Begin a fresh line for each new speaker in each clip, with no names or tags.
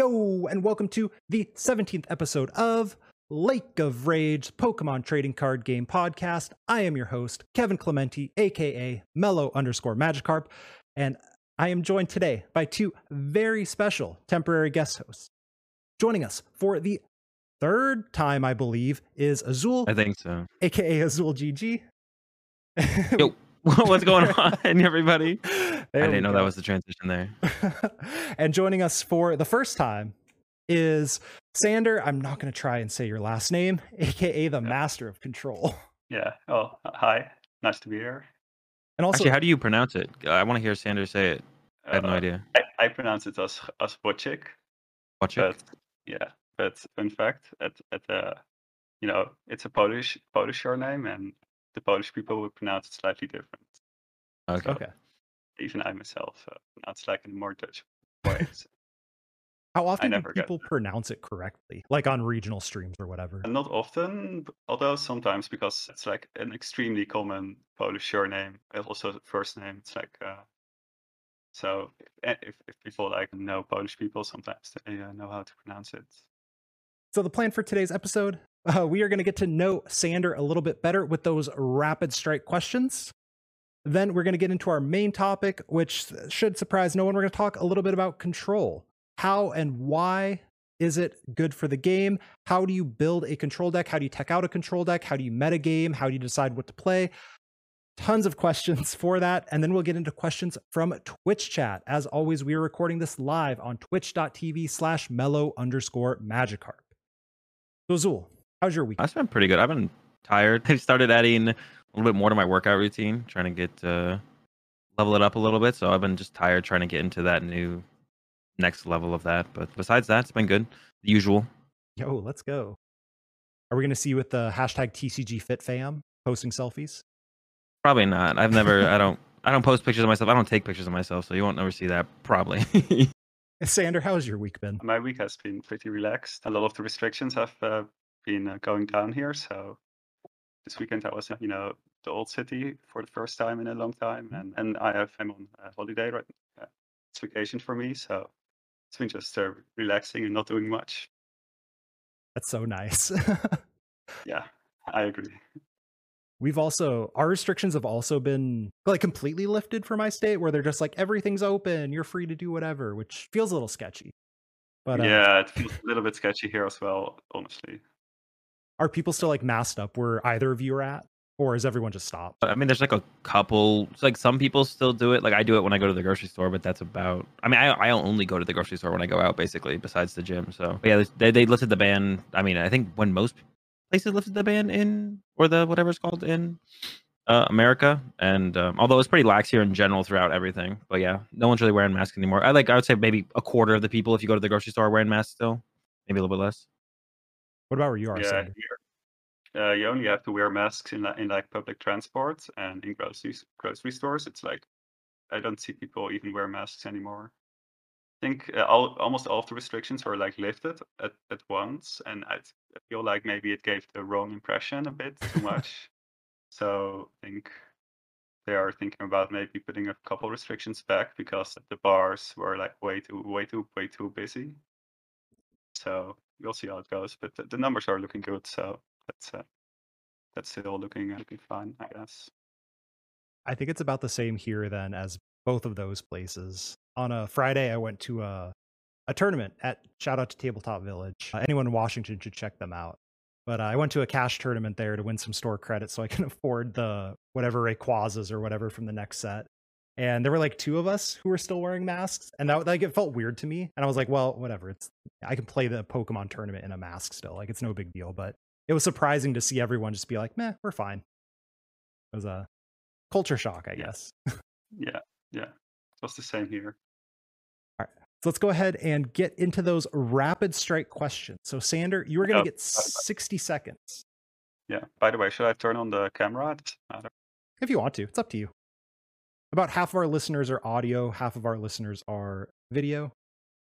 Yo, and welcome to the 17th episode of Lake of Rage Pokemon Trading Card Game Podcast. I am your host, Kevin Clementi, aka Mellow underscore Magikarp, and I am joined today by two very special temporary guest hosts. Joining us for the third time, I believe, is Azul,
I think so.
aka Azul GG.
Yo, what's going on, everybody?
There
I didn't know that was the transition there.
and joining us for the first time is Sander. I'm not going to try and say your last name, aka the Master of Control.
Yeah. Oh, hi. Nice to be here.
And also,
Actually, how do you pronounce it? I want to hear Sander say it. I have no
Uh,
idea.
I, I pronounce it as as Wojcik,
Watch it.
but yeah. But in fact, at at uh, you know, it's a Polish Polish surname, and the Polish people would pronounce it slightly different.
Okay.
okay.
Even I myself uh, pronounce like in more Dutch way.
How often do people pronounce it correctly, like on regional streams or whatever?
not often, although sometimes because it's like an extremely common Polish surname, and also first name. It's like uh, so if, if if people like know Polish people, sometimes they uh, know how to pronounce it.
So, the plan for today's episode, uh, we are going to get to know Sander a little bit better with those rapid strike questions. Then we're going to get into our main topic, which should surprise no one. We're going to talk a little bit about control. How and why is it good for the game? How do you build a control deck? How do you tech out a control deck? How do you metagame? How do you decide what to play? Tons of questions for that. And then we'll get into questions from Twitch chat. As always, we are recording this live on twitch.tv slash mellow underscore magikarp. So, Zul, how's your week?
That's been pretty good. I've been tired. I started adding a little bit more to my workout routine, trying to get uh, level it up a little bit. So I've been just tired trying to get into that new next level of that. But besides that, it's been good. The usual.
Yo, let's go. Are we going to see you with the hashtag TCG Fit fam posting selfies?
Probably not. I've never. I don't. I don't post pictures of myself. I don't take pictures of myself, so you won't ever see that. Probably.
Sander, how's your week been?
My week has been pretty relaxed. A lot of the restrictions have uh, been uh, going down here. So this weekend I was, in, you know, the old city for the first time in a long time, and and I have I'm on holiday right. Uh, it's vacation for me, so it's been just uh, relaxing and not doing much.
That's so nice.
Yeah, I agree.
We've also, our restrictions have also been like completely lifted for my state where they're just like, everything's open, you're free to do whatever, which feels a little sketchy. But uh,
yeah, it feels a little bit sketchy here as well, honestly.
Are people still like masked up where either of you are at? Or is everyone just stopped?
I mean, there's like a couple. Like some people still do it. Like I do it when I go to the grocery store, but that's about. I mean, I I only go to the grocery store when I go out, basically, besides the gym. So but yeah, they they lifted the ban. I mean, I think when most places lifted the ban in or the whatever it's called in uh, America, and um, although it's pretty lax here in general throughout everything, but yeah, no one's really wearing masks anymore. I like I would say maybe a quarter of the people if you go to the grocery store are wearing masks still, maybe a little bit less.
What about where you are,
yeah, uh, you only have to wear masks in in like public transport and in grocery grocery stores. It's like I don't see people even wear masks anymore. I think uh, all, almost all of the restrictions were like lifted at, at once, and I, I feel like maybe it gave the wrong impression a bit too much. so I think they are thinking about maybe putting a couple restrictions back because the bars were like way too way too way too busy. So we'll see how it goes, but the, the numbers are looking good. So that's uh, that's still looking uh, looking fine, I guess.
I think it's about the same here then as both of those places. On a Friday, I went to a a tournament at shout out to Tabletop Village. Uh, anyone in Washington should check them out. But uh, I went to a cash tournament there to win some store credit so I can afford the whatever Rayquazas or whatever from the next set. And there were like two of us who were still wearing masks, and that like it felt weird to me. And I was like, well, whatever. It's I can play the Pokemon tournament in a mask still. Like it's no big deal. But it was surprising to see everyone just be like, meh, we're fine. It was a culture shock, I
Yeah.
guess.
Yeah, yeah, it was the same here. All right.
So let's go ahead and get into those rapid strike questions. So Sander, you are going
Oh,
to get 60 seconds.
Yeah. By the way, should I turn on the camera?
If you want to, it's up to you. About half of our listeners are audio, half of our listeners are video.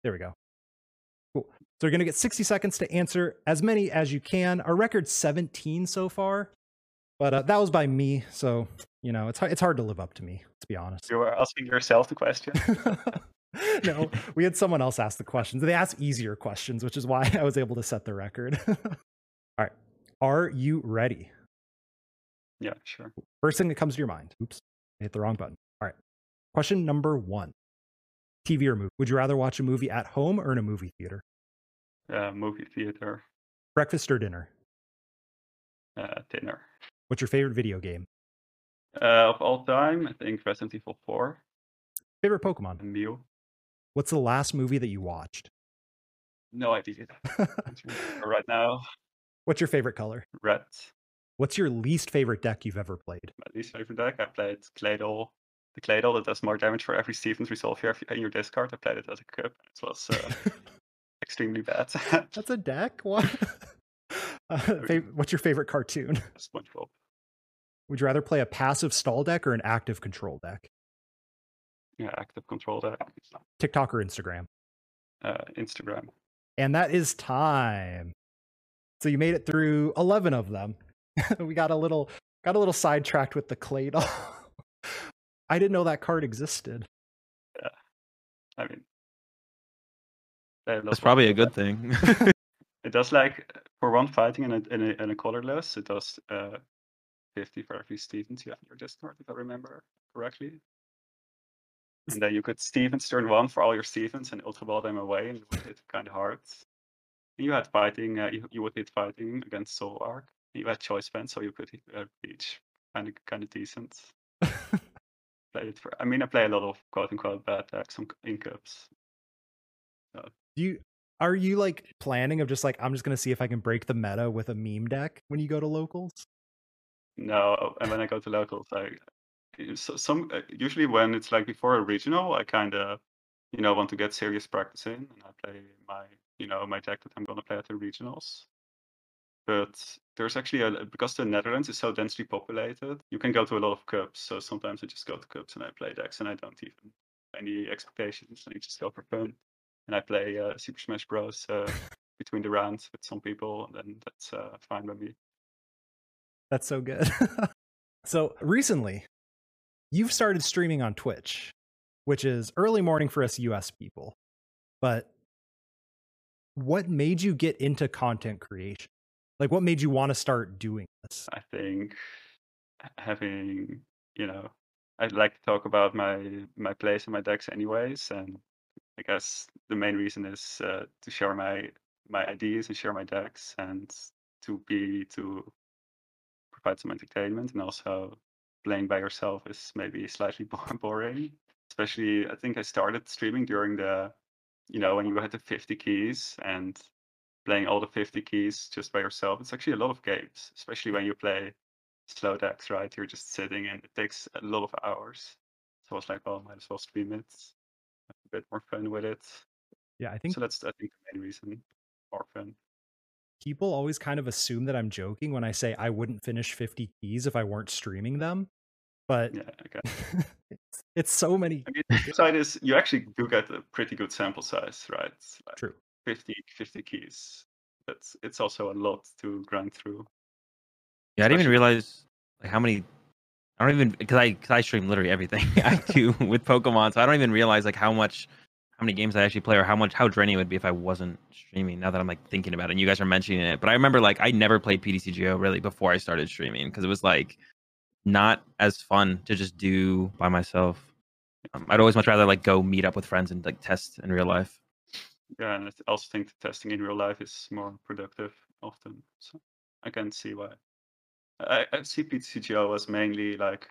There we go. Cool. So you're going to get 60 seconds to answer as many as you can. Our record's 17 so far, but uh, that was by me. So, you know, it's, hard- it's hard to live up to me, to be honest.
You were asking yourself the question.
no, we had someone else ask the questions. They asked easier questions, which is why I was able to set the record. All right. Are you ready?
Yeah, sure.
First thing that comes to your mind. Oops, I hit the wrong button. Question number one TV or movie? Would you rather watch a movie at home or in a movie theater?
Uh, movie theater,
Breakfast or dinner?
uh, dinner.
What's your favorite video game?
Uh, of all time, I think Resident Evil 4
Favorite Pokemon?
Mew.
What's the last movie that you watched?
No idea. right now,
What's your favorite color?
red.
What's your least favorite deck you've ever played?
My least favorite deck. I played Claydol. The Claydol that does more damage for every Stevens resolve you have in your discard. I played it as a cup. It was uh, extremely bad.
That's a deck? What? Uh, fav- what's your favorite cartoon?
SpongeBob.
Would you rather play a passive stall deck or an active control deck?
Yeah, active control deck.
TikTok or Instagram?
Uh, Instagram.
And that is time. So you made it through 11 of them. we got a little got a little sidetracked with the Claydol. I didn't know that card existed. Yeah.
I mean, they have
That's probably a
other
good thing.
It does like for one fighting in a in a, in a colorless, it does uh, fifty for every Stevens you have in your discard, if I remember correctly. And then you could Stevens turn one for all your Stevens and ultra ball them away, and you would hit kind of hard. And you had fighting, uh, you, you would hit fighting against Zoroark. You had choice band, so you could hit, uh, reach kind of kind of decent. Play it for. I mean, I play a lot of quote unquote bad decks on in cups.
Do you are you like planning of just like I'm just gonna see if I can break the meta with a meme deck when you go to locals?
No, and when I go to locals, I y- so, some uh, usually when it's like before a regional, I kind of you know want to get serious practice in, and I play my you know my deck that I'm gonna play at the regionals. But there's actually a because the Netherlands is so densely populated, you can go to a lot of cups. So sometimes I just go to cups and I play decks, and I don't even any expectations. I just go for fun, and I play uh, Super Smash Bros. Uh, between the rounds with some people, and then that's uh, fine by me.
That's so good. so recently, you've started streaming on Twitch, which is early morning for us US people. But what made you get into content creation? Like what made you want to start doing this?
I think having, you know, I'd like to talk about my my plays and my decks anyways, and I guess the main reason is uh, to share my my ideas and share my decks, and to be to provide some entertainment, and also playing by yourself is maybe slightly bo- boring. Especially, I think I started streaming during the, you know, when you had the 50 keys and playing all the 50 keys just by yourself. It's actually a lot of games, especially when you play slow decks, right? You're just sitting and it takes a lot of hours. So I was like, oh, might as well stream it. Have a bit more fun with it.
Yeah, I think
So that's I think the main reason. More fun.
people always kind of assume that I'm joking when I say I wouldn't finish 50 keys if I weren't streaming them. But
Yeah, okay.
it's, it's so many.
I mean, the side is you actually do get a pretty good sample size, right? Like
True.
50, 50 keys. That's it's also a lot to grind through.
Yeah, I didn't even realize like how many. I don't even because I cause I stream literally everything I do with Pokemon, so I don't even realize like how much, how many games I actually play, or how much how draining it would be if I wasn't streaming. Now that I'm like thinking about it, and you guys are mentioning it, but I remember like I never played PTCGO really before I started streaming because it was like not as fun to just do by myself. Um, I'd always much rather like go meet up with friends and like test in real life.
Yeah, and I also think the testing in real life is more productive often. So I can see why. I, I see PTCGO as mainly like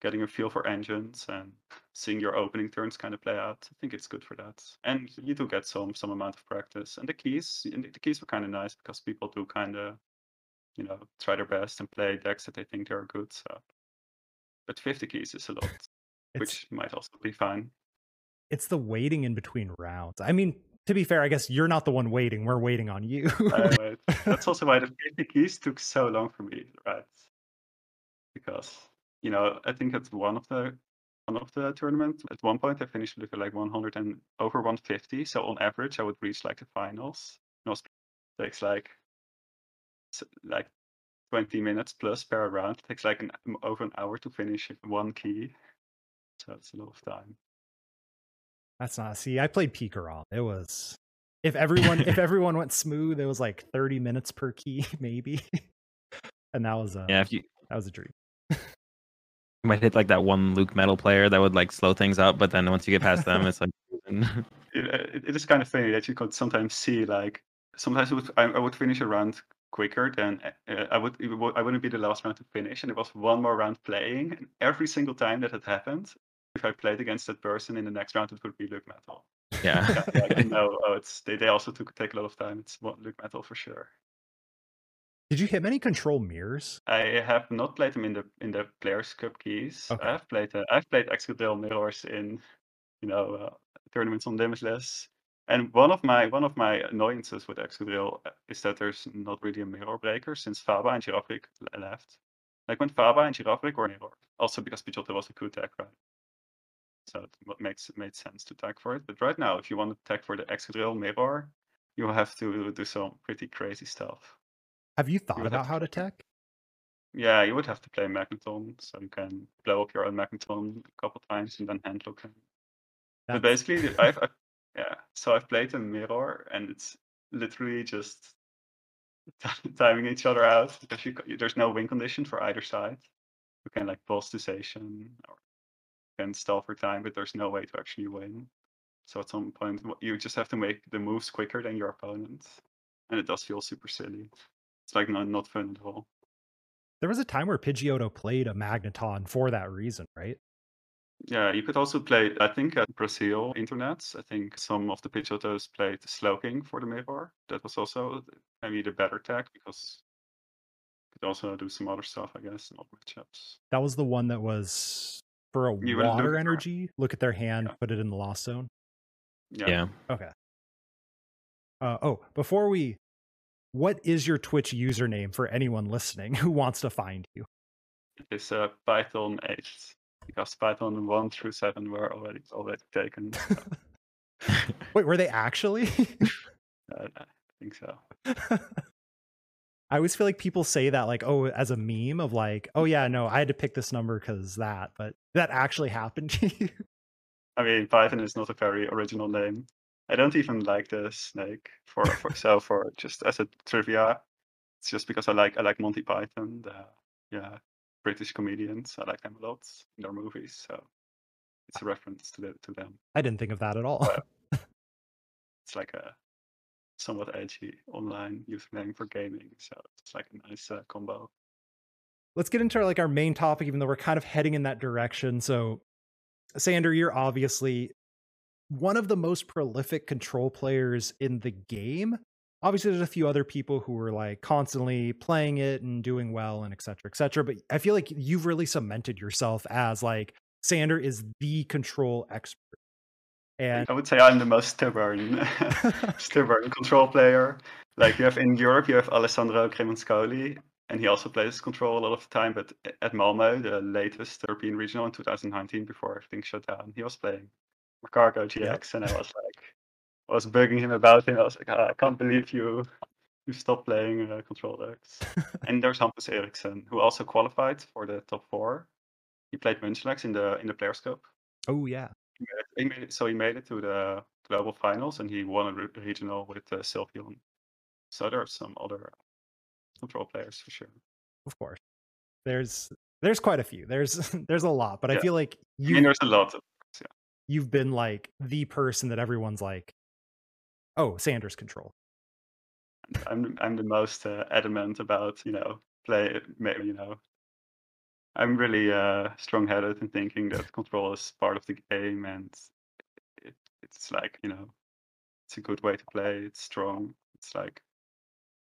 getting a feel for engines and seeing your opening turns kind of play out. I think it's good for that. And you do get some some amount of practice. And the keys, and the the keys were kind of nice because people do kind of, you know, try their best and play decks that they think they are good. So, but 50 keys is a lot,
It's,
which might also be fine.
it's the waiting in between rounds. I mean, to be fair, I guess you're not the one waiting. We're waiting on you.
Uh, that's also why the 50 keys took so long for me, right? Because you know, I think at one of the one of the tournaments, at one point I finished with like 100 and over 150. So on average, I would reach like the finals. And also takes like like 20 minutes plus per round. It takes like an over an hour to finish one key. So it's a lot of time.
That's not. See, I played Pikarom. It was if everyone if everyone went smooth, it was like 30 minutes per key, maybe. and that was a
Yeah, if you
that was a dream.
you might hit like that one LucMetal player that would like slow things up, but then once you get past them, it's like
It, it, it is kind of funny that you could sometimes see like sometimes it would, I, I would finish a round quicker than uh, I would, I wouldn't be the last round to finish, and it was one more round playing. And every single time that it happened, if I played against that person in the next round, it would be LucMetal.
yeah.
Yeah, like, you know, oh, it's they, they also took take a lot of time. It's one- LucMetal for sure.
Did you hit many control mirrors?
I have not played them in the in the Players Cup keys.
Okay.
I've played uh, I've played Excadrill mirrors in, you know, uh, tournaments on Limitless. And one of my one of my annoyances with Excadrill uh, is that there's not really a mirror breaker since Faba and Girafarig le- left. Like when Faba and Girafarig were mirror, also because Pidgeotto was a good tag right. So it what makes it made sense to tag for it. But right now, if you want to tag for the Excadrill mirror, you have to do some pretty crazy stuff.
Have you thought
have
about
to
how to tag?
Yeah, you would have to play Magneton, so you can blow up your own Magneton a couple times and then handlock him. But basically, I've, I've yeah, so I've played a mirror, and it's literally just timing each other out because you, there's no win condition for either side. You can like pause the station or you can stall for time, but there's no way to actually win. So at some point, you just have to make the moves quicker than your opponent, and it does feel super silly. It's like not not fun at all.
There was a time where Pidgeotto played a Magneton for that reason, right?
Yeah, you could also play, I think at Brazil internets, I think some of the Pidgeottos played Slowking for the mirror. That was also maybe the better tag because you could also do some other stuff, I guess, in all matchups.
That was the one that was for a
You
water
for-
energy. Look at their hand,
Yeah.
put it in the lost zone.
Yeah.
yeah.
Okay. Uh, oh, before we, what is your Twitch username for anyone listening who wants to find you?
It's uh, Python 8 because Python 1 through 7 were already already taken. so,
Wait, were they actually?
uh, I think so.
I always feel like people say that, like, oh, as a meme of like, oh yeah, no, I had to pick this number because that, but that actually happened to you.
I mean, Python is not a very original name. I don't even like the snake for, for so for just as a trivia. It's just because I like I like Monty Python, the yeah British comedians. I like them a lot in their movies, so it's a reference to the, to them.
I didn't think of that at all.
It's like a somewhat edgy online username for gaming, so it's like a nice uh, combo.
Let's get into like our main topic, even though we're kind of heading in that direction. So, Sander, you're obviously one of the most prolific control players in the game. Obviously, there's a few other people who are like constantly playing it and doing well and et cetera, et cetera. But I feel like you've really cemented yourself as like Sander is the control expert. And
I would say I'm the most stubborn, stubborn control player. Like you have in Europe, you have Alessandro Cremonzcoli, and he also plays control a lot of the time. But at Malmo, the latest European regional in 2019, before everything shut down, he was playing Magcargo GX, and I was like, I was bugging him about it. I was like, "Ah, I can't believe you, you stopped playing uh, control decks. and there's Hampus Eriksson, who also qualified for the top four. He played Munchlax in the in the Players Cup.
oh yeah,
He made it- he made it, so he made it to the global finals and he won a regional with uh, Sylveon. So there are some other control players for sure.
of course. There's there's quite a few. There's there's a lot, but I feel like
I
you
mean, there's a lot. Of,
you've been like the person that everyone's like, oh, Sanders control.
I'm I'm the most uh, adamant about you know play you know. I'm really uh, strong-headed in thinking that control is part of the game and it, it's like you know it's a good way to play. It's strong. It's like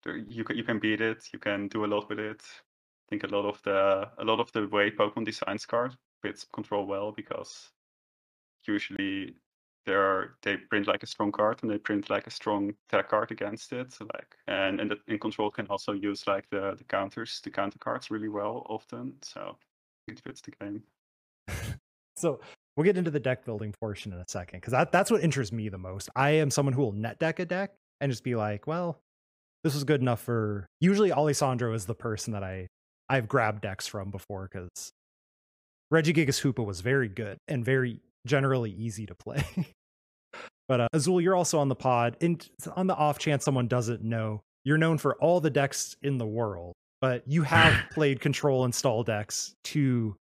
you can you can beat it. You can do a lot with it. I think a lot of the a lot of the way Pokemon designs cards fits control well because usually are they print like a strong card and they print like a strong tech card against it. So like and and the, in control can also use like the the counters, the counter cards really well often. So it fits the game.
So we'll get into the deck building portion in a second because that, that's what interests me the most. I am someone who will net deck a deck and just be like, well, this was good enough for. Usually, Alessandro is the person that I I've grabbed decks from before because Regigigas Hoopa was very good and very generally easy to play. But uh, Azul, you're also on the pod, and on the off chance someone doesn't know, you're known for all the decks in the world, but you have played control install decks to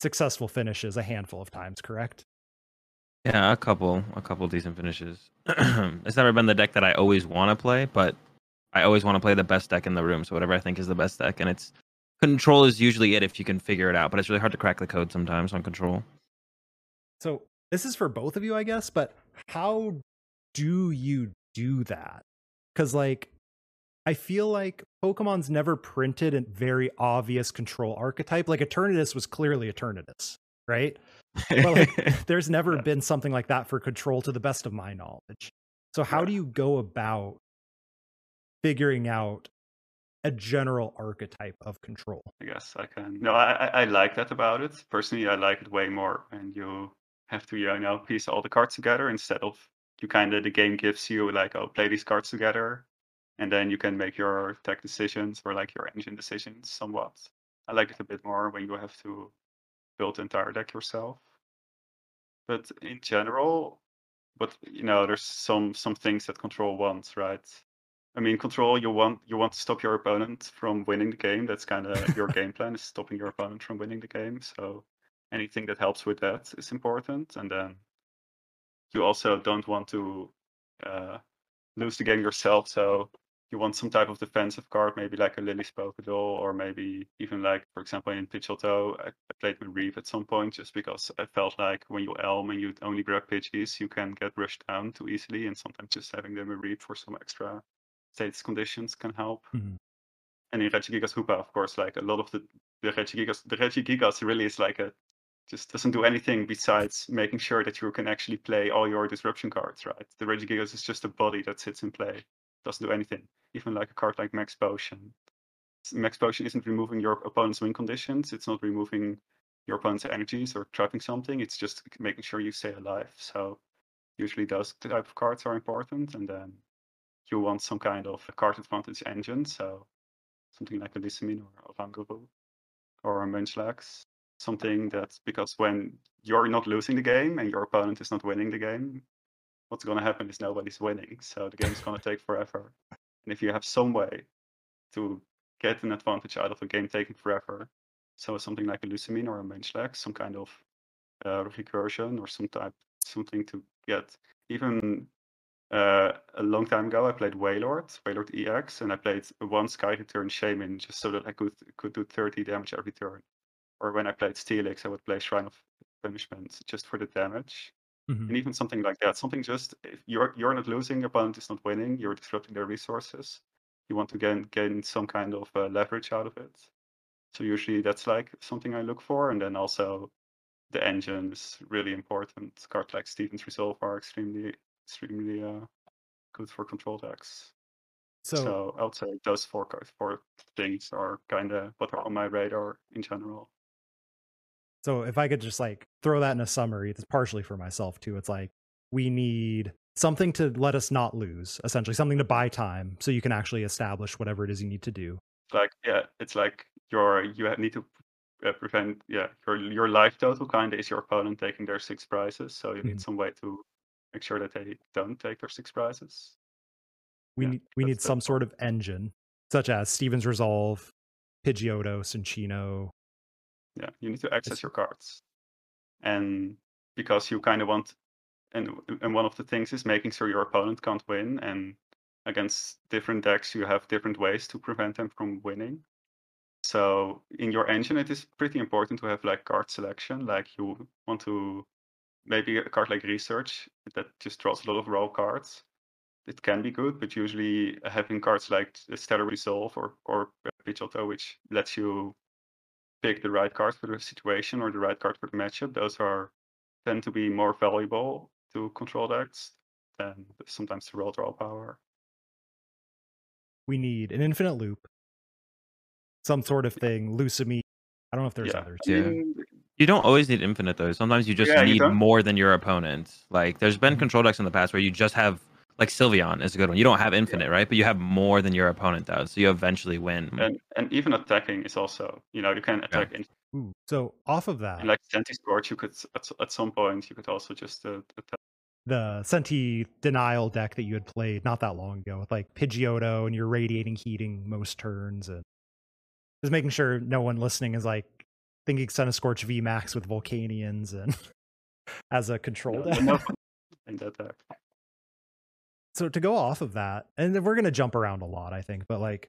successful finishes a handful of times, correct?
Yeah, a couple, a couple decent finishes. it's never been the deck that I always want to play, but I always want to play the best deck in the room. So whatever I think is the best deck, and it's control is usually it if you can figure it out. But it's really hard to crack the code sometimes on control.
So this is for both of you, I guess. But how do you do that? Because like I feel like Pokemon's never printed a very obvious control archetype. Like Eternatus was clearly Eternatus, right? but like there's never been something like that for control to the best of my knowledge. So how
Yeah.
do you go about figuring out a general archetype of control?
I guess I can. No, I, I I like that about it. Personally, I like it way more when you have to, uh, you know, piece all the cards together instead of you kind of the game gives you like, oh, play these cards together, and then you can make your tech decisions or like your engine decisions somewhat. I like it a bit more when you have to build the entire deck yourself. But in general, but you know, there's some some things that control wants, right? I mean, control you want you want to stop your opponent from winning the game. That's kind of your game plan is stopping your opponent from winning the game. So anything that helps with that is important. And then you also don't want to uh, lose the game yourself. So you want some type of defensive card, maybe like a Lillie's Pokédoll, or maybe even like, for example, in Pidgeotto, I, I played with Reeve at some point just because I felt like when you Elm and you only grab Pidgeys, you can get rushed down too easily. And sometimes just having them a Reeve for some extra status conditions can help.
Mhm.
And in Regigigas Hoopa, of course, like a lot of the the Regigigas, the Regigigas really is like a just doesn't do anything besides making sure that you can actually play all your disruption cards, right? The Regigigas is just a body that sits in play, doesn't do anything. Even like a card like Max Potion. Max Potion isn't removing your opponent's win conditions. It's not removing your opponent's energies or trapping something. It's just making sure you stay alive. So usually those type of cards are important, and then you want some kind of a card advantage engine. So something like a Lusamine or a Languru or a Munchlax. Something that's because when you're not losing the game and your opponent is not winning the game, what's going to happen is nobody's winning. So the game's going to take forever. And if you have some way to get an advantage out of a game taking forever, so something like a Lusamine or a Munchlax, some kind of uh, recursion or some type, something to get. Even uh, a long time ago, I played Wailord, Wailord EX, and I played one Sky Return Shaymin just so that I could could do 30 damage every turn. Or when I played Steelix, I would play Shrine of Punishment just for the damage.
Mhm.
And even something like that, something just if you're you're not losing, your opponent is not winning, you're disrupting their resources. You want to gain gain some kind of uh, leverage out of it. So usually that's like something I look for, and then also the engine is really important. Cards like Steven's Resolve are extremely extremely uh, good for control decks.
So,
So, I would say those four cards, four things are kind of what are on my radar in general.
So if I could just like throw that in a summary, it's partially for myself too. It's like we need something to let us not lose, essentially something to buy time so you can actually establish whatever it is you need to do.
Like yeah, it's like your you need to uh, prevent yeah your your life total kind of is your opponent taking their six prizes. So you need
Mhm.
some way to make sure that they don't take their six prizes.
We
Yeah,
need we need some sort of engine, such as Steven's Resolve, Pidgeotto, Cinccino.
Yeah, you need to access your cards, and because you kind of want, and and one of the things is making sure your opponent can't win, and against different decks you have different ways to prevent them from winning. So in your engine, it is pretty important to have like card selection. Like you want to maybe a card like Research that just draws a lot of raw cards. It can be good, but usually having cards like Stellar Resolve or or Pidgeotto, which lets you pick the right card for the situation or the right card for the matchup, those are tend to be more valuable to control decks than sometimes the raw draw power.
We need an infinite loop, some sort of thing, Lusamine. I don't know if there's
Yeah.
others.
Yeah. You don't always need infinite though. Sometimes you just
Yeah,
need
don't.
more than your opponent. Like there's been
Mhm.
control decks in the past where you just have like Sylveon is a good one. You don't have infinite, right? But you have more than your opponent does, so you eventually win.
and and even attacking is also you know you can attack in
Ooh, so off of that,
and like Centiskorch you could at, at some point you could also just uh, attack
the Senti denial deck that you had played not that long ago with like Pidgeotto and you're radiating heating most turns and just making sure no one listening is like thinking Centiskorch V Max with Volcanions and as a control
No,
deck.
no, in that deck.
So to go off of that, and we're gonna jump around a lot, I think, but like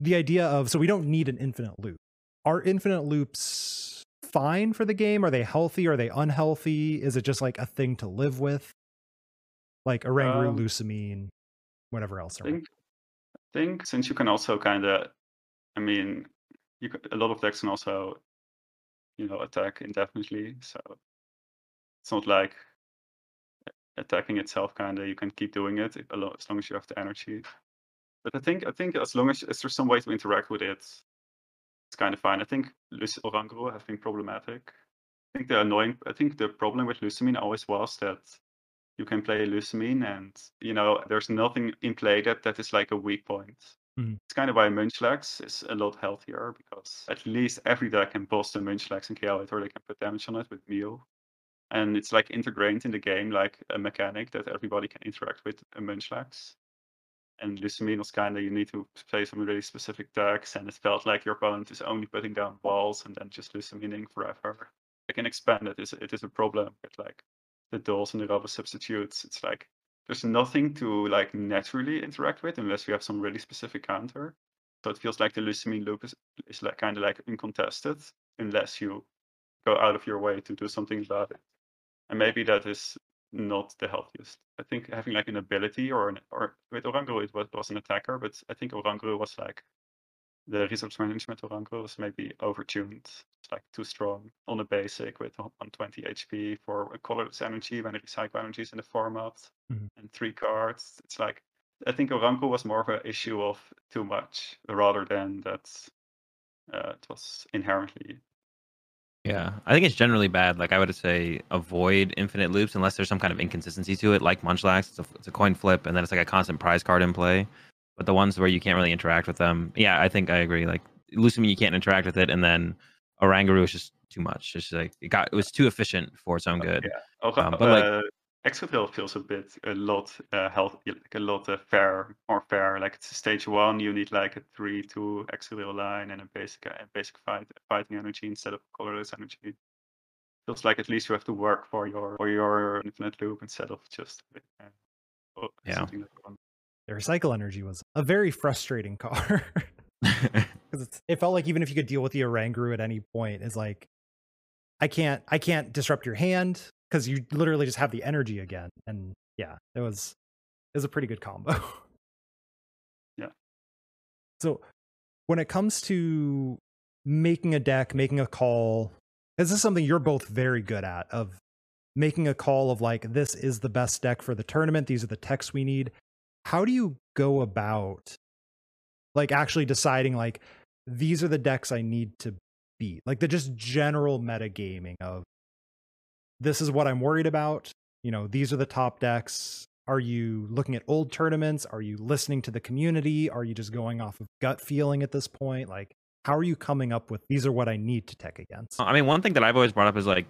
the idea of so we don't need an infinite loop. Are infinite loops fine for the game? Are they healthy? Are they unhealthy? Is it just like a thing to live with? Like Oranguru,
Um,
Lusamine, whatever else.
I think, I think since you can also kind of, I mean, you c a lot of decks can also, you know, attack indefinitely. So it's not like attacking itself. Kind of, you can keep doing it if- as long as you have the energy. But I think I think as long as, as there's some way to interact with it, it's kind of fine. I think Luc- Oranguru have been problematic. I think the annoying, I think the problem with Lusamine always was that you can play Lusamine and you know there's nothing in play that that is like a weak point.
Mhm.
It's kind of why Munchlax is a lot healthier because at least every deck can boss the Munchlax and KO it or they can put damage on it with Mew. And it's like integrated in the game like a mechanic that everybody can interact with a Munchlax. And Lusamine was kind of you need to play some really specific decks, and it felt like your opponent is only putting down walls and then just Lusamining forever. I can expand it is it is a problem with like the dolls and the rubber substitutes. It's like there's nothing to like naturally interact with unless you have some really specific counter. So it feels like the Lusamine loop is, is like kind of like uncontested unless you go out of your way to do something about it. And maybe that is not the healthiest. I think having like an ability or an or with Oranguru it was, was an attacker, but I think Oranguru was like the resource management Oranguru was maybe overtuned. It's like too strong on a basic with 120 HP for a colorless energy when recycle energies in the format
Mhm.
and three cards. It's like I think Oranguru was more of an issue of too much rather than that uh, it was inherently
Yeah, I think it's generally bad. Like I would say, avoid infinite loops unless there's some kind of inconsistency to it, like Munchlax. It's a, it's a coin flip, and then it's like a constant prize card in play. But the ones where you can't really interact with them, yeah, I think I agree. Like Lusamine, you can't interact with it, and then Oranguru is just too much. It's just like it got it was too efficient for its own good.
Yeah. Ora-
Um, but, like-
uh, Excadrill feels a bit a lot uh, health like a lot uh, fair more fair. Like it's a stage one, you need like a three two Excadrill line and a basic a basic fight fighting energy instead of colorless energy. Feels like at least you have to work for your for your infinite loop instead of just uh, oh,
Yeah.
something that.
The recycle energy was a very frustrating card. because it felt like even if you could deal with the Oranguru at any point, is like I can't I can't disrupt your hand because you literally just have the energy again. And yeah, it was it was a pretty good combo.
Yeah.
So when it comes to making a deck, making a call, is this something you're both very good at of making a call of like this is the best deck for the tournament, these are the techs we need. How do you go about like actually deciding like these are the decks I need to beat? Like the just general metagaming of this is what I'm worried about. You know, these are the top decks. Are you looking at old tournaments? Are you listening to the community? Are you just going off of gut feeling at this point? Like, how are you coming up with these are what I need to tech against?
I mean, one thing that I've always brought up is like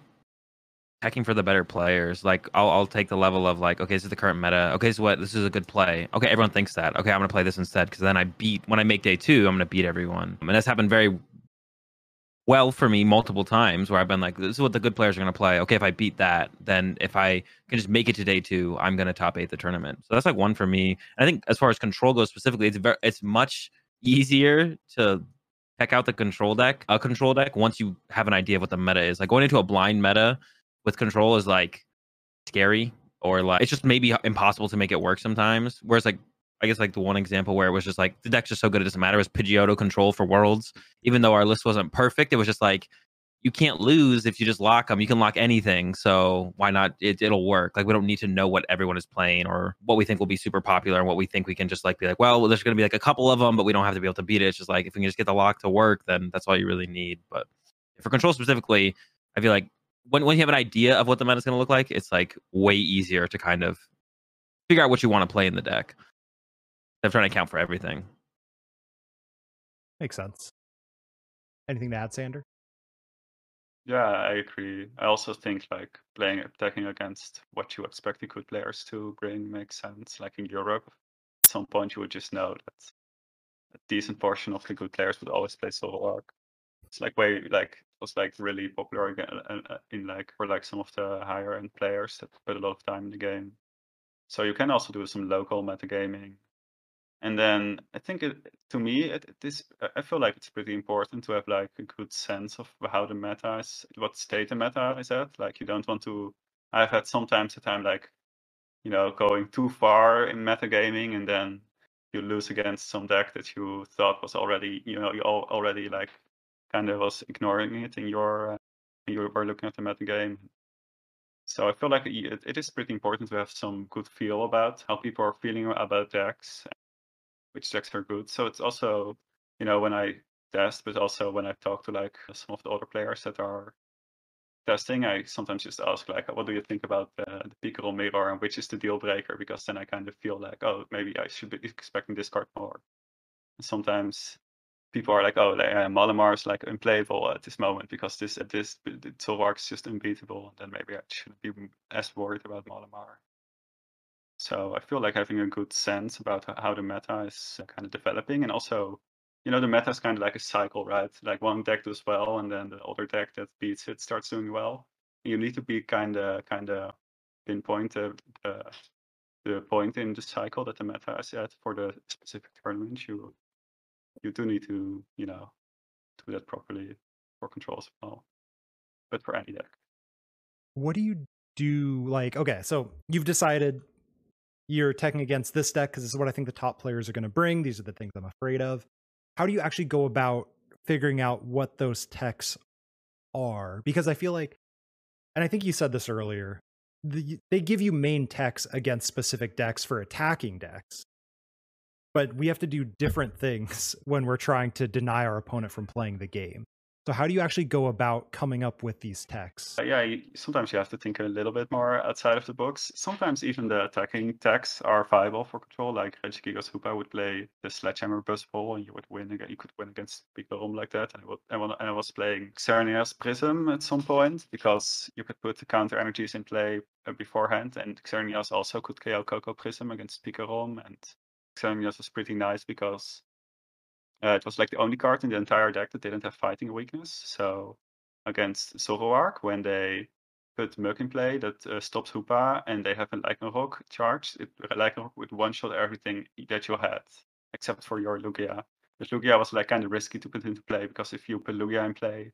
checking for the better players. Like, I'll, I'll take the level of like, okay, this is the current meta. Okay, so what? This is a good play. Okay, everyone thinks that. Okay, I'm gonna play this instead because then I beat when I make day two. I'm gonna beat everyone, and that's happened very well for me multiple times where I've been like, this is what the good players are gonna play. Okay, if I beat that, then if I can just make it to day two, I'm gonna top eight the tournament. So that's like one for me. I think as far as control goes specifically, it's very it's much easier to check out the control deck, a control deck, once you have an idea of what the meta is. Like going into a blind meta with control is like scary or like it's just maybe impossible to make it work sometimes. Whereas like I guess like the one example where it was just like the deck's just so good it doesn't matter was Pidgeotto control for worlds. Even though our list wasn't perfect, it was just like you can't lose if you just lock them. You can lock anything, so why not? It, it'll work. Like we don't need to know what everyone is playing or what we think will be super popular and what we think we can just like be like. Well, there's going to be like a couple of them, but we don't have to be able to beat it. It's just like if we can just get the lock to work, then that's all you really need. But for control specifically, I feel like when when you have an idea of what the meta is going to look like, it's like way easier to kind of figure out what you want to play in the deck. Instead of trying to account for everything.
Makes sense. Anything to add, Sander?
Yeah, I agree. I also think like playing attacking against what you expect the good players to bring makes sense. Like in Europe, at some point you would just know that a decent portion of the good players would always play Zoroark. It's like way like it was like really popular again uh, uh, in like for like some of the higher end players that put a lot of time in the game. So you can also do some local metagaming and then I think it, to me, it, it is. I feel like it's pretty important to have like a good sense of how the meta is, what state the meta is at. Like you don't want to. I've had sometimes a time like, you know, going too far in metagaming, and then you lose against some deck that you thought was already, you know, you already like kind of was ignoring it in your. Uh, you were looking at the metagame. So I feel like it, it is pretty important to have some good feel about how people are feeling about decks which decks are good. So it's also, you know, when I test, but also when I talk to like some of the other players that are testing, I sometimes just ask like, what do you think about the, the Pikarom mirror and which is the deal breaker? Because then I kind of feel like, oh, maybe I should be expecting this card more. And sometimes people are like, oh, uh, Malamar is like unplayable at this moment because this at this Zoroark is just unbeatable, and then maybe I shouldn't be as worried about Malamar. So I feel like having a good sense about how the meta is uh, kind of developing, and also, you know, the meta is kind of like a cycle, right? Like one deck does well, and then the other deck that beats it starts doing well. You need to be kind of kind of pinpoint the, the the point in the cycle that the meta is at for the specific tournament. You you do need to you know do that properly for control as well, but for any deck.
What do you do? Like, okay, so you've decided you're attacking against this deck because this is what I think the top players are going to bring. These are the things I'm afraid of. How do you actually go about figuring out what those techs are? Because I feel like, and I think you said this earlier, the, they give you main techs against specific decks for attacking decks. But we have to do different things when we're trying to deny our opponent from playing the game. So how do you actually go about coming up with these techs?
Uh, yeah, you, sometimes you have to think a little bit more outside of the box. Sometimes even the attacking techs are viable for control. Like Regigigas Hoopa would play the Sledgehammer Buzzwole, and you would win. You could win against Pikarom like that. And I, would, and I was playing Xerneas Prism at some point because you could put the counter energies in play uh, beforehand, and Xerneas also could KO Coco Prism against Pikarom, and Xerneas was pretty nice because uh, it was like the only card in the entire deck that didn't have fighting weakness. So against Zoroark, when they put Muk in play that uh, stops Hoopa and they have a Lycanroc charge, it, Lycanroc would one shot everything that you had, except for your Lugia. But Lugia was like kind of risky to put into play because if you put Lugia in play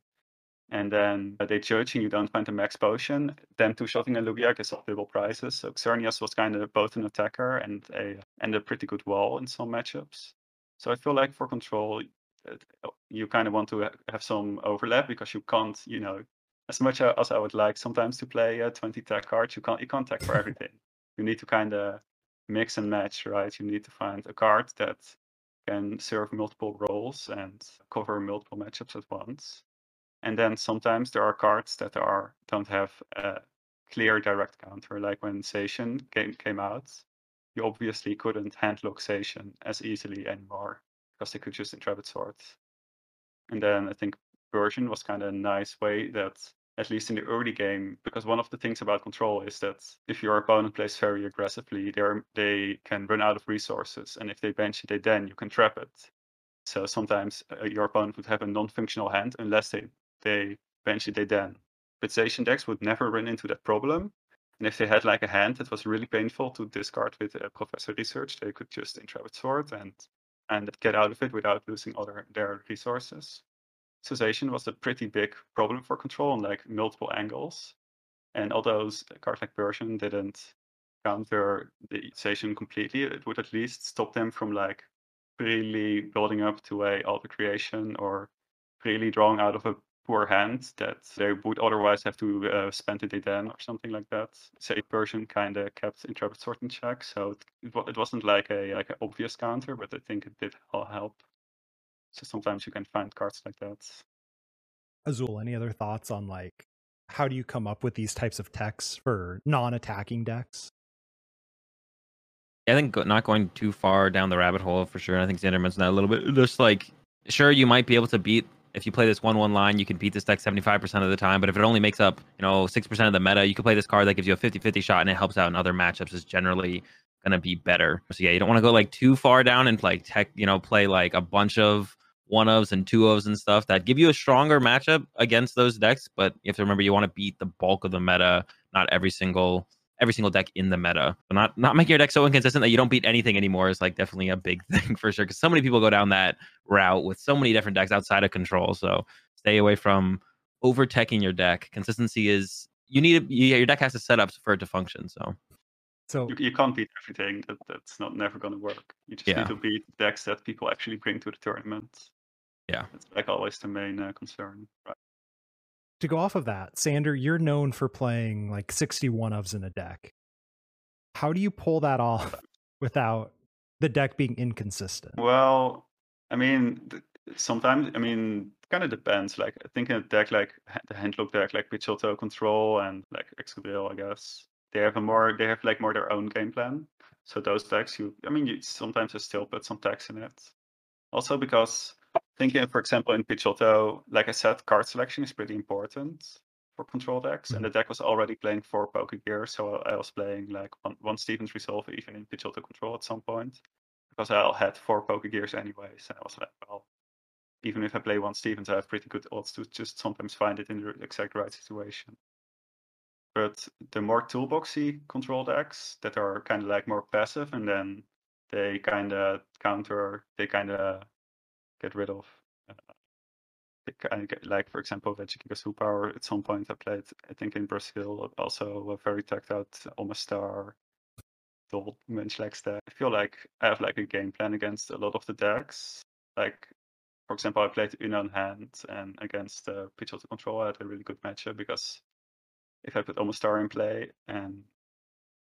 and then uh, they judge and you don't find a max potion, then two shotting a Lugia gets off double prizes. So Xerneas was kind of both an attacker and a and a pretty good wall in some matchups. So I feel like for control, oh, you kind of want to have some overlap because you can't, you know, as much as I would like sometimes to play uh, 20 tech cards, you can't you can't tech for everything. you need to kind of mix and match, right? You need to find a card that can serve multiple roles and cover multiple matchups at once. And then sometimes there are cards that are don't have a clear direct counter, like when Zacian came came out you obviously couldn't handle Zacian as easily anymore because they could just Intrepid Swords. And then I think Persian was kind of a nice way that, at least in the early game, because one of the things about control is that if your opponent plays very aggressively, they they can run out of resources, and if they bench it, they then you can trap it. So sometimes uh, your opponent would have a non-functional hand unless they they bench it, they then. But Zacian decks would never run into that problem and if they had like a hand that was really painful to discard with a professor research, they could just Intrepid Sword and and get out of it without losing other their resources. Zacian was a pretty big problem for control on like multiple angles. And although a card like Persian didn't counter the Zacian completely, it would at least stop them from like really building up to a alter creation or really drawing out of a poor hand that they would otherwise have to uh, spend it then or something like that. Say Persian kind of kept Intrepid Sword in check, so it, it wasn't like a like an obvious counter, but I think it did help. So sometimes you can find cards like that.
Azul, any other thoughts on like how do you come up with these types of techs for non-attacking decks?
I think not going too far down the rabbit hole for sure. I think Sander mentioned that a little bit. Just like, sure, you might be able to beat if you play this one one line, you can beat this deck 75% of the time. But if it only makes up, you know, 6% of the meta, you can play this card that gives you a 50-50 shot and it helps out in other matchups is generally gonna be better. So yeah, you don't want to go like too far down and like tech, you know, play like a bunch of one ofs and two ofs and stuff that give you a stronger matchup against those decks. But you have to remember you want to beat the bulk of the meta, not every single every single deck in the meta. But not not making your deck so inconsistent that you don't beat anything anymore is like definitely a big thing for sure. Because so many people go down that route with so many different decks outside of control. So stay away from over teching your deck. Consistency is you need yeah, your deck has to set up for it to function. So
So
You, you can't beat everything. That that's not never going to work. You just
Yeah.
need to beat decks that people actually bring to the tournament.
Yeah.
That's like always the main uh, concern. Right.
To go off of that, Sander, you're known for playing like 61 ofs in a deck. How do you pull that off without the deck being inconsistent?
Well, I mean, sometimes I mean, kind of depends. Like I think in a deck like the handlock deck, like Pidgeotto Control and like Excadrill, I guess they have a more they have like more their own game plan. So those decks, you I mean, you sometimes you still put some text in it. Also because thinking, uh, for example, in Pidgeotto, like I said, card selection is pretty important for control decks, and mm-hmm. the deck was already playing four Pokegear, so I was playing like one, one Stevens Resolve even in Pidgeotto Control at some point because I had four Pokegears anyways, and I was like, well, even if I play one Stevens, I have pretty good odds to just sometimes find it in the exact right situation. But the more toolboxy control decks that are kind of like more passive, and then they kind of counter, they kind of get rid of. Uh, of get, like, for example, Regigigas Power. At some point, I played, I think, in Brazil, also a very tacked out Omastar, Dolt, Munchlax deck. I feel like I have like a game plan against a lot of the decks. Like, for example, I played Unknown Hand, and against uh, Pidgeotto Control, I had a really good matchup because if I put Omastar in play and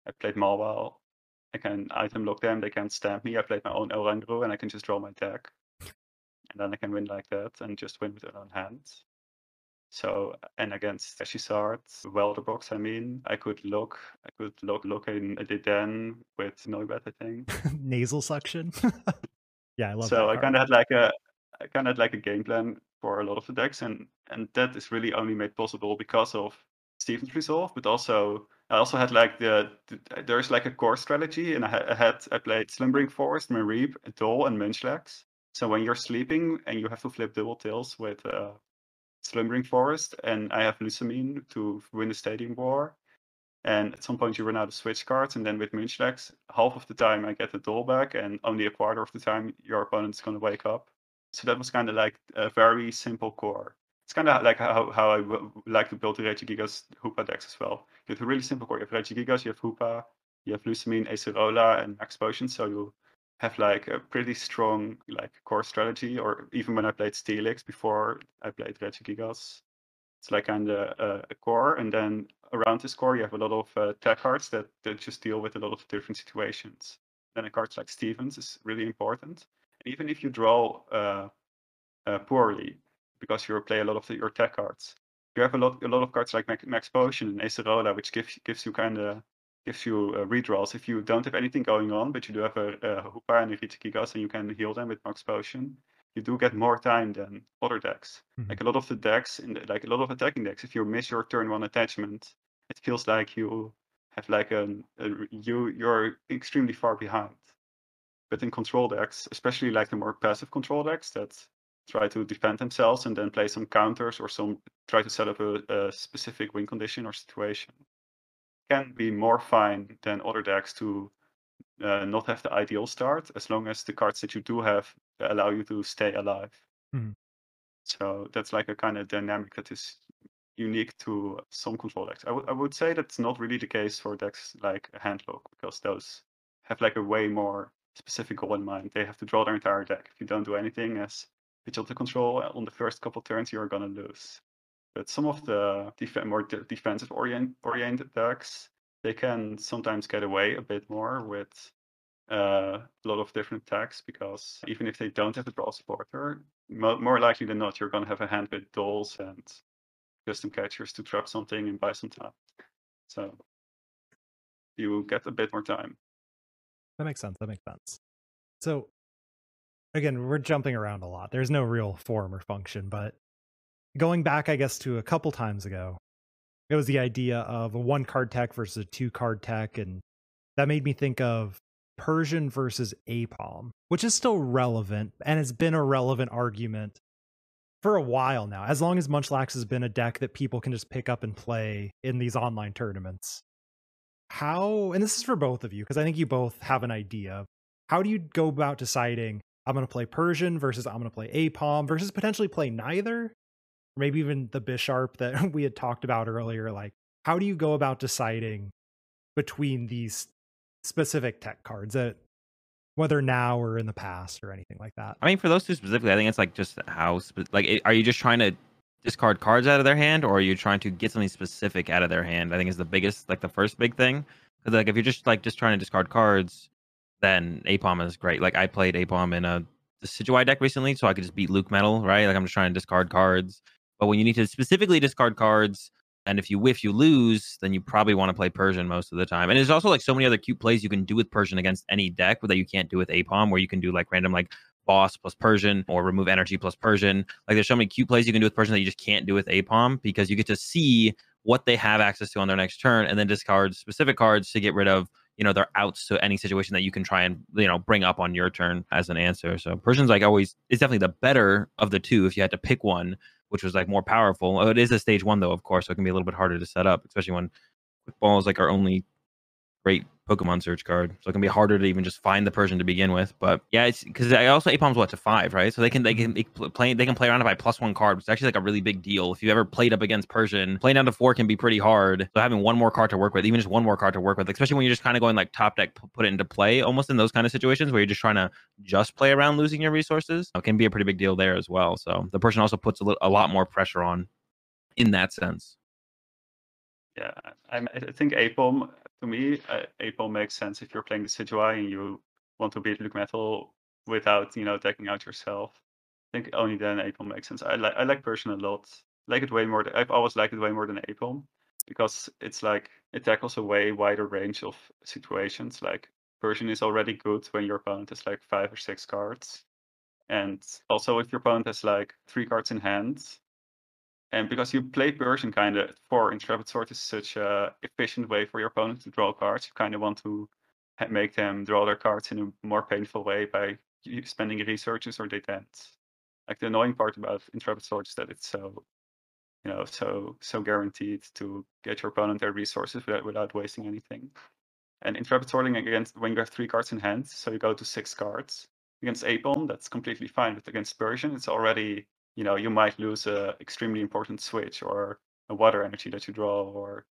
I played Malwal, I can item lock them, they can't stamp me. I played my own Oranguru and I can just draw my deck. And then I can win like that and just win with own hands. So and against Charizard, Welderbox, I mean, I could look I could look look in a Den with Noibat, I think.
Nasal suction. yeah, I love
so
that.
I kind of had like a I kind of had like a game plan for a lot of the decks, and and that is really only made possible because of Steven's Resolve, but also I also had like the, the there's like a core strategy, and I, I had I played Slumbering Forest, Mareep, Dole, and Munchlax. So when you're sleeping and you have to flip double tails with uh, Slumbering Forest, and I have Lusamine to win the Stadium War. And at some point you run out of switch cards, and then with Munchlax, half of the time I get the doll back, and only a quarter of the time your opponent's gonna wake up. So that was kind of like a very simple core. It's kind of like how, how I w- like to build the Regigigas Hoopa decks as well. You have a really simple core. You have Regigigas, you have Hoopa, you have Lusamine, Acerola, and Max Potion. So you have like a pretty strong like core strategy. Or even when I played Steelix before I played Regigigas, it's like kind of a, core. And then around this core, you have a lot of uh, tech cards that, that just deal with a lot of different situations. Then a cards like Stevens is really important. And even if you draw uh, uh, poorly, because you play a lot of the, your tech cards, you have a lot a lot of cards like Max, Max Potion and Acerola, which gives gives you kind of gives you uh, redraws. If you don't have anything going on, but you do have a, a Hoopa and a Regigigas, and you can heal them with Max Potion, you do get more time than other decks.
Mhm.
Like a lot of the decks, in the, like a lot of attacking decks, if you miss your turn one attachment, it feels like you have like an a, you you're extremely far behind. But in control decks, especially like the more passive control decks that try to defend themselves and then play some counters or some try to set up a, a specific win condition or situation, can be more fine than other decks to uh, not have the ideal start as long as the cards that you do have allow you to stay alive.
Mhm.
So that's like a kind of dynamic that is unique to some control decks. I would say that's not really the case for decks like Handlock because those have like a way more specific goal in mind. They have to draw their entire deck. If you don't do anything as Pidgeotto control on the first couple turns, you're gonna lose. But some of the def- more de- defensive orient- oriented decks, they can sometimes get away a bit more with uh, a lot of different attacks because even if they don't have a draw supporter, mo- more likely than not, you're going to have a hand with dolls and custom catchers to trap something and buy some time. So you get a bit more time.
That makes sense. That makes sense. So again, we're jumping around a lot. There's no real form or function, but going back, I guess, to a couple times ago, it was the idea of a one card tech versus a two card tech. And that made me think of Persian versus Aipom, which is still relevant and has been a relevant argument for a while now, as long as Munchlax has been a deck that people can just pick up and play in these online tournaments. How, and this is for both of you, because I think you both have an idea. How do you go about deciding I'm going to play Persian versus I'm going to play Aipom versus potentially play neither? Or maybe even the Bisharp that we had talked about earlier. Like, how do you go about deciding between these specific tech cards that whether now or in the past or anything like that.
I mean, for those two specifically, I think it's like just how like are you just trying to discard cards out of their hand, or are you trying to get something specific out of their hand? I think is the biggest, like the first big thing. Because like if you're just like just trying to discard cards, then Aipom is great. Like I played Aipom in a the deck recently, so I could just beat LucMetal, right? Like I'm just trying to discard cards. But when you need to specifically discard cards, and if you whiff, you lose, then you probably want to play Persian most of the time. And there's also like so many other cute plays you can do with Persian against any deck that you can't do with Aipom, where you can do like random like boss plus Persian or remove energy plus Persian. Like there's so many cute plays you can do with Persian that you just can't do with Aipom because you get to see what they have access to on their next turn and then discard specific cards to get rid of you know their outs to any situation that you can try and you know bring up on your turn as an answer so persian's like always is definitely the better of the two if you had to pick one which was like more powerful. Oh, it is a stage one though, of course, so it can be a little bit harder to set up, especially when Quick balls like our only great Pokemon search card, so it can be harder to even just find the Persian to begin with. But yeah, it's because I also Aipom's what to five, right? So they can they can they play they can play around by plus one card, which is actually like a really big deal. If you ever played up against Persian, playing down to four can be pretty hard. So having one more card to work with, even just one more card to work with, especially when you're just kind of going like top deck, put it into play, almost in those kind of situations where you're just trying to just play around losing your resources, it can be a pretty big deal there as well. So the Persian also puts a, a lot more pressure on in that sense.
Yeah, I, I think Aipom to me, uh, Aipom makes sense if you're playing the Decidueye and you want to beat LucMetal without, you know, decking out yourself. I think only then Aipom makes sense. I like I like Persian a lot. Like it way more. I've always liked it way more than Aipom because it's like it tackles a way wider range of situations. Like Persian is already good when your opponent has like five or six cards, and also if your opponent has like three cards in hand, and because you play Persian kind of for Intrepid Sword is such a efficient way for your opponent to draw cards, you kind of want to make them draw their cards in a more painful way by spending resources or they dent. Like the annoying part about Intrepid Sword is that it's so, you know, so so guaranteed to get your opponent their resources without without wasting anything. And Intrepid Sorting against when you have three cards in hand, so you go to six cards. Against Aipom, that's completely fine, but against Persian, it's already you know you might lose a extremely important switch or a water energy that you draw or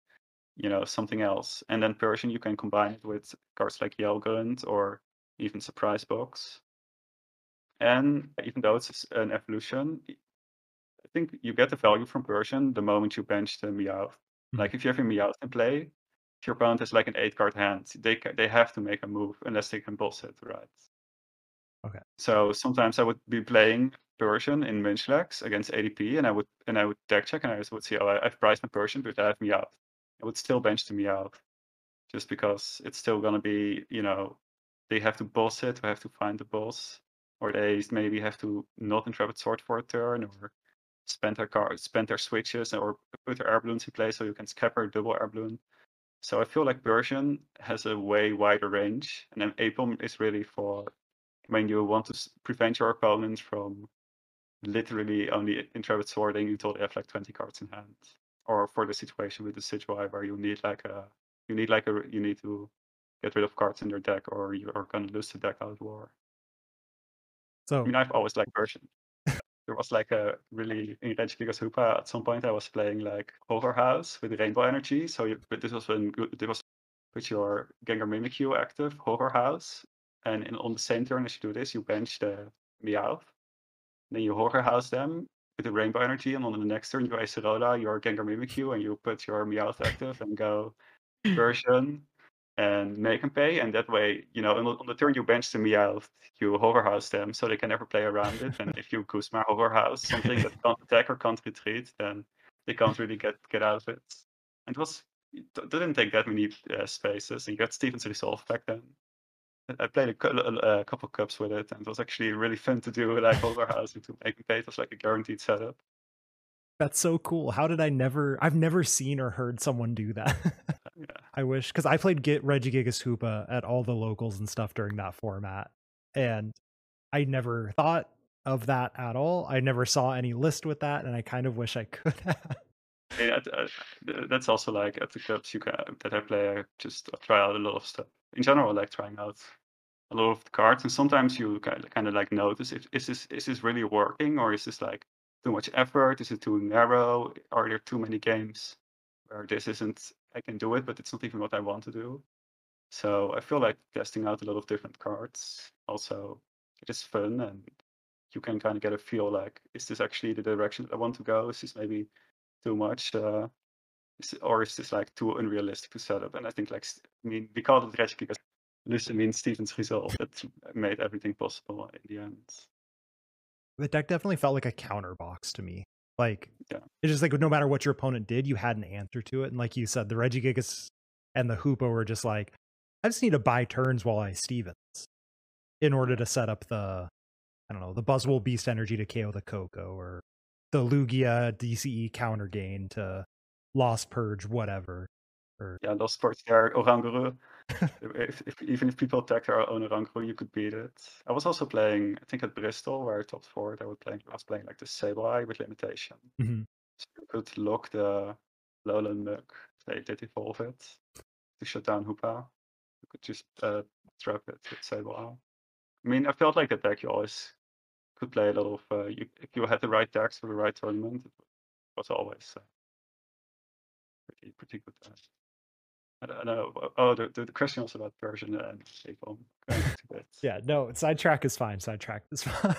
you know something else. And then persian you can combine it with cards like yellgrunt or even surprise box. And even though it's an evolution i think you get the value from persian the moment you bench the meowth mm-hmm. like if you have a meowth in play if your opponent has like an eight card hand they they have to make a move unless they can boss it right
okay
so sometimes i would be playing Persian in Munchlax against ADP, and I would and I would deck check, and I would see, oh, I, have priced my Persian, but I have Meowth. I would still bench the Meowth, just because it's still gonna be, you know, they have to boss it, or have to find the boss, or they maybe have to not Intrepid Sword for a turn, or spend their cards, spend their switches, or put their air balloons in place so you can scupper double air balloon. So I feel like Persian has a way wider range, and then Aipom is really for when you want to prevent your opponent from literally only intrepid sorting until they have like 20 cards in hand. Or for the situation with the Decidueye where you need like a you need like a you need to get rid of cards in your deck or you're gonna lose the deck out of war.
So
I mean I've always liked Persian. there was like a really in Regigigas Hoopa at some point I was playing like Horror House with Rainbow Energy. So you, but this was when this was with your Gengar Mimikyu active, Horror And on the same turn as you do this, you bench the Meowth then you Horror House them with the Rainbow Energy, and on the next turn you Acerola, your Gengar Mimikyu, and you put your Meowth active and go Persian and make them pay. And that way, you know, on the, turn you bench the Meowth, you Horror House them so they can never play around it. and if you Guzma Horror House something that can't attack or can't retreat, then they can't really get get out of it. And it was it didn't take that many uh, spaces, and you got Steven's Resolve back then. I played a, a, a couple cups with it, and it was actually really fun to do like older housing to make it was like a guaranteed setup.
That's so cool. How did I never? I've never seen or heard someone do that.
Yeah.
I wish because I played Get Regigigas Hoopa at all the locals and stuff during that format, and I never thought of that at all. I never saw any list with that, and I kind of wish I could have.
Yeah, th- th- that's also like at the clubs you can that I play. I just try out a lot of stuff. In general, like trying out a lot of the cards, and sometimes you kind of, kind of like notice if is this is this really working or is this like too much effort? Is it too narrow? Are there too many games where this isn't? I can do it, but it's not even what I want to do. So I feel like testing out a lot of different cards. Also, it is fun, and you can kind of get a feel like, is this actually the direction that I want to go? Is this maybe too much? Uh, or is this like too unrealistic to set up? And I think like I mean we called it Reggie because Lucy means Steven's resolve that made everything possible in the end.
the deck definitely felt like a counter box to me. Like
Yeah.
it's just like no matter what your opponent did, you had an answer to it. And like you said, the Regigigas and the Hoopa were just like, I just need to buy turns while I Stevens in order to set up the I don't know, the Buzzwole Beast energy to KO the Koko or the Lugia DCE counter gain to Lost Purge, whatever. Or
Yeah, those sports there, Oranguru. if, if even if people attack their own Oranguru, you could beat it. I was also playing, I think at Bristol where I topped fourth, I was playing I was playing like the Sableye with limitation.
Mhm.
So you could lock the Lowland Mug. They did evolve it to shut down Hoopa. You could just uh, trap it with Sableye. I mean, I felt like that deck you always could play a lot of. Uh, you, if you had the right decks for the right tournament, it was always uh, pretty pretty good. Uh, I don't know. Oh, the, the, the question was about Persian and Napalm. Going back to that.
Yeah, no, sidetrack is fine. Sidetrack is fine.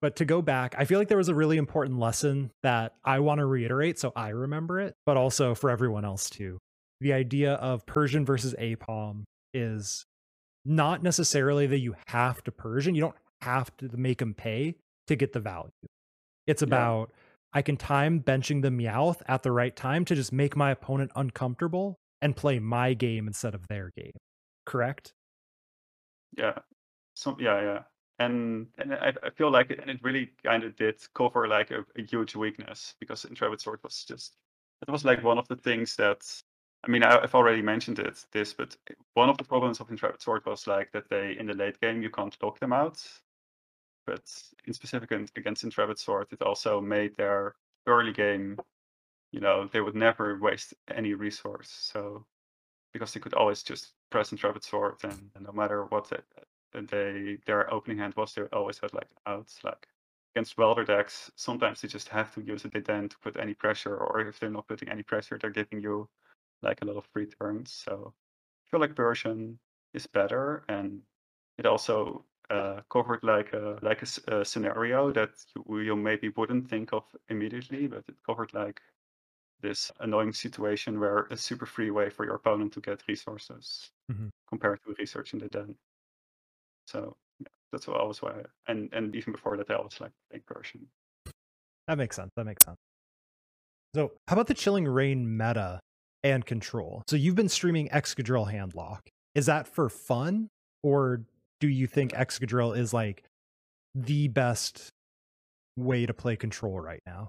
but to go back, I feel like there was a really important lesson that I want to reiterate so I remember it, but also for everyone else too. The idea of Persian versus Aipom is not necessarily that you have to Persian. You don't have to make them pay to get the value. It's
Yeah.
I can time benching the Meowth at the right time to just make my opponent uncomfortable and play my game instead of their game. Correct?
Yeah. So yeah, yeah. And and I, I feel like it, and it really kind of did cover like a, a huge weakness because Intrepid Sword was just it was like one of the things that I mean I, I've already mentioned it this, but one of the problems of Intrepid Sword was like that they in the late game you can't lock them out. But in specific against Intrepid Sword, it also made their early game, you know, they would never waste any resource. So because they could always just press Intrepid Sword and, and no matter what they, they their opening hand was, they always had like an out. Like against welder decks, sometimes they just have to use it then to put any pressure, or if they're not putting any pressure, they're giving you like a lot of free turns. So I feel like Persian is better, and it also covered like a like a, a scenario that you, you maybe wouldn't think of immediately, but it covered like this annoying situation where a super free way for your opponent to get resources
Mhm.
compared to researching the den. So yeah, that's what I was why, and and even before that, I was like Persian.
That makes sense. That makes sense. So, how about the Chilling Reign meta and control? So, you've been streaming Excadrill Handlock. Is that for fun, or do you think Excadrill is like the best way to play control right now?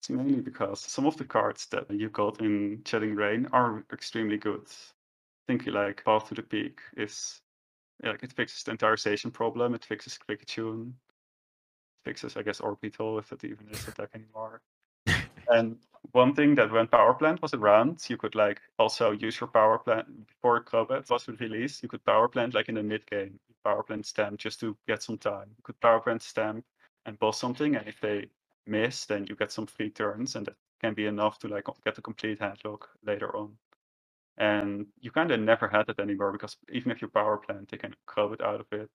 It's mainly because some of the cards that you got in Chilling Reign are extremely good. I think like Path to the Peak is like it fixes the entire station problem, it fixes Quick Tune, fixes I guess Orbital if it even is a deck anymore. And one thing that when Power Plant was around, you could like also use your Power Plant before Crobat was released. You could Power Plant like in the mid game, Power Plant Stamp just to get some time. You could Power Plant Stamp and boss something, and if they miss, then you get some free turns, and that can be enough to like get a complete handlock later on. And you kind of never had it anymore because even if you power plant, they can crowd it out of it,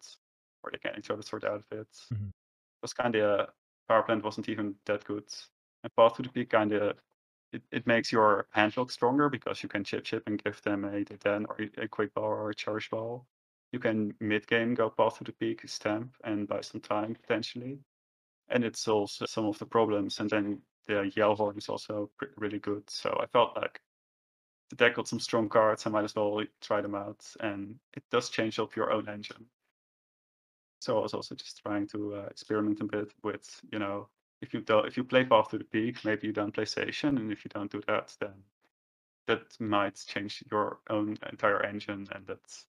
or they can intro sort out of it.
Mhm.
It was kind of power plant wasn't even that good. And path to the peak kind of it, it makes your handlock stronger because you can chip chip and give them a D10 or a- quick ball or a charge ball. You can mid game go path to the peak, stamp, and buy some time potentially. And it solves some of the problems. And then the yell horn is also really good. So I felt like the deck got some strong cards. I might as well try them out, and it does change up your own engine. So I was also just trying to uh, experiment a bit with, you know, if you do, if you play Path to the Peak, maybe you don't play Station, and if you don't do that, then that might change your own entire engine, and that's.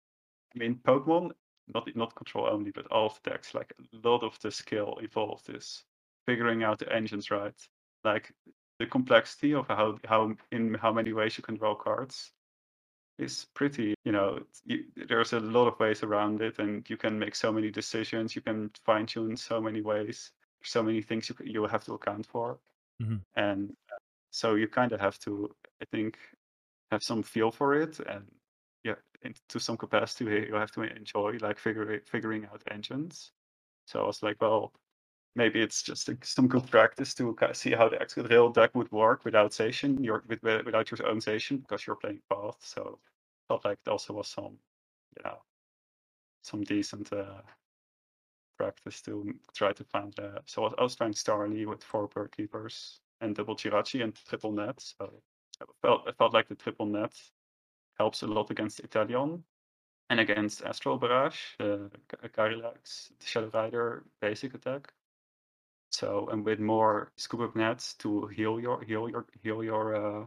I mean, Pokemon, not not control only, but all decks, like a lot of the skill involved is figuring out the engines right. Like the complexity of how how in how many ways you can draw cards is pretty you know you, there's a lot of ways around it and you can make so many decisions you can fine tune so many ways so many things you you have to account for
Mhm.
and uh, so you kind of have to i think have some feel for it and yeah in, to some capacity you have to enjoy like figuring figuring out engines so i was like well maybe it's just like some good practice to kind of see how the real deck would work without Zacian, your with, without your own Zacian, because you're playing Path. So felt like it also was some, you know, some decent uh, practice to try to find. Uh, so I was trying Starly with four bird keepers and double Jirachi and triple net. So I felt I felt like the triple net helps a lot against Inteleon and against Astral Barrage, uh, Calyrex, Shadow Rider basic attack. So and with more scoop up nets to heal your heal your heal your uh,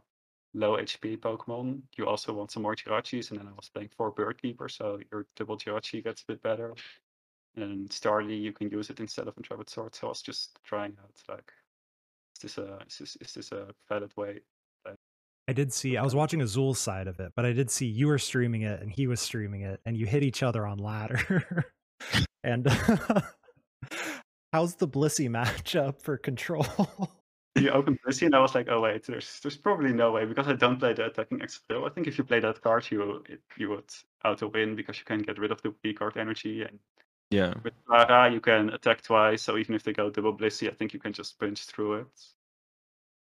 low HP Pokemon, you also want some more Jirachis. And then I was playing four Bird Keeper, so your double Jirachi gets a bit better. And Starly, you can use it instead of Intrepid Sword. So I was just trying out like, is this a is this, is this a valid way?
I did see. I was watching Azul's side of it, but I did see you were streaming it and he was streaming it, and you hit each other on ladder. and how's the Blissey matchup for control?
you opened Blissey, and I was like, oh wait, there's there's probably no way because I don't play the attacking extra. I think if you play that card, you it, you would auto win because you can get rid of the B card energy, and
Yeah.
with Clara you can attack twice. So even if they go double Blissey, I think you can just punch through it.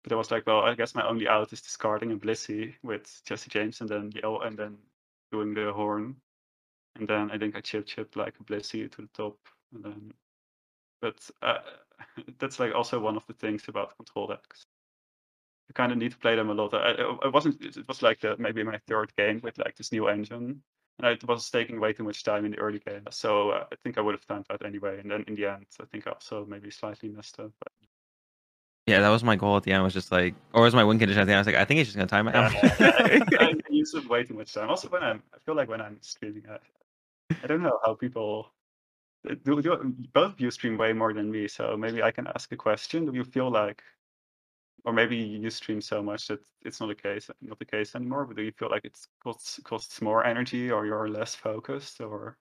But I was like, well, I guess my only out is discarding a Blissey with Jesse James, and then yell, and then doing the horn, and then I think I chip chipped like a Blissey to the top, and then. But uh, that's like also one of the things about control decks. You kind of need to play them a lot. I, I I wasn't. It it was like the, maybe my third game with like this new engine, and it was taking way too much time in the early game. So uh, I think I would have timed out anyway. And then in the end, I think I also maybe slightly messed up. But
Yeah, that was my goal at the end. Was just like, or was my win condition at the end? I was like, I think he's just gonna time it out.
yeah, I, I use way too much time. Also, when I'm, I feel like when I'm streaming, I, I don't know how people. Do, do both of you stream way more than me? So maybe I can ask a question. Do you feel like, or maybe you stream so much that it's not the case, not the case anymore? But do you feel like it costs costs more energy, or you're less focused, or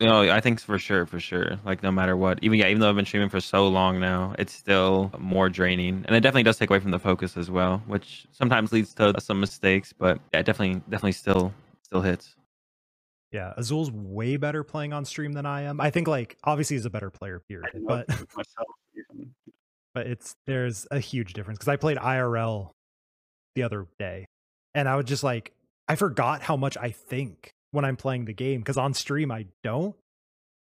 No, I think for sure, for sure. Like no matter what, even yeah, even though I've been streaming for so long now, it's still more draining, and it definitely does take away from the focus as well, which sometimes leads to some mistakes. But yeah, it definitely, definitely still, still hits.
yeah, Azul's way better playing on stream than I am. I think like obviously he's a better player, period.
don't know
But
myself even.
But it's there's a huge difference because I played IRL the other day, and I was just like, I forgot how much I think when I'm playing the game because on stream I don't.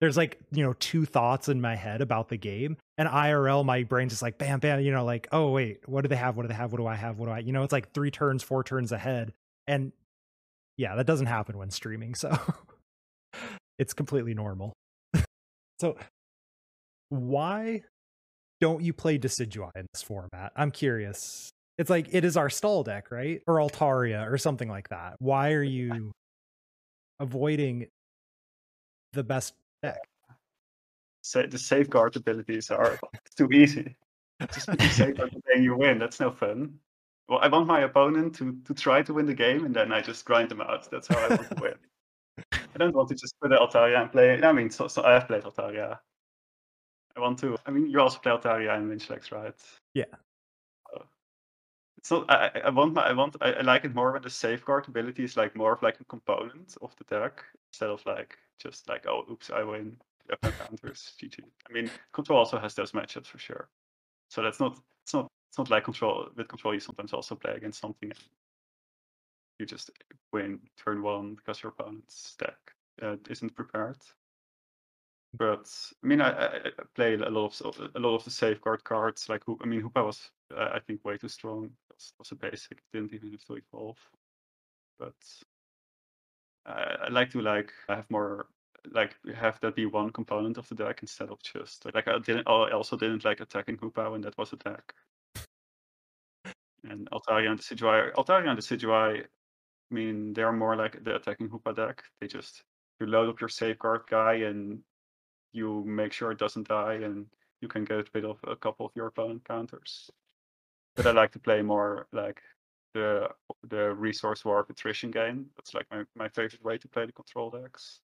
There's like you know two thoughts in my head about the game, and IRL my brain's just like bam bam, you know like oh wait, what do they have? What do they have? What do I have? What do I? You know, it's like three turns, four turns ahead, and yeah, that doesn't happen when streaming, so it's completely normal. so why don't you play Decidueye in this format? I'm curious. It's like it is our stall deck, right? Or Altaria or something like that. Why are you avoiding the best deck?
Sa- the safeguard abilities are too easy. Just because you safeguard the game, you win. That's no fun. Well, I want my opponent to to try to win the game, and then I just grind them out. That's how I want to win. I don't want to just put Altaria and play. I mean, so, so I have played Altaria. I want to. I mean, you also play Altaria and Winchlex, right?
Yeah.
Uh, it's not. I, I- I want my. I want. I, I like it more when the safeguard ability is like more of like a component of the deck instead of like just like oh oops I win. Have counters. GG. I mean, control also has those matchups for sure. So that's not. It's not. It's not like control. With control, you sometimes also play against something. And you just win turn one because your opponent's deck uh, isn't prepared. But I mean, I, I, a lot of a lot of the safeguard cards. Like, I mean, Hoopa was uh, I think way too strong. Was, was a basic. Didn't even have to evolve. but I, I like to like have more like have that be one component of the deck instead of just like I didn't. I also didn't like attacking Hoopa when that was a deck. And Altaria and Decidueye, Altaria and Decidueye, I mean, they're more like the attacking Hoopa deck. They just you load up your safeguard guy and you make sure it doesn't die, and you can get rid of a couple of your opponent counters. But I like to play more like the the resource war attrition game. That's like my, my favorite way to play the control decks.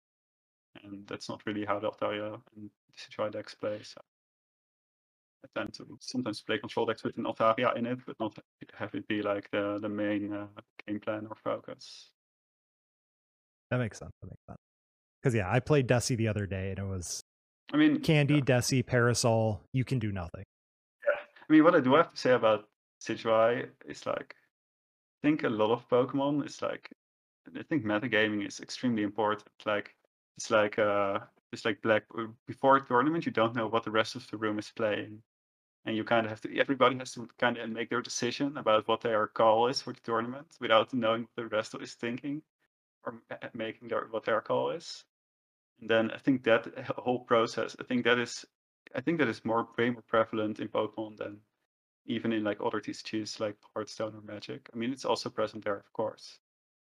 And that's not really how Altaria and Decidueye decks play. So I tend to sometimes play control decks with an Altaria in it, but not have it be like the the main uh, game plan or focus.
That makes sense. That makes sense. Because yeah, I played Desi the other day, and it was
I mean,
Candy,
yeah.
Desi, Parasol. You can do nothing. Yeah.
I mean, what I do have to say about Decidueye is like, I think a lot of Pokemon is like, I think metagaming is extremely important. Like, it's like, uh, it's like black before a tournament, you don't know what the rest of the room is playing, and you kind of have to. Everybody has to kind of make their decision about what their call is for the tournament without knowing what the rest of is thinking, or making their what their call is. And then I think that whole process, I think that is, I think that is more way more prevalent in Pokemon than even in like other TCGs like Hearthstone or Magic. I mean, it's also present there, of course.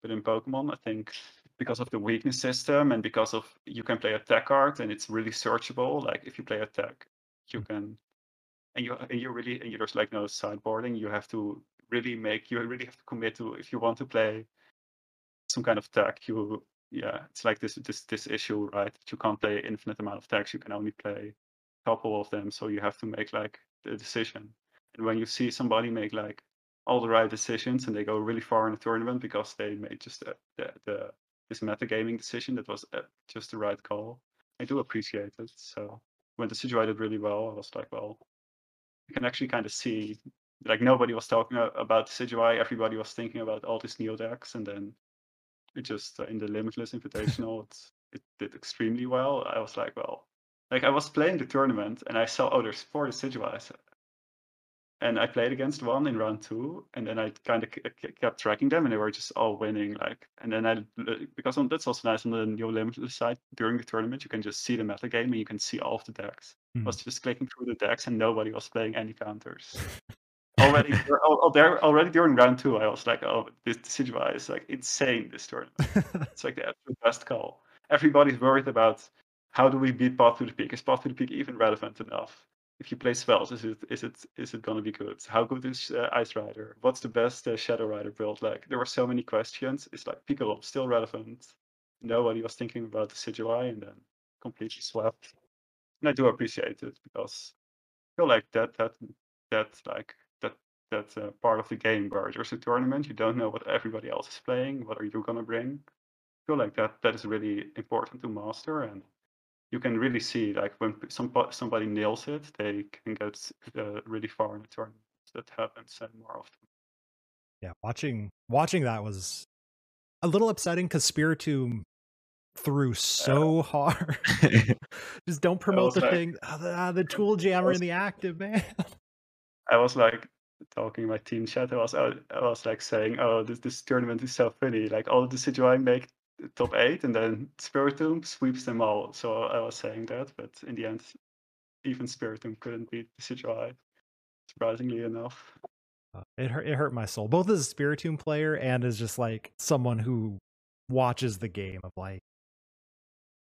But in Pokemon, I think because of the weakness system and because of you can play a tech card and it's really searchable. Like if you play a tech, you mm. can, and you and you really and you, there's like no sideboarding. You have to really make you really have to commit to if you want to play some kind of tech. You yeah, it's like this this this issue, right? You can't play infinite amount of decks. You can only play a couple of them. So you have to make like the decision. And when you see somebody make like all the right decisions and they go really far in the tournament because they made just the, the, the this metagaming decision that was uh, just the right call, I do appreciate it. So when the did really well, I was like, well, you can actually kind of see like nobody was talking about Decidueye. Everybody was thinking about all these neo decks, and then just uh, in the Limitless Invitational, it's, it did extremely well. I was like, well, like I was playing the tournament and I saw oh, there's four Decidueyes, and I played against one in round two, and then I kind of kept tracking them, and they were just all winning. Like, and then I because on, that's also nice on the Neo Limitless side during the tournament, you can just see the meta game and you can see all of the decks. I
Hmm.
was just clicking through the decks, and nobody was playing any counters. Already, oh, there, already during round two, I was like, oh, this Decidueye is like insane. This tournament, it's like the absolute best call. Everybody's worried about how do we beat Path to the Peak? Is Path to the Peak even relevant enough? If you play spells, is it is it is it gonna be good? How good is uh, Ice Rider? What's the best uh, Shadow Rider build? Like there were so many questions. It's like Piccolo still relevant. Nobody was thinking about the Decidueye, and then completely swept. And I do appreciate it because I feel like that that that like that that uh, part of the game where there's a tournament, you don't know what everybody else is playing. What are you gonna bring? I feel like that that is really important to master, and you can really see like when some somebody nails it, they can get uh, really far in the tournament. That happens uh, more often.
yeah, watching watching that was a little upsetting because Spiritomb threw so hard. Just don't promote the
like-
thing. Ah, the, ah, the tool jammer
was-
in the active, man.
I was like talking in my team chat. I was I was like saying, "Oh, this this tournament is so funny. Like all the Decidueye make top eight, and then Spiritomb sweeps them all." So I was saying that, but in the end, even Spiritomb couldn't beat Decidueye. Surprisingly enough.
Uh, it hurt. It hurt my soul, both as a Spiritomb player and as just like someone who watches the game of like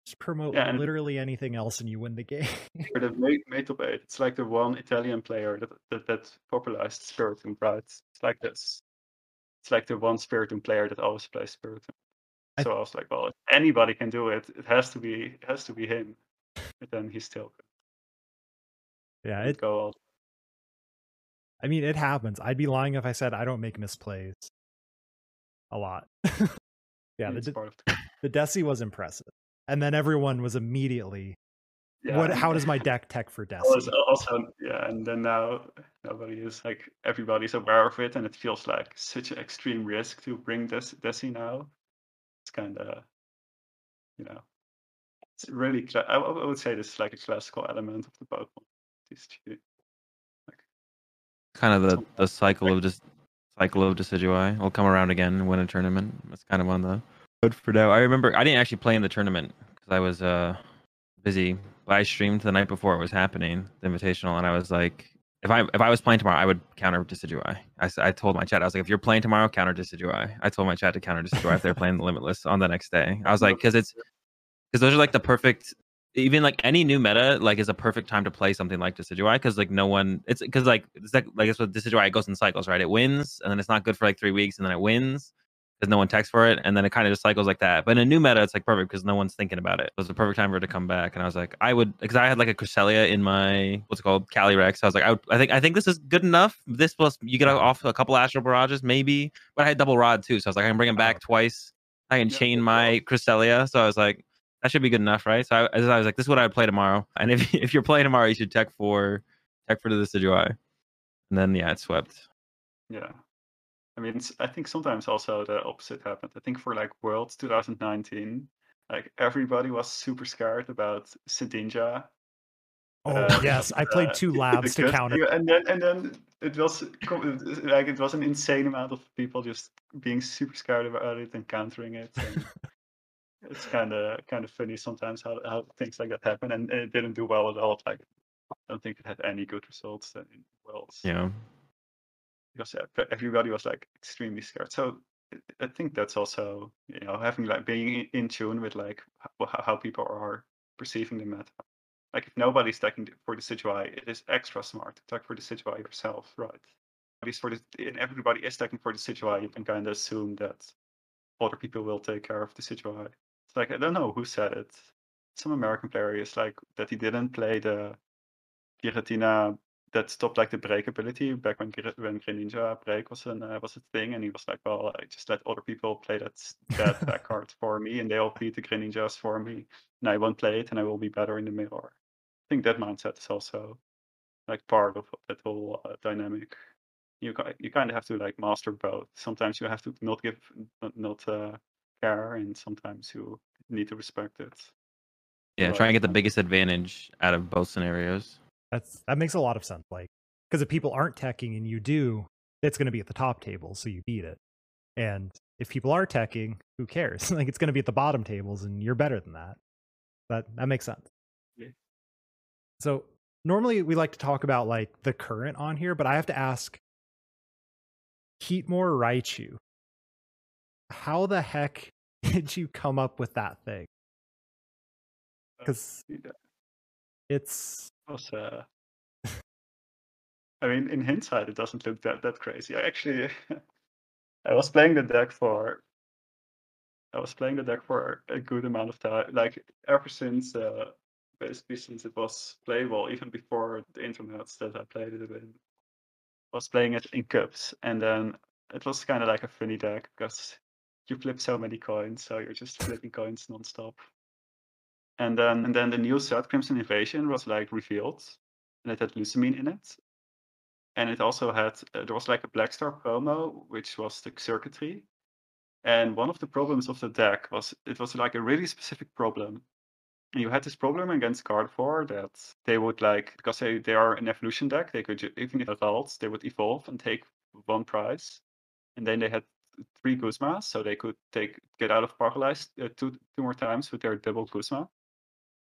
just promote
Yeah,
literally anything else and you win the game.
But it made, made top eight. It's like the one Italian player that that, that popularized Spiritomb, right? It's like this. It's like the one Spiritomb player that always plays Spiritomb.
I-
So I was like, well, if anybody can do it, it has to be it has to be him. But then he still
yeah, it.
go all
I mean, it happens. I'd be lying if I said I don't make misplays a lot. yeah, the
it's
De-
part of the
the Desi was impressive, and then everyone was immediately,
yeah.
"What? How does my deck tech for
I was
Desi?"
also yeah, and then now nobody is like everybody's aware of it, and it feels like such an extreme risk to bring this Desi now. It's kind of, you know, it's really. Cla- I, I would say this is like a classical element of the Pokemon TCG.
kind of the the cycle of just cycle of Decidueye. I'll come around again and win a tournament. it's kind of on the road for now. I remember I didn't actually play in the tournament because I was uh busy. But I streamed the night before it was happening, the invitational, and I was like, if I if I was playing tomorrow, I would counter Decidueye. I, I told my chat, I was like, if you're playing tomorrow, counter Decidueye. I told my chat to counter Decidueye if they're playing the Limitless on the next day. I was like, because it's because those are like the perfect even like any new meta like is a perfect time to play something like Decidueye because like no one it's because like it's like like it's what Decidueye it goes in cycles right it wins and then it's not good for like three weeks and then it wins because no one texts for it and then it kind of just cycles like that but in a new meta it's like perfect because no one's thinking about it it was the perfect time for it to come back and I was like I would because I had like a Cresselia in my what's it called Calyrex I was like I, would, I think I think this is good enough this plus you get off a couple Astral Barrages maybe but I had double rod too so I was like I can bring him back oh. twice I can chain my Cresselia so I was like that should be good enough, right? So I, I was like, this is what I would play tomorrow. And if if you're playing tomorrow, you should tech for tech for the Decidueye. And then yeah, it swept.
Yeah. I mean, I think sometimes also the opposite happened. I think for like Worlds 2019, like everybody was super scared about Shedinja.
Oh uh, yes, I played uh, two labs to counter.
And then and then it was like it was an insane amount of people just being super scared about it and countering it. And it's kind of kind of funny sometimes how, how things like that happen, and, and, it didn't do well at all. Like, I don't think it had any good results in Worlds.
Yeah,
because everybody was like extremely scared. So I think that's also you know having like being in tune with like how, people are perceiving the meta. Like if nobody's taking for the Decidueye, it is extra smart to take for the Decidueye yourself, right? At least for the, and everybody is taking for the Decidueye, you can kind of assume that other people will take care of the Decidueye. It's like I don't know who said it. Some American player is like that he didn't play the Giratina that stopped like the breakability back when when Greninja break was an uh, was a thing, and he was like, well, I just let other people play that that back card for me, and they all beat the Greninjas for me, and I won't play it, and I will be better in the mirror. I think that mindset is also like part of that whole uh, dynamic. You you kind of have to like master both. Sometimes you have to not give not uh, care, and sometimes you need to respect it.
Yeah, but, try and get the biggest advantage out of both scenarios.
That's that makes a lot of sense. Like, because if people aren't teching and you do, it's going to be at the top table, so you beat it. And if people are teching, who cares? like, it's going to be at the bottom tables, and you're better than that. That that makes sense. Yeah. So normally we like to talk about like the current on here, but I have to ask Heatmor Raichu how the heck did you come up with that thing? Because uh, it's.
Was, uh... I mean, in hindsight, it doesn't look that that crazy. I actually, I was playing the deck for. I was playing the deck for a good amount of time, like ever since, uh, basically since it was playable, even before the internet that I played it in. I was playing it in cups, and then it was kind of like a funny deck because you flip so many coins, so you're just flipping coins nonstop. And then and then the new set Crimson Invasion was like revealed, and it had Lusamine in it. And it also had uh, there was like a Black Star promo, which was the circuitry. And one of the problems of the deck was it was like a really specific problem. And you had this problem against Gardevoir that they would like because they, they are an evolution deck, they could even if adults, they would evolve and take one prize. And then they had three Guzmas, so they could take get out of paralyzed uh, two two more times with their double Guzma.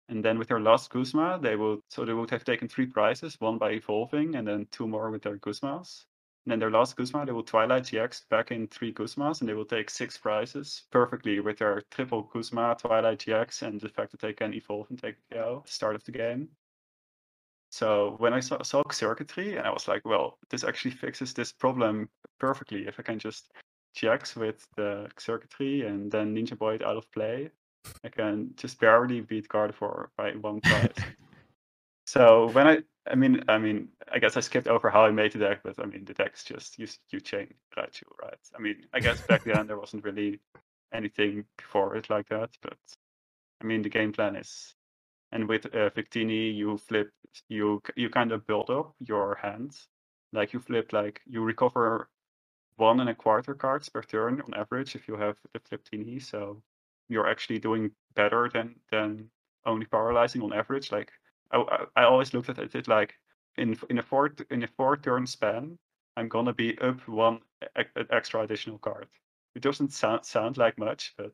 And then with their last Guzma, they would so they would have taken three prizes, one by evolving, and then two more with their Guzmas. And then their last Guzma, they will Twilight GX back in three Guzmas, and they will take six prizes perfectly with their triple Guzma, Twilight GX, and the fact that they can evolve and take KO start of the game. So when I saw, saw circuitry, and I was like, well, this actually fixes this problem perfectly if I can just GX with the circuitry and then Ninja Boy out of play, I can just barely beat Gardevoir by one prize. so when I, I mean, I mean, I guess I skipped over how I made the deck, but I mean, the deck's just you, you chain Raichu, right? I mean, I guess back then there wasn't really anything before it like that, but I mean, the game plan is, and with uh, Victini, you flip, you you kind of build up your hands, like you flip, like you recover one and a quarter cards per turn on average if you have the Fliptini. So you're actually doing better than than only paralyzing on average. Like I, I always looked at it like in in a four in a four turn span, I'm gonna be up one extra additional card. It doesn't sound sound like much, but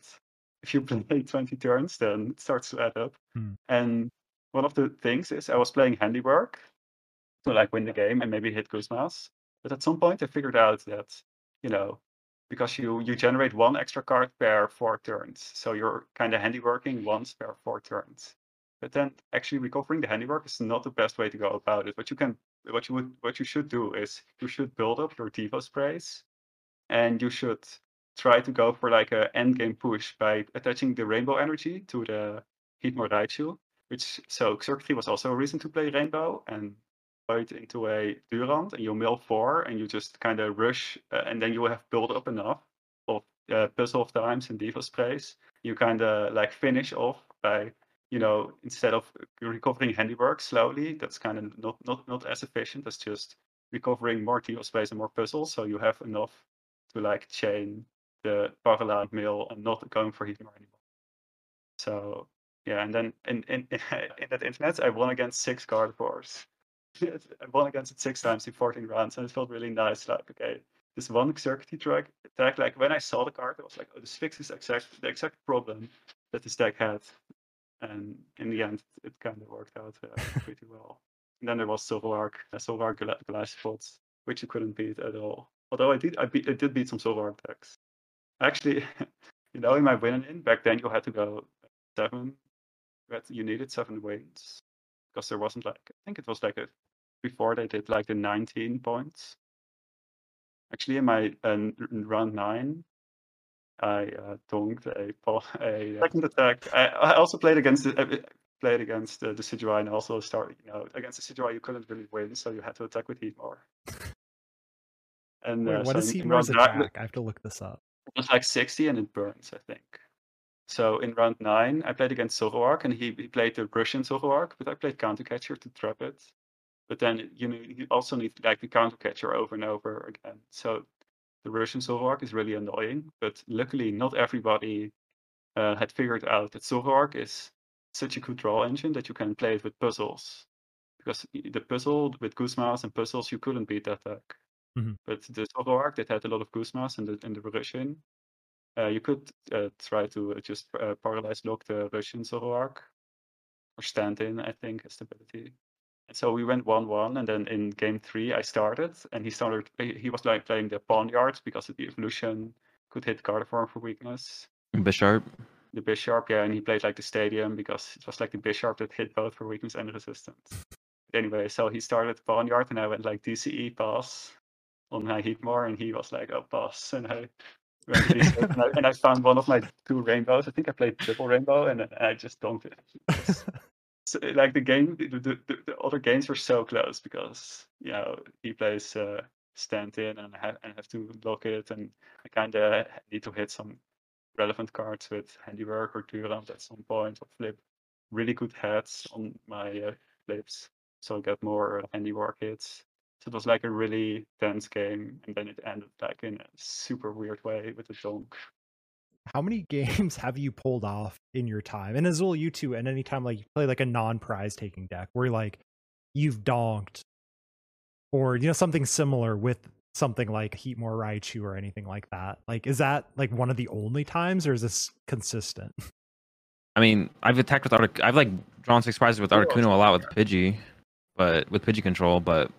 if you play 20 turns, then it starts to add up.
Hmm.
And one of the things is I was playing handiwork to like win the game and maybe hit Guzmas. But at some point I figured out that, you know, because you you generate one extra card per four turns. So you're kind of handiworking once per four turns. But then actually recovering the handiwork is not the best way to go about it. What you can what you would what you should do is you should build up your Devo sprays and you should try to go for like a end game push by attaching the rainbow energy to the Heatmor Raichu. Which so Xurkitree was also a reason to play rainbow and into a Durant and you mill four and you just kind of rush uh, and then you have built up enough of uh, puzzle of times and Devo sprays. You kind of like finish off by you know instead of recovering handiwork slowly, that's kind of not not not as efficient as just recovering more Devo sprays and more puzzles. So you have enough to like chain the parallel mill and not going for Heatmor anymore. So yeah, and then in in in that internet, I won against six Gardevoirs. Yes, I won against it six times in 14 rounds, and it felt really nice. Like, okay, this one Xurkitree track attack, like when I saw the card, I was like, oh, this fixes exact the exact problem that this deck had. And in the end, it kind of worked out uh, pretty well. And then there was Silverark, uh, Silverark Gla- Glass Spots, which you couldn't beat at all. Although I did, I, beat, I did beat some Silverark decks. Actually, you know, in my winning in back then, you had to go seven. Had, you needed seven wins because there wasn't like I think it was like a before they did like the 19 points. Actually, in my uh, n- round nine, I uh, donked a a second attack. I, I also played against the, uh, played against uh, the Sidgewai and also started you know against the Sidgewai you couldn't really win, so you had to attack with Heatmor. And
Wait,
uh,
what
so
is
in- in nine-
attack? I have to look this up.
it was like 60 and it burns, I think. So in round nine, I played against Zoroark and he, he played the Russian Zoroark, but I played Countercatcher to trap it. But then you know you also need like the Countercatcher over and over again. So the Russian Zoroark is really annoying, but luckily not everybody uh, had figured out that Zoroark is such a good draw engine that you can play it with puzzles. Because the puzzle with Guzmas and puzzles, you couldn't beat that deck.
Mhm.
But the Zoroark that had a lot of Guzmas and the, and the Russian, you could uh, try to uh, just uh, paralyze lock the Russian Zoroark or stand in, I think, stability. And so we went 1 1, and then in game three, I started, and he started, he was like playing the Pawniard because the evolution could hit Gardevoir for weakness.
Bisharp.
The Bisharp, yeah, and he played like the stadium because it was like the Bisharp that hit both for weakness and resistance. Anyway, so he started Pawniard, and I went like DCE pass on my Heatmor, and he was like, oh, pass. And I went to D6, and, I, and I found one of my two rainbows. I think I played triple rainbow, and I just don't. It so, like the game, the, the, the, the other games were so close because you know he plays uh, stand in and I have and have to block it, and I kind of need to hit some relevant cards with handiwork or Durant at some point or flip really good heads on my uh, flips, so I get more uh, handiwork hits. So it was like a really dense game, and then it ended like in a super weird way with a donk.
How many games have you pulled off in your time? And as well, you too, and anytime like you play like a non-prize taking deck where like you've donked or you know something similar with something like Heatmor Raichu or anything like that. Like, is that like one of the only times, or is this consistent?
I mean, I've attacked with Artic. I've like drawn six prizes with
Who
Articuno a lot with
there?
Pidgey, but with Pidgey control, but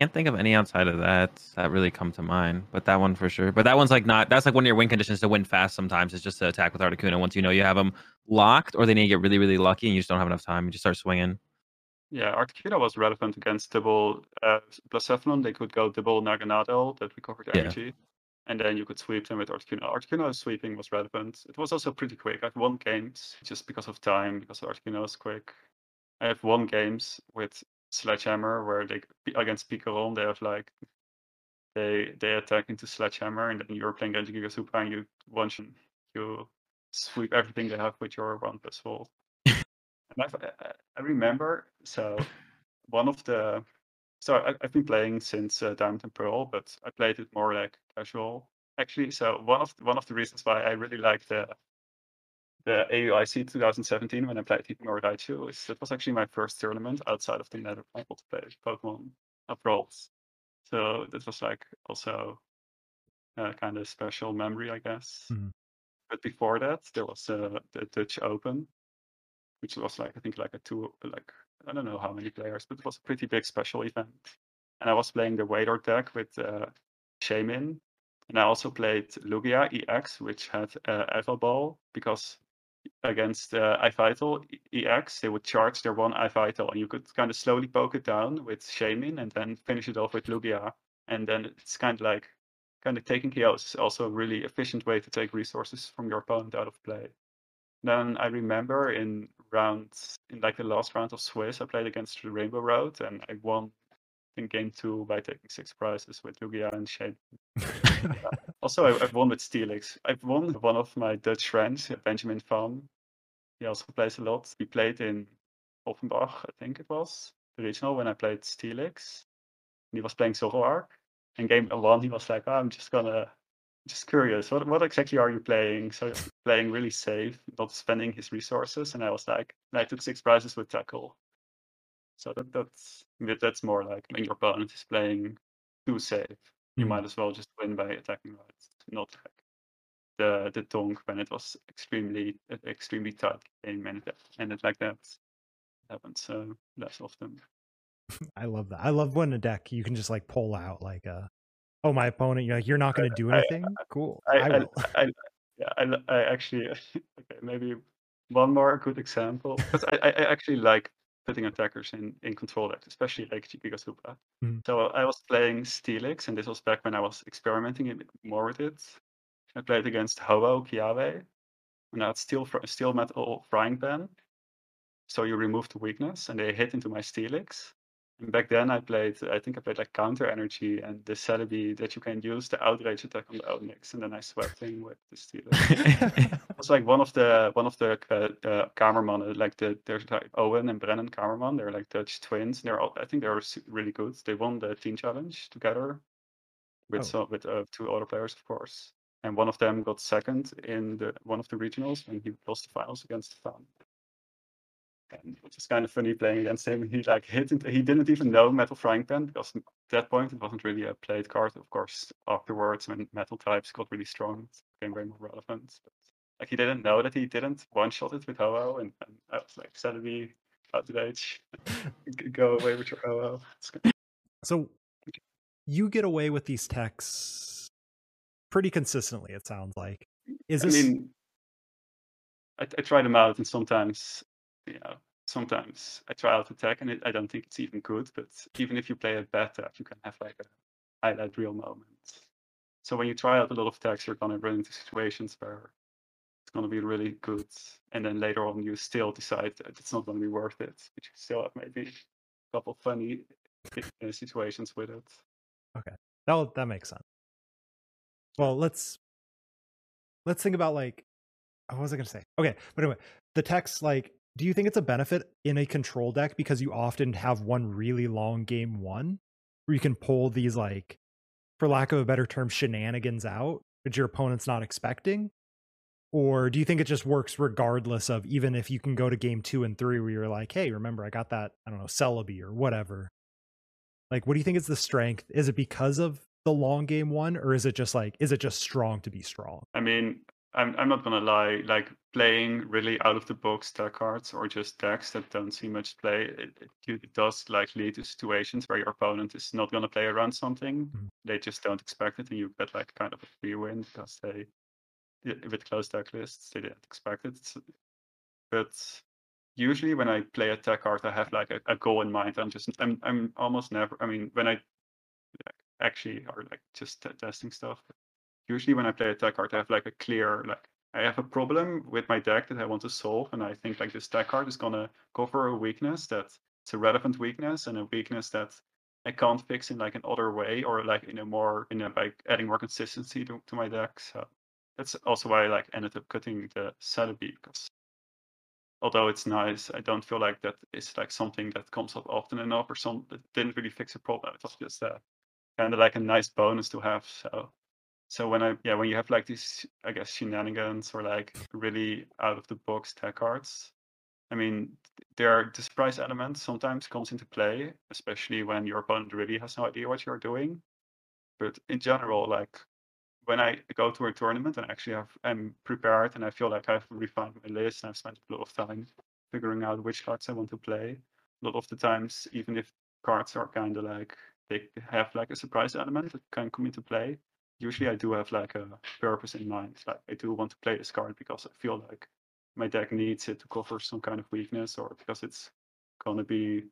can't think of any outside of that that really come to mind. But that one for sure. But that one's like not. That's like one of your win conditions to win fast. Sometimes it's just to attack with Articuno once you know you have them locked, or they need to get really really lucky and you just don't have enough time. You just start swinging.
Yeah, Articuno was relevant against double uh, Blacephalon. They could go double Naganadel that recovered
Yeah.
energy. And then you could sweep them with Articuno. Articuno sweeping was relevant. It was also pretty quick. I've won games just because of time, because Articuno is quick. I have won games with Sledgehammer where they against Pikarom, they have like they they attack into Sledgehammer and then you're playing against Giga Super and you one you sweep everything they have with your one plus volt. And I've, I- remember, so one of the, so I, I've been playing since uh, Diamond and Pearl, but I played it more like casual. Actually, so one of one of the reasons why I really like the the AUIC 2017 when I played Heatmor Raichu is that was actually my first tournament outside of the Netherlands to play Pokemon of roles. So that was like also a kind of special memory, I guess.
Mhm.
But before that, there was uh, the Dutch Open, which was like I think like a two like I don't know how many players, but it was a pretty big special event. And I was playing the Wailord deck with uh, Shaymin, and I also played Lugia EX, which had uh, Aero Ball because against uh, Yveltal EX, they would charge their one Yveltal, and you could kind of slowly poke it down with Shaymin, and then finish it off with Lugia, and then it's kind of like kind of taking KOs is also a really efficient way to take resources from your opponent out of play. Then I remember in round in like the last round of Swiss, I played against the Rainbow Road, and I won in game two by taking six prizes with Lugia and Shane. Also, I, I've won with Steelix. I've won with one of my Dutch friends, uh, Benjamin Van. He also plays a lot. We played in Offenbach, I think it was, the regional, when I played Steelix. And he was playing Zoroark. And game one, he was like, oh, I'm just gonna, just curious, what, what exactly are you playing? So playing really safe, not spending his resources. And I was like, I took six prizes with Tackle. So that, that's that's more like when your opponent is playing too safe you
Mhm.
might as well just win by attacking right, not like the the donk when it was extremely uh, extremely tight game and it ended like that. Happens so less often.
I love that. I love when a deck you can just like pull out like uh oh my opponent, you're like, you're not gonna do
I-
anything? cool.
I
I,
I. I, yeah, I, I actually okay maybe one more good example because I, I I actually like putting attackers in in control decks, especially like Chiquiga Supra.
Mhm.
So I was playing Steelix, and this was back when I was experimenting a bit more with it. I played against Ho-Oh Kiawe, and I had steel steel metal frying pan. So you remove the weakness, and they hit into my Steelix. Back then I played, I think I played like counter energy and the Celebi that you can use the outrage attack on the Onix, and then I swept in with the Steelix. It was like one of the one of the uh, uh, Kamerman, uh, like the there's like Owen and Brennan Kamerman. They're like Dutch twins. and They're all, I think they're really good. They won the team challenge together with
Oh.
some with uh, two other players, of course. And one of them got second in the one of the regionals and he lost the finals against Fan. And it was kind of funny playing against him. He like hit into, he didn't even know Metal Frying Pan because at that point it wasn't really a played card. Of course, afterwards when metal types got really strong, it became very more relevant. But like he didn't know that he didn't one shot it with Ho-Oh, and, and I was like, Celebi, out of age, go away with your good.
So you get away with these techs pretty consistently, it sounds like. Is
I
this
mean, I, I try them out, and sometimes, sometimes I try out a attack, and it, I don't think it's even good. But even if you play it better, you can have like a highlight reel moment. So when you try out a lot of attacks, you're gonna run into situations where it's gonna be really good, and then later on you still decide that it's not gonna be worth it, but you still have maybe a couple funny uh, situations with it. Okay.
That that makes sense. Well, let's let's think about like what was I gonna say? Okay, but anyway, the text like do you think it's a benefit in a control deck because you often have one really long game one where you can pull these like for lack of a better term shenanigans out which your opponent's not expecting? Or do you think it just works regardless of even if you can go to game two and three where you're like hey remember i got that i don't know celebi or whatever. Like what do you think is the strength? Is it because of the long game one or is it just like is it just strong to be strong?
I mean, I'm I'm not gonna lie. Like playing really out of the box deck cards or just decks that don't see much play, it, it, it does like lead to situations where your opponent is not gonna play around something.
Mhm.
They just don't expect it, and you get like kind of a free win because they, with closed deck lists, they didn't expect it. But usually when I play a tech card, I have like a, a goal in mind. I'm just I'm I'm almost never. I mean, when I actually are like just t- testing stuff usually when I play a deck card, I have like a clear like I have a problem with my deck that I want to solve, and I think like this deck card is gonna cover a weakness that it's a relevant weakness and a weakness that I can't fix in like an other way or like in a more in a by adding more consistency to, to my deck. So that's also why I like ended up cutting the Celebi because although it's nice, I don't feel like that is like something that comes up often enough or some that didn't really fix a problem. It was just uh, kind of like a nice bonus to have. So so when I yeah when you have like these I guess shenanigans or like really out of the box tech cards, I mean, there are the surprise element sometimes comes into play, especially when your opponent really has no idea what you're doing. But in general, like when I go to a tournament and actually have I'm prepared and I feel like I've refined my list and I've spent a lot of time figuring out which cards I want to play. A lot of the times, even if cards are kind of like they have like a surprise element that can come into play, usually I do have like a purpose in mind. Like I do want to play this card because I feel like my deck needs it to cover some kind of weakness or because it's gonna be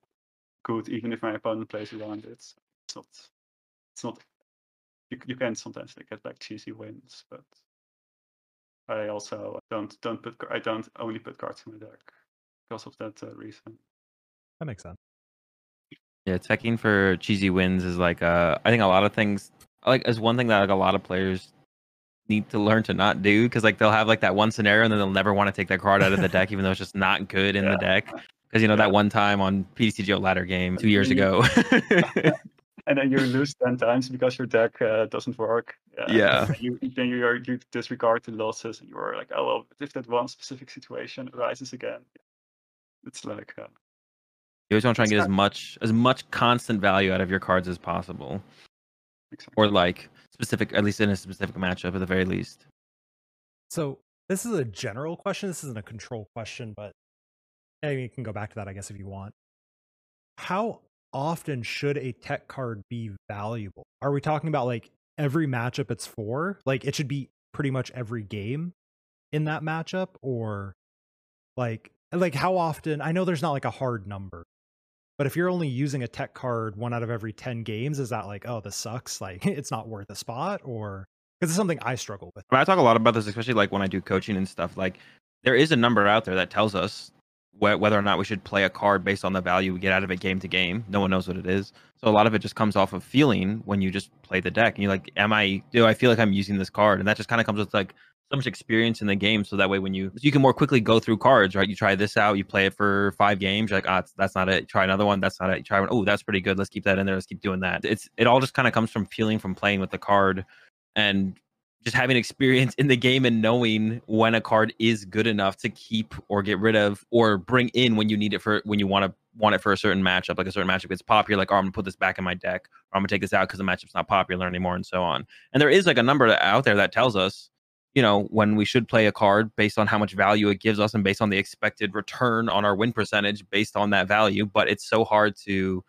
good even if my opponent plays around it. It's not it's not you, you can sometimes like, get like cheesy wins, but I also don't don't put I don't only put cards in my deck because of that uh, reason.
That makes sense.
Yeah, teching for cheesy wins is like uh I think a lot of things like is one thing that like a lot of players need to learn to not do because like they'll have like that one scenario and then they'll never want to take that card out of the deck even though it's just not good in
Yeah.
the deck because you know
Yeah.
that one time on PTCGO ladder game two years ago.
and then you lose ten times because your deck uh, doesn't work.
Yeah.
You then you are, you disregard the losses, and you are like, oh well, if that one specific situation arises again, it's like uh,
you always want to try and get as much as much constant value out of your cards as possible, or like specific at least in a specific matchup at the very least.
So this is a general question. This isn't a control question, but yeah, you can go back to that, I guess, if you want. How often should a tech card be valuable? Are we talking about like every matchup it's for? Like it should be pretty much every game in that matchup, or like like how often? I know there's not like a hard number, but if you're only using a tech card one out of every ten games, is that like oh this sucks? Like it's not worth a spot, or because it's something I struggle with.
I, mean, I talk a lot about this, especially like when I do coaching and stuff. Like, there is a number out there that tells us wh- whether or not we should play a card based on the value we get out of it game to game. No one knows what it is, so a lot of it just comes off of feeling when you just play the deck. And you're like, "Am I? Do I feel like I'm using this card?" And that just kind of comes with like so much experience in the game, so that way when you you can more quickly go through cards, right? You try this out, you play it for five games, you're like, ah, that's not it. Try another one, that's not it. You try one, oh, that's pretty good. Let's keep that in there. Let's keep doing that. It's it all just kind of comes from feeling from playing with the card and just having experience in the game and knowing when a card is good enough to keep or get rid of or bring in when you need it for when you want to want it for a certain matchup like a certain matchup gets popular like oh i'm gonna put this back in my deck or i'm gonna take this out because the matchup's not popular anymore and so on. And there is like a number out there that tells us you know when we should play a card based on how much value it gives us and based on the expected return on our win percentage based on that value but it's so hard to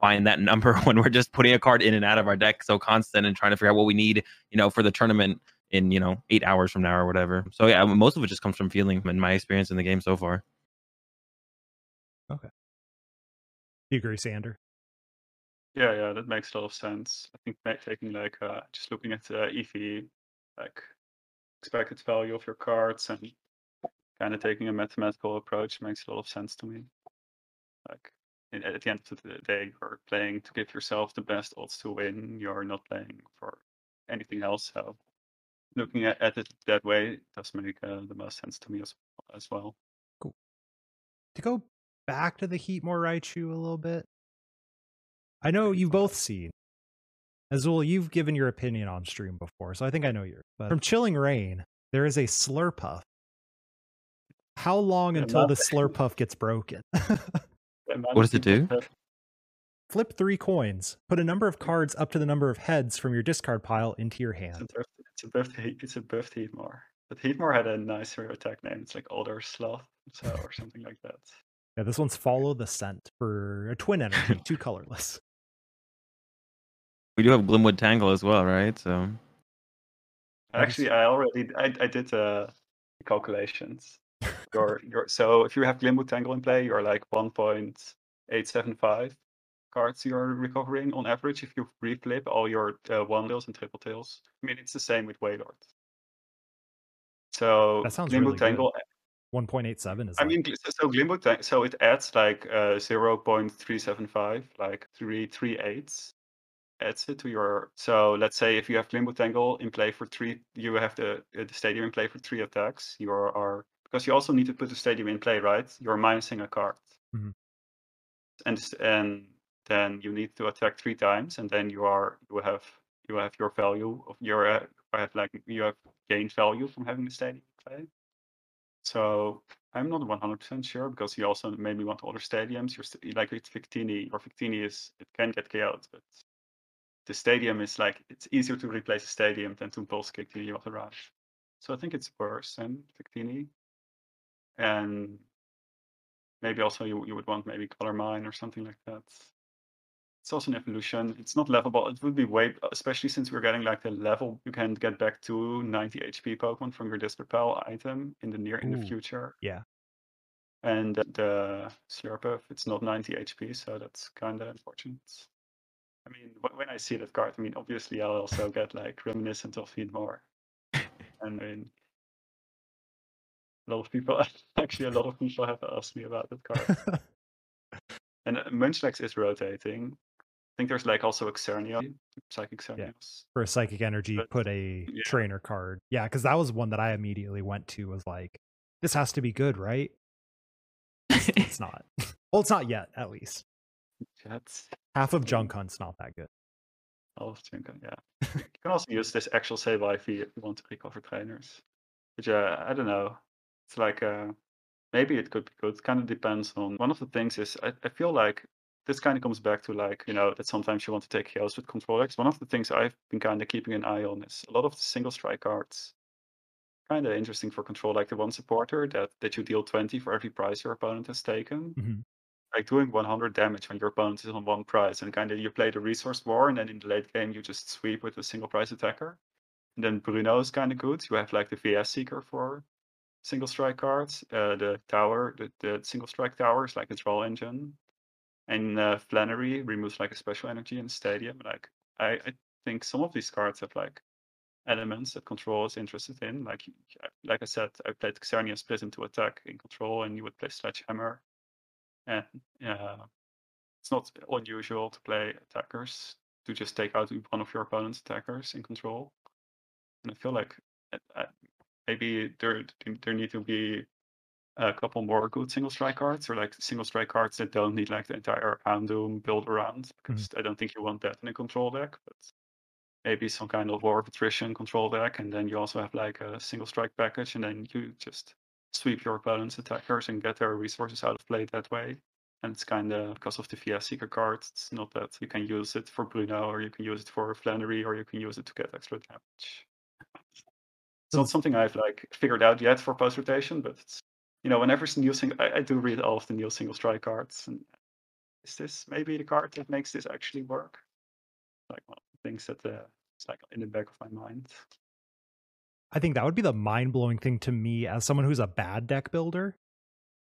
find that number when we're just putting a card in and out of our deck so constant and trying to figure out what we need you know for the tournament in you know eight hours from now or whatever so yeah most of it just comes from feeling in my experience in the game so far
Do you agree, Sander?
Yeah, yeah, that makes a lot of sense. I think taking like uh, just looking at the EV, like expected value of your cards, and kind of taking a mathematical approach makes a lot of sense to me. Like in, at the end of the day, you're playing to give yourself the best odds to win. You're not playing for anything else. So looking at, at it that way does make uh, the most sense to me as as well. Cool.
To go back to the Heatmore Raichu a little bit, I know you've both seen. Azul, you've given your opinion on stream before, so I think I know yours. But from Chilling Reign, there is a Slurpuff. How long
Yeah,
until the. Slurpuff gets broken?
What does it do?
Flip three coins. Put a number of cards up to the number of heads from your discard pile into your
It's a
hand.
it's a buffed, Heat- it's a buffed Heatmor. But Heatmor had a nicer attack name. It's like Odor Sleuth, so or something like that.
Yeah, this one's Follow the Scent for a twin energy, two colorless.
we do have glimwood tangle as well right so
Actually, I already I, I did uh, calculations. Your your so if you have Glimwood Tangle in play, you're like 1.875 cards you're recovering on average if you reflip all your uh, one tails and triple tails. I mean, it's the same with Wailord. So
That sounds
Glimwood
really good.
Tangle
1.87 is
I mean, so, Tang- so it adds like uh, 0.375, like three adds it to your. So let's say if you have Glimwood Tangle in play for three, you have the uh, the stadium in play for three attacks. You are, are because you also need to put the stadium in play, right? You're minusing a card,
Mhm.
and and then you need to attack three times, and then you are you have you have your value of your uh, have like you have gained value from having the stadium in play. So I'm not 100% sure because you also maybe want other stadiums. You're like with Victini, or Victini is it can get chaos, but the stadium is like it's easier to replace a stadium than to pulse kick the other rush. So I think it's worse than Victini. And maybe also you, you would want maybe color mine or something like that. It's also an evolution. It's not levelable. It would be way, especially since we're getting like the level you can get back to 90 HP Pokemon from your Dispel item in the near in the future.
Yeah.
And the Slurpuff, it's not 90 HP, so that's kind of unfortunate. I mean, when I see that card, I mean, obviously I'll also get like reminiscent of Heatmor. and I mean, a lot of people, actually, a lot of people have asked me about that card. and uh, Munchlax is rotating. I think there's like also Xerneas, Psychic Xerneas.
For a psychic energy,
But-
put a
yeah.
trainer card. Yeah, because that was one that I immediately went to. Was like, this has to be good, right? It's not. well, it's not yet, at least.
Jets.
Half of Junk Hunt's not that good.
All of Junkan, yeah. you can also use this actual save if you want to recover trainers. Which, yeah, I don't know. It's like uh maybe it could be good. Kind of depends on one of the things is I, I feel like this kind of comes back to like, you know, that sometimes you want to take chaos with control X. One of the things I've been kind of keeping an eye on is a lot of the single strike cards. Kind of interesting for control, like the one supporter that, that you deal 20 for every prize your opponent has taken
Mhm.
like doing 100 damage when your opponent is on one prize and kind of you play the resource war and then in the late game you just sweep with a single prize attacker and then bruno is kind of good you have like the vs seeker for single strike cards uh, the tower the, the single strike towers, like draw engine and uh, flannery removes like a special energy in stadium like I, I think some of these cards have like elements that control is interested in like like i said i played xerneas split into attack in control and you would play sledgehammer and uh, it's not unusual to play attackers to just take out one of your opponent's attackers in control. And I feel like uh, maybe there there need to be a couple more good single strike cards, or like single strike cards that don't need like the entire Houndoom build around, hmm. because I don't think you want that in a control deck. But maybe some kind of war of attrition control deck, and then you also have like a single strike package, and then you just sweep your opponent's attackers and get their resources out of play that way. And it's kind of because of the VS Seeker card, it's not that you can use it for Bruno or you can use it for Flannery or you can use it to get extra damage. It's not something I've like figured out yet for post rotation, but it's you know whenever it's new single, I, I do read all of the new single strike cards. And is this maybe the card that makes this actually work? Like one of the things that uh, it's like in the back of my mind.
I think that would be the mind blowing thing to me as someone who's a bad deck builder.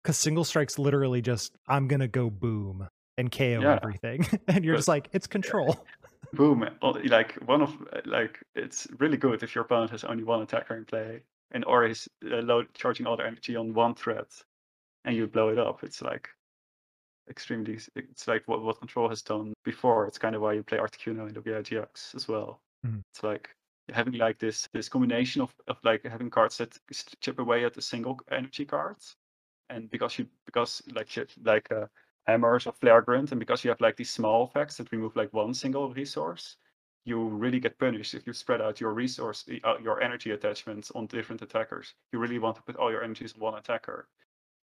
Because single strike's literally just, I'm going to go boom and KO
Yeah.
everything. and you're
But-
just like, it's control.
Boom! Like one of like it's really good if your opponent has only one attacker in play and or is uh, load charging all their energy on one threat, and you blow it up. It's like extremely. It's like what what control has done before. It's kind of why you play Articuno in the WIGX as well.
Mhm.
It's like having like this this combination of of like having cards that chip away at the single energy cards, and because you because like like uh, hammers or flagrant, and because you have like these small effects that remove like one single resource, you really get punished if you spread out your resource, uh, your energy attachments on different attackers. You really want to put all your energies on one attacker.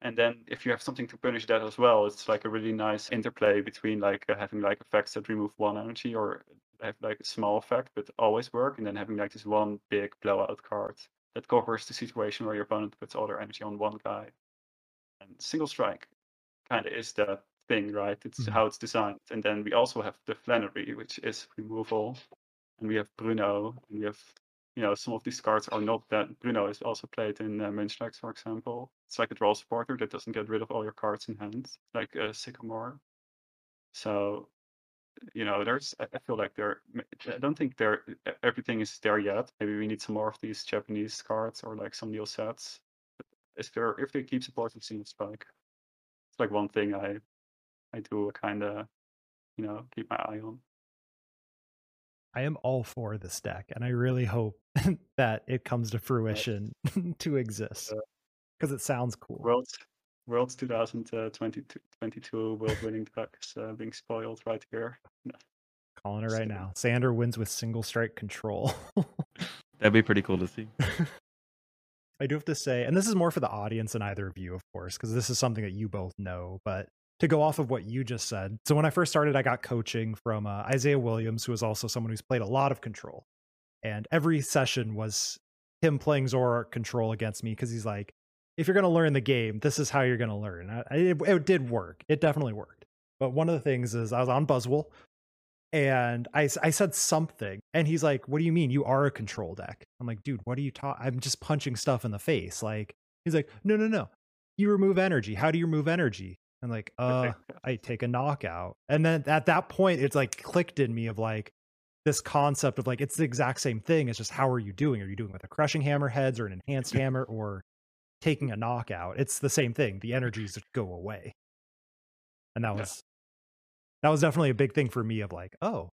And then if you have something to punish that as well, it's like a really nice interplay between like uh, having like effects that remove one energy or have like a small effect but always work, and then having like this one big blowout card that covers the situation where your opponent puts all their energy on one guy. And single strike kind of is that thing, right? It's
Mhm.
how it's designed. And then we also have the Flannery, which is removal, and we have Bruno, and we have you know some of these cards are not that. Bruno is also played in uh, Munchlax, for example. It's like a draw supporter that doesn't get rid of all your cards in hand, like uh, Sycamore. So you know, there's I feel like there. I don't think there everything is there yet. Maybe we need some more of these Japanese cards or like some new sets. If they if they keep supporting Single strike it's like one thing I I do kind of you know keep my eye on.
I am all for this deck, and I really hope that it comes to fruition to exist
Uh,
because it sounds cool.
Worlds Worlds 2022 world winning deck is uh, being spoiled right here.
Calling it right
kidding.
now. Sander wins with single strike control.
That'd be pretty cool to see.
I do have to say, and this is more for the audience than either of you, of course, because this is something that you both know. But to go off of what you just said, so when I first started, I got coaching from uh, Isaiah Williams, who is also someone who's played a lot of control, and every session was him playing Zoroark control against me because he's like, if you're going to learn the game, this is how you're going to learn. I, it, it did work. It definitely worked. But one of the things is I was on Buzzwole and I, I said something and he's like what do you mean? You are a control deck. I'm like dude what are you talking i'm just punching stuff in the face. Like he's like no no no. You remove energy. How do you remove energy i'm like uh i take a knockout and then at that point it's like clicked in me of like this concept of like it's the exact same thing it's just how are you doing are you doing with a crushing hammer heads or an enhanced hammer or taking a knockout it's the same thing the energies go away and that was that was definitely a big thing for me of like, oh,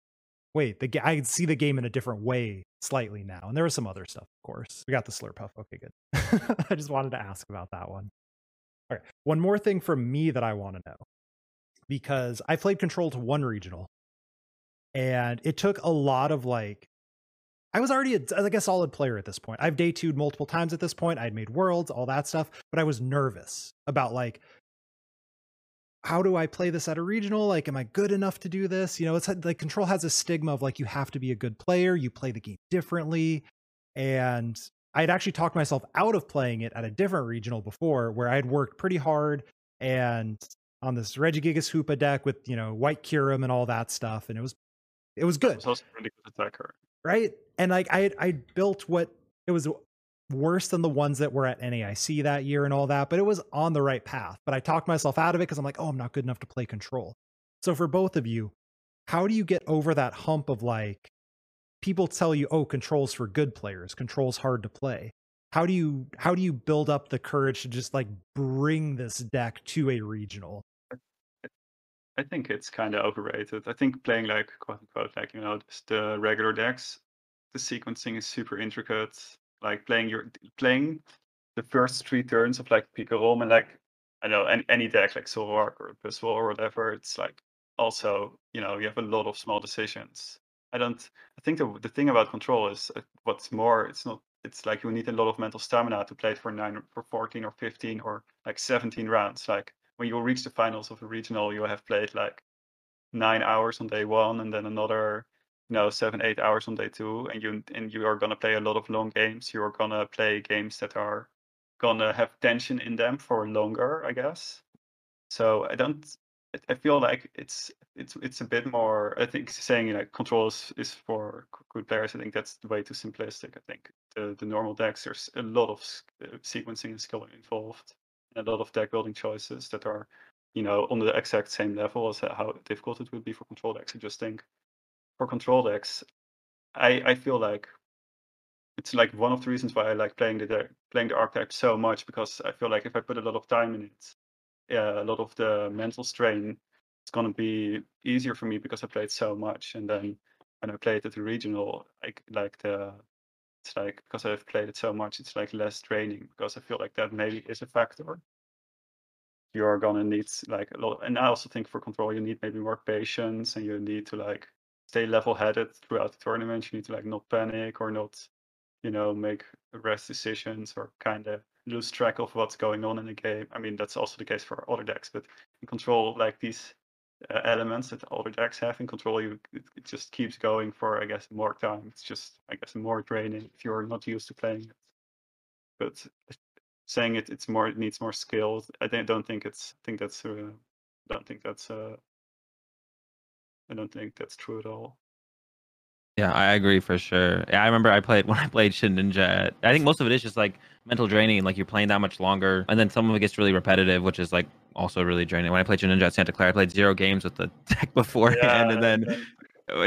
wait, the ga- I see the game in a different way slightly now. And there was some other stuff, of course. We got the Slurpuff. Okay, good. I just wanted to ask about that one. All right. One more thing from me that I want to know because I played Control to one regional and it took a lot of like, I was already a, like a solid player at this point. I've day twoed multiple times at this point. I'd made worlds, all that stuff, but I was nervous about like how do I play this at a regional? Like, am I good enough to do this? You know, it's like control has a stigma of like you have to be a good player, you play the game differently. And I had actually talked myself out of playing it at a different regional before where I had worked pretty hard and on this Regigigas Hoopa deck with, you know, White Kyurem and all that stuff. And it was it was good.
It was also really good attacker.
Right. And like I I built what it was worse than the ones that were at NAIC that year and all that, but it was on the right path. But I talked myself out of it because I'm like, oh, I'm not good enough to play control. So for both of you, how do you get over that hump of like people tell you, oh, controls for good players, controls hard to play. How do you how do you build up the courage to just like bring this deck to a regional?
I think it's kind of overrated. I think playing like quote unquote like you know just the regular decks, the sequencing is super intricate like playing your playing the first three turns of like Pikarom and like I know any, any deck like Zoroark or Buzzwole or whatever, it's like also you know you have a lot of small decisions. I don't. I think the the thing about control is uh, what's more. It's not. It's like you need a lot of mental stamina to play for nine, for fourteen or fifteen or like seventeen rounds. Like when you reach the finals of a regional, you have played like nine hours on day one, and then another you know seven eight hours on day two and you and you are to play a lot of long games you're going to play games that are to have tension in them for longer i guess so i don't i feel like it's it's it's a bit more i think saying you know control is, is for good players i think that's way too simplistic i think. The the normal decks there's a lot of uh, sequencing and skill involved and a lot of deck building choices that are you know on the exact same level as how difficult it would be for control decks. I just think for control decks, I I feel like it's like one of the reasons why I like playing the playing the archetype so much because I feel like if I put a lot of time in it, yeah, a lot of the mental strain, it's gonna be easier for me because I played so much. And then when I played at the regional, like like the it's like because I've played it so much, it's like less training because I feel like that maybe is a factor. You're gonna need like a lot, and I also think for control you need maybe more patience, and you need to like stay level-headed throughout the tournament. You need to like not panic or not, you know, make rash decisions or kind of lose track of what's going on in the game. I mean, that's also the case for other decks, but in control, like these uh, elements that other decks have in control, you it, it, just keeps going for I guess more time. It's just I guess more draining if you're not used to playing it. But saying it, it's more it needs more skill. I don't think it's I think that's uh, don't think that's uh, I don't think that's true at all.
Yeah, I agree for sure. Yeah, I remember I played when I played Shedinja. I think most of it is just like mental draining, like you're playing that much longer, and then some of it gets really repetitive, which is like also really draining. When I played Shedinja at Santa Clara, I played zero games with the deck beforehand, yeah, and then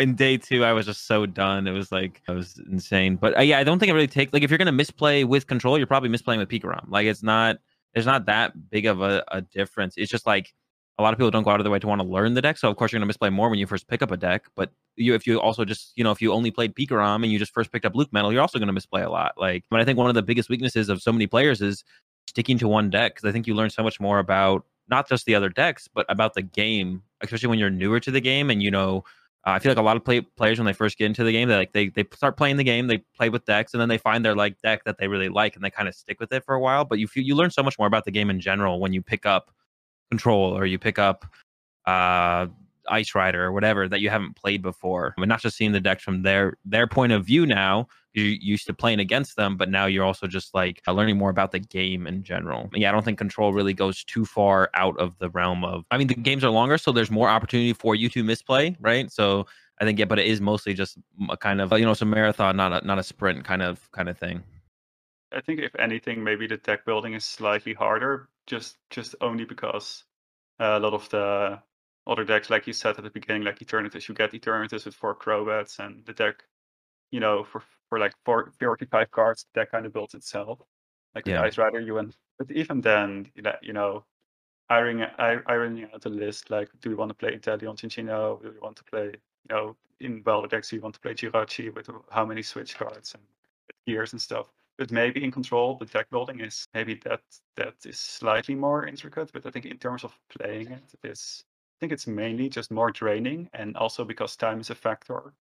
in day two, I was just so done. It was like it was insane. But uh, yeah, I don't think it really takes like if you're gonna misplay with control, you're probably misplaying with Pikarom. Like it's not there's not that big of a, a difference. It's just like a lot of people don't go out of their way to want to learn the deck. So of course you're going to misplay more when you first pick up a deck. But you, if you also just, you know, if you only played Pikarom and you just first picked up LucMetal, you're also going to misplay a lot. Like, but I think one of the biggest weaknesses of so many players is sticking to one deck because I think you learn so much more about not just the other decks, but about the game, especially when you're newer to the game and you know Uh, I feel like a lot of play, players when they first get into the game, they like they they start playing the game, they play with decks, and then they find their like deck that they really like, and they kind of stick with it for a while. But you you learn so much more about the game in general when you pick up control or you pick up uh, Ice Rider or whatever that you haven't played before, and not just seeing the decks from their their point of view now. You're used to playing against them, but now you're also just like uh, learning more about the game in general. Yeah, I don't think control really goes too far out of the realm of. I mean, the games are longer, so there's more opportunity for you to misplay, right? So I think yeah, but it is mostly just a kind of you know, it's a marathon, not a not a sprint kind of kind of thing.
I think if anything, maybe the deck building is slightly harder, just just only because uh, a lot of the other decks, like you said at the beginning, like Eternatus, you get Eternatus with four Crobats, and the deck, you know, for for like four, 45 cards, the deck kind of builds itself. Like
Yeah.
the Ice Rider, you went, but even then, you know- ironing i- ironing out the list, like, do we want to play Inteleon Cinccino? Do we want to play, you know, in Welder decks, do you want to play Jirachi with how many switch cards and gears and stuff? But maybe in control, the deck building is maybe that that is slightly more intricate. But I think in terms of playing it, it is I think it's mainly just more draining, and also because time is a factor.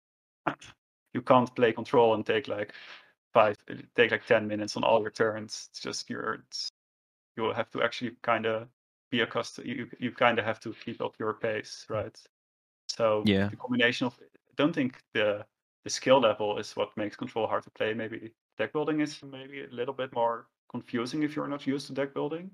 you can't play control and take like five, take like ten minutes on all your turns. It's just you're you will have to actually kind of be accustomed. You you kind of have to keep up your pace, right? So
Yeah.
the combination of I don't think the the skill level is what makes control hard to play. Maybe deck building is maybe a little bit more confusing if you're not used to deck building.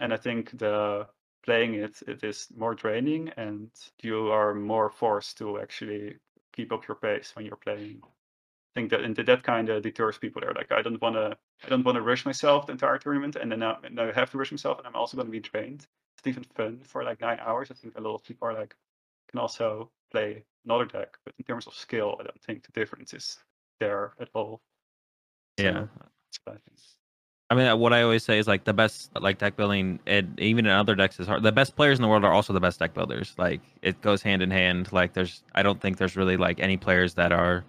And I think the playing it it is more draining and you are more forced to actually keep up your pace when you're playing. I think that and that kind of deters people. They're like, I don't want to, I don't want to rush myself the entire tournament, and then now, now I have to rush myself, and I'm also going to be drained. It's even fun for like nine hours. I think a lot of people are like, can also play another deck, but in terms of skill, I don't think the difference is there at all. So,
Yeah.
that's what I think.
I mean, what I always say is like the best like deck building, and even in other decks is hard. The best players in the world are also the best deck builders. Like it goes hand in hand. Like there's, I don't think there's really like any players that are,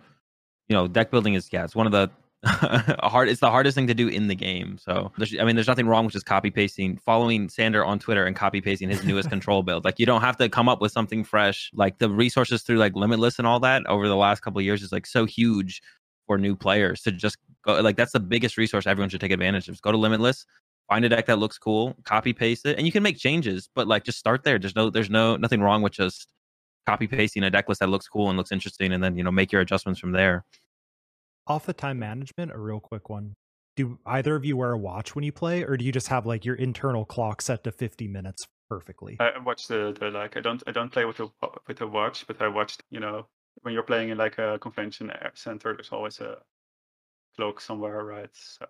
you know, deck building is yeah, it's one of the hard. It's the hardest thing to do in the game. So there's, I mean, there's nothing wrong with just copy pasting, following Sander on Twitter and copy pasting his newest control build. Like you don't have to come up with something fresh. Like the resources through like Limitless and all that over the last couple of years is like so huge for new players to just go like that's the biggest resource everyone should take advantage of. Just go to Limitless, find a deck that looks cool, copy paste it, and you can make changes. But like just start there. There's no there's no nothing wrong with just copy pasting a deck list that looks cool and looks interesting, and then you know make your adjustments from there.
Off the time management, a real quick one. Do either of you wear a watch when you play, or do you just have like your internal clock set to 50 minutes perfectly?
I I watch the, the like I don't I don't play with a with a watch, but I watched you know when you're playing in like a convention center, there's always a clock somewhere, right? So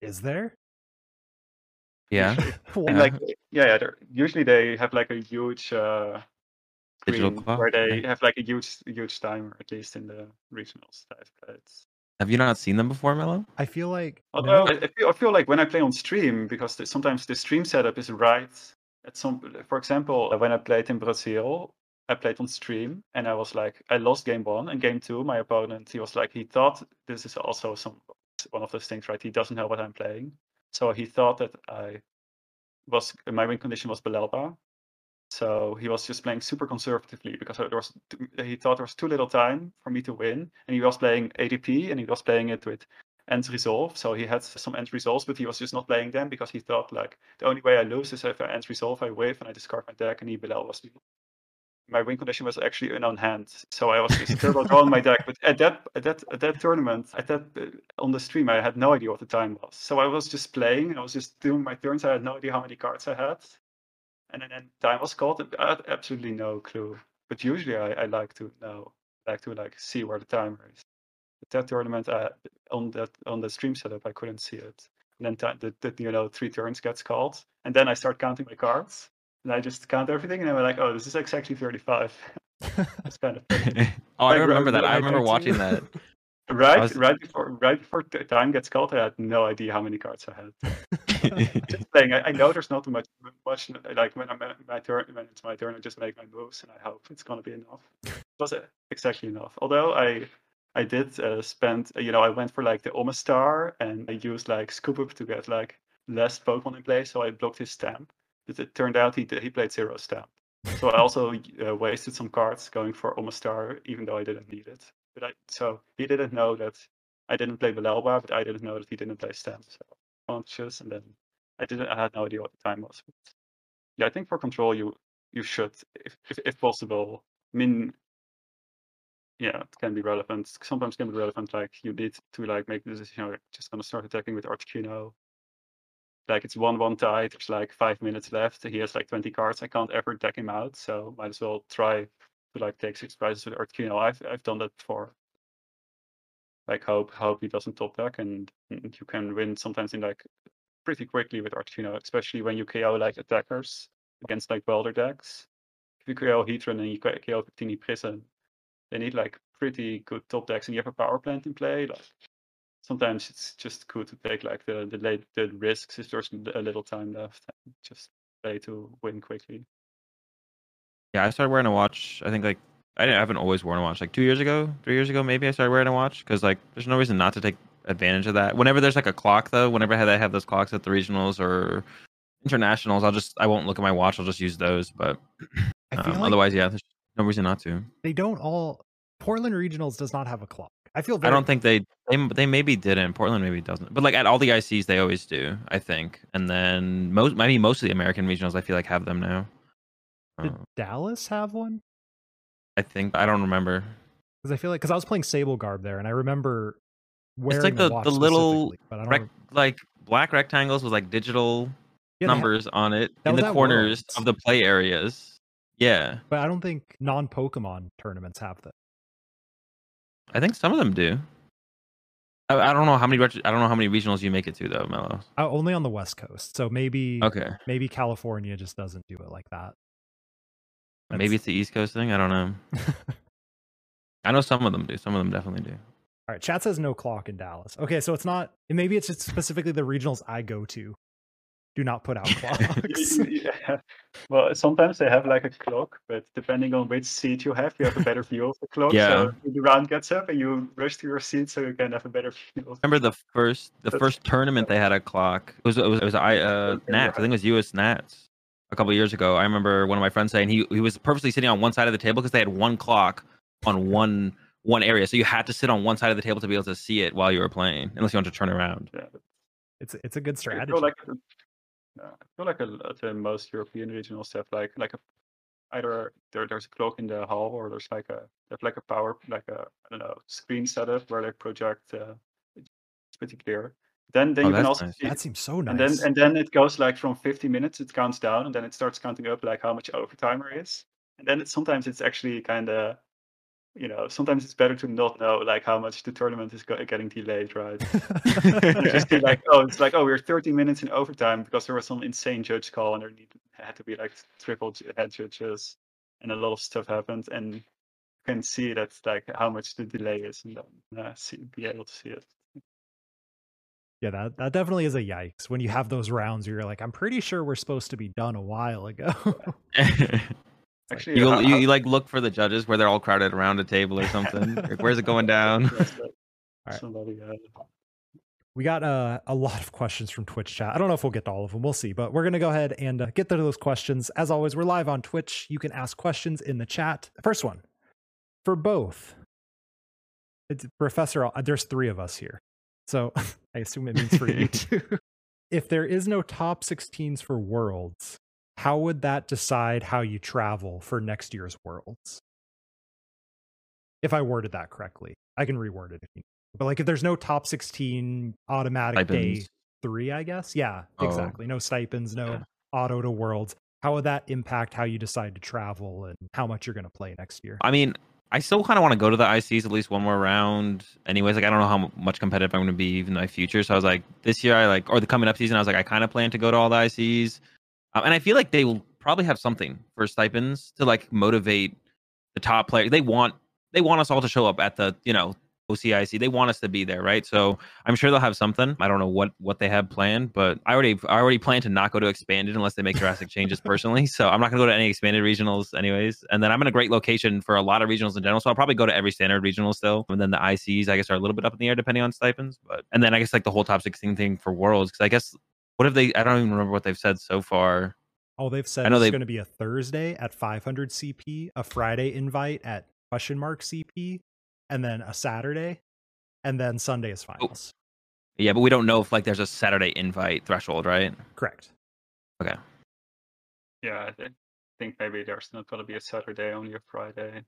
Is there?
Yeah,
Well,
and like yeah, yeah usually they have like a huge uh,
Digital clock,
where they
yeah.
have like a huge huge timer at least in the regionals that I've
you not seen them before, Mello?
I feel like
Although
no-
I, I feel I feel like when I play on stream because the, sometimes the stream setup is right at some. For example, when I played in Brazil, I played on stream and I was like, I lost game one and game two. My opponent, he was like, he thought this is also some one of those things, right? He doesn't know what I'm playing, so he thought that I was my win condition was Bellelba. So he was just playing super conservatively because there was he thought there was too little time for me to win, and he was playing ADP and he was playing it with end resolve. So he had some end resolves, but he was just not playing them because he thought like the only way I lose is if I end resolve, I wave and I discard my deck, and he Belel was my win condition was actually in on hand, so I was just turbo drawing my deck. But at that at that at that tournament, at that uh, on the stream, I had no idea what the time was. So I was just playing. I was just doing my turns. I had no idea how many cards I had, and then, then time was called. I had absolutely no clue. But usually, I, I like to know, like to like see where the timer is. At that tournament, I, on that on the stream setup, I couldn't see it. And then the, the you know three turns gets called, and then I start counting my cards, and I just count everything, and I'm like, oh, this is exactly 35. it's kind of funny.
oh, I
Like,
remember that. I remember watching that.
right,
was-
right before right before t- time gets called, I had no idea how many cards I had. just playing. I, I know there's not too much much like when I'm at my turn when it's my turn, I just make my moves, and I hope it's gonna be enough. It was uh, exactly enough. Although I I did uh, spend you know I went for like the Omastar and I used like Scoop Up to get like less Pokemon in play, so I blocked his stamp. It turned out he did, he played zero stamp. So I also uh, wasted some cards going for Omastar, even though I didn't need it. But I so he didn't know that I didn't play Bellelba, but I didn't know that he didn't play Stem. So conscious, and then I didn't. I had no idea what the time was. But yeah, I think for control, you you should, if if, if possible, I mean, yeah, it can be relevant. Sometimes can be relevant. Like you need to like make the decision. You know, just gonna start attacking with Articuno. Like it's one one tie. There's like five minutes left. He has like 20 cards. I can't ever deck him out, so might as well try to like take six prizes with Articuno. I've I've done that before. Like hope hope he doesn't top deck, and you can win sometimes in like pretty quickly with Articuno, especially when you KO like attackers against like Welder decks. If you KO Heatran and you KO Tini Prison, they need like pretty good top decks and you have a power plant in play. Like sometimes it's just cool to take like the the late the risks if there's a little time left and just play to win quickly.
Yeah, I started wearing a watch. I think like I, didn't, I haven't always worn a watch. Like two years ago, three years ago, maybe I started wearing a watch because like there's no reason not to take advantage of that. Whenever there's like a clock though, whenever I have those clocks at the regionals or internationals, I'll just I won't look at my watch. I'll just use those. But um, like otherwise, yeah, there's no reason not to.
They don't all. Portland regionals does not have a clock. I feel. Very...
I don't think they they they maybe didn't. Portland maybe doesn't. But like at all the ICs, they always do. I think. And then most maybe most of the American regionals, I feel like have them now.
Did uh, Dallas have one?
I think I don't remember.
Because I feel like because I was playing Sable Garb there, and I remember wearing
it's like the the little rec- like black rectangles with like digital yeah, numbers have, on it in the corners Worlds. of the play areas. Yeah,
but I don't think non Pokemon tournaments have that.
I think some of them do. I, I don't know how many. I don't know how many regionals you make it to though, Mello.
Uh, only on the West Coast, so maybe
okay.
Maybe California just doesn't do it like that.
That's... Maybe it's the East Coast thing. I don't know. I know some of them do. Some of them definitely do.
All right, chat says no clock in Dallas. Okay, so it's not. Maybe it's just specifically the regionals I go to do not put out clocks.
yeah. Well, sometimes they have like a clock, but depending on which seat you have, you have a better view of the clock. Yeah. So the round gets up and you rush to your seat so you can have a better view.
Remember the first the That's, first tournament they had a clock. It was it was, it was I uh Nats. I think it was US Nats a couple years ago. I remember one of my friends saying he he was purposely sitting on one side of the table because they had one clock on one one area, so you had to sit on one side of the table to be able to see it while you were playing, unless you want to turn around.
Yeah.
It's it's a good strategy.
I feel like I feel like a, the most European regionals have like like a either there, there's a clock in the hall or there's like a have like a power like a I don't know screen setup where they project. Uh, it's pretty clear. Then then oh, you can also
nice. see, that seems so nice.
And then and then it goes like from 50 minutes it counts down and then it starts counting up like how much overtime there is. And then it, sometimes it's actually kind of you know, sometimes it's better to not know like how much the tournament is getting delayed, right? just be like, oh, it's like, oh, we're 30 minutes in overtime because there was some insane judge call and there need, had to be like triple head judges and a lot of stuff happened, and you can see that's like how much the delay is, and then uh, see, be able to see it.
Yeah, that that definitely is a yikes when you have those rounds where you're like, I'm pretty sure we're supposed to be done a while ago.
Actually, you, uh, you, you, like look for the judges where they're all crowded around a table or something. like, where's it going down? all
right. Somebody, uh... We got uh, a lot of questions from Twitch chat. I don't know if we'll get to all of them. We'll see, but we're gonna go ahead and uh, get to those questions. As always, we're live on Twitch. You can ask questions in the chat. First one for both. It's Professor. There's three of us here, so I assume it means for you too. if there is no top 16s for Worlds, how would that decide how you travel for next year's worlds? If I worded that correctly, I can reword it if you. But like, if there's no top 16 automatic stipends. day three, I guess. Yeah, oh. exactly. No stipends, no yeah. auto to worlds. How would that impact how you decide to travel and how much you're going to play next year?
I mean, I still kind of want to go to the ICs at least one more round. Anyways, like I don't know how much competitive I'm going to be even in my future. So I was like, this year I like, or the coming up season, I was like, I kind of plan to go to all the ICs. Um, and I feel like they will probably have something for stipends to like motivate the top player. They want they want us all to show up at the you know OCIC. They want us to be there, right? So I'm sure they'll have something. I don't know what what they have planned, but I already I already plan to not go to expanded unless they make drastic changes personally. So I'm not gonna go to any expanded regionals anyways. And then I'm in a great location for a lot of regionals in general. So I'll probably go to every standard regional still. And then the ICs I guess are a little bit up in the air depending on stipends. But and then I guess like the whole top 16 thing for worlds because I guess what have they? I don't even remember what they've said so far.
Oh, they've said
I know
it's
they-
going to be a Thursday at 500 CP, a Friday invite at question mark CP, and then a Saturday, and then Sunday is finals.
Yeah, but we don't know if like there's a Saturday invite threshold, right?
Correct.
Okay.
Yeah, I thi- think maybe there's not going to be a Saturday, only a Friday.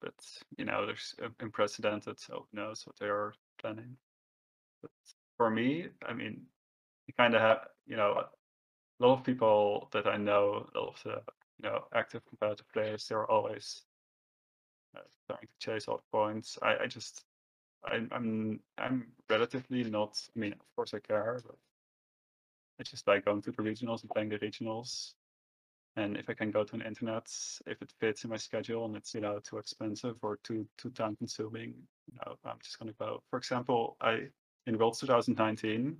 But you know, there's uh, unprecedented, so who knows what they are planning. But for me, I mean, you kind of have, you know, a lot of people that I know, a lot of the, you know, active competitive players, they're always uh, trying to chase the points. I, I just, I'm, I'm, I'm relatively not. I mean, of course I care, but I just like going to the regionals and playing the regionals. And if I can go to an internet, if it fits in my schedule and it's you know too expensive or too too time consuming, you know, I'm just gonna go. For example, I in Worlds 2019,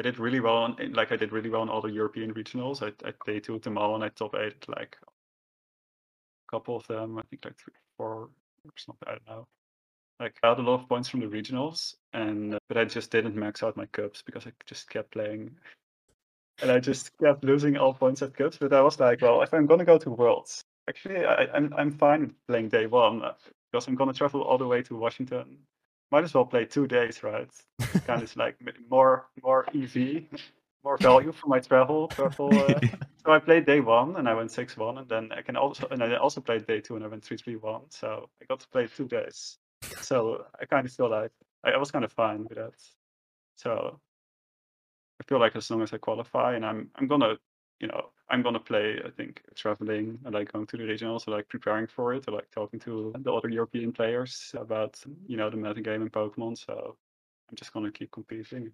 I did really well on like I did really well on all the European regionals. I I day two all and I top eight like a couple of them. I think like three, four or something. I don't know. Like I had a lot of points from the regionals, and uh, but I just didn't max out my cups because I just kept playing and I just kept losing all points at cups. But I was like, well, if I'm gonna go to Worlds, actually, I, I'm I'm fine with playing day one uh, because I'm gonna travel all the way to Washington. Might as well play two days, right? kind of like more more EV, more value for my travel. Travel. Uh, so I played day one and I went six one, and then I can also and I also played day two and I went three three one. So I got to play two days. So I kind of feel like I, I was kind of fine with that. So I feel like as long as I qualify and I'm I'm gonna you know I'm gonna play I think traveling I like going to the regionals I like preparing for it I like talking to the other European players about you know the meta game in Pokemon so I'm just gonna keep competing.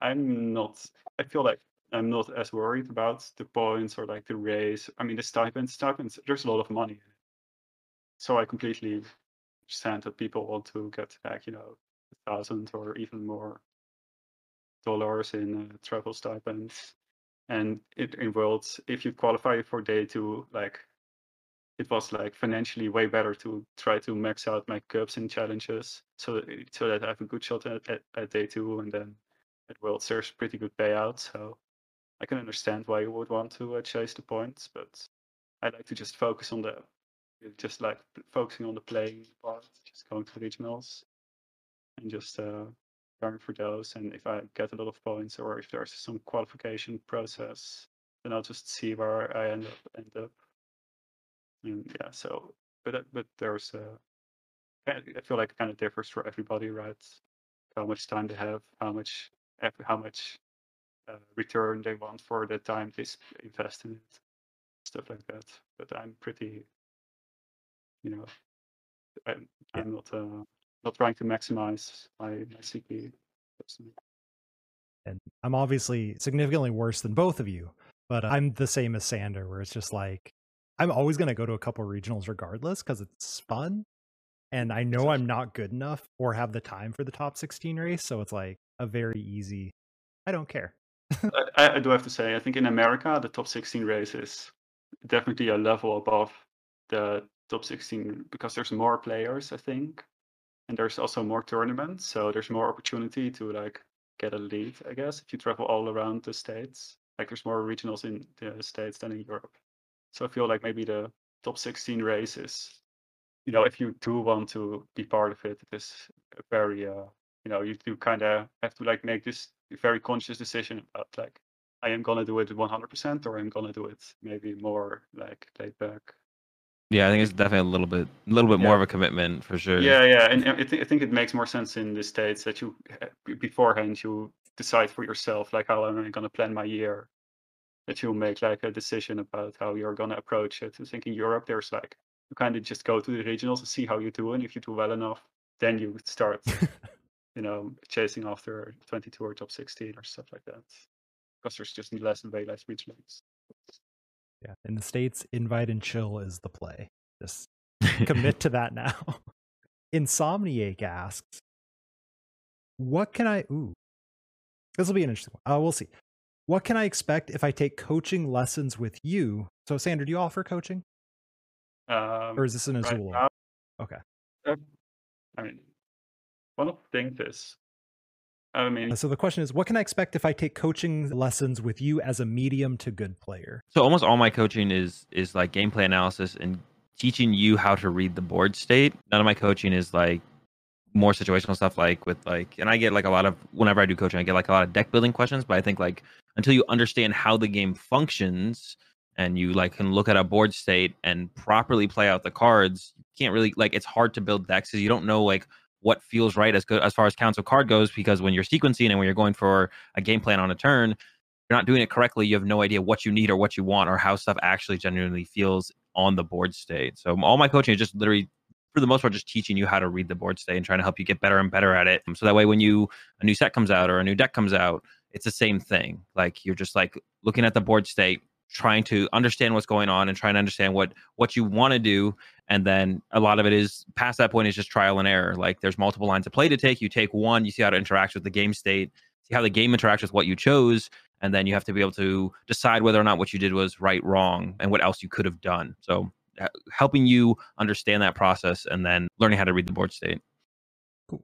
I'm not I feel like I'm not as worried about the points or like the race. I mean the stipends stipends there's a lot of money. So I completely understand that people want to get back, you know, a thousand or even more dollars in uh, travel stipends. And it in worlds, if you qualify for day two, like it was like financially way better to try to max out my cups and challenges, so that, so that I have a good shot at, at, at day two, and then at worlds there's pretty good payout. So I can understand why you would want to uh, chase the points, but I like to just focus on the just like focusing on the playing part, just going to regionals, and just uh, for those. And if I get a lot of points, or if there's some qualification process, then I'll just see where I end up. End up. And yeah, so but uh, but there's uh, I I feel like it kind of differs for everybody, right? How much time they have, how much how much uh, return they want for the time they invest in it, stuff like that. But I'm pretty, you know, I'm,
Yeah.
I'm not uh, not trying to maximize my my CP.
And I'm obviously significantly worse than both of you, but I'm the same as Sander, where it's just like I'm always going to go to a couple regionals regardless because it's fun. And I know I'm not good enough or have the time for the top 16 race. So it's like a very easy, I don't care.
I, I do have to say, I think in America, the top 16 race is definitely a level above the top 16 because there's more players, I think, and there's also more tournaments, so there's more opportunity to like get a lead, I guess, if you travel all around the states. Like there's more regionals in the states than in Europe, so I feel like maybe the top 16 races, you know, if you do want to be part of it, it is very uh, you know you do kind of have to like make this very conscious decision about like I am gonna do it 100% or I'm gonna do it maybe more like laid back.
Yeah, I think it's definitely a little bit, a little bit more of a commitment for sure.
Yeah, yeah, and, I, thi- I think it makes more sense in the states that you uh, beforehand you decide for yourself like how am I gonna plan my year. That you make like a decision about how you're gonna approach it. I think in Europe there's like you kind of just go to the regionals and see how you do, and if you do well enough, then you start you know, chasing after 22 or top 16 or stuff like that. Because there's just less and way less regionals.
Yeah. In the States, invite and chill is the play. Just commit to that now. Insomniac asks, what can I, ooh, this will be an interesting one. Uh, we'll see. What can I expect if I take coaching lessons with you? So, Sander, do you offer coaching
Um,
or is this an
right
Azul?
now,
Okay.
uh, I mean, one of the things is I mean,
So the question is, what can I expect if I take coaching lessons with you as a medium to good player?
So almost all my coaching is is like gameplay analysis and teaching you how to read the board state. None of my coaching is like more situational stuff like with like and I get like a lot of whenever I do coaching, I get like a lot of deck building questions, but I think like until you understand how the game functions and you like can look at a board state and properly play out the cards, you can't really like it's hard to build decks because you don't know like what feels right as as far as council card goes because when you're sequencing and when you're going for a game plan on a turn, you're not doing it correctly. You have no idea what you need or what you want or how stuff actually genuinely feels on the board state. So all my coaching is just literally for the most part just teaching you how to read the board state and trying to help you get better and better at it. So that way when you a new set comes out or a new deck comes out, it's the same thing. Like you're just like looking at the board state, trying to understand what's going on and trying to understand what what you want to do and then a lot of it is past that point is just trial and error like there's multiple lines of play to take you take one you see how it interacts with the game state see how the game interacts with what you chose and then you have to be able to decide whether or not what you did was right wrong and what else you could have done. So helping you understand that process and then learning how to read the board state.
Cool.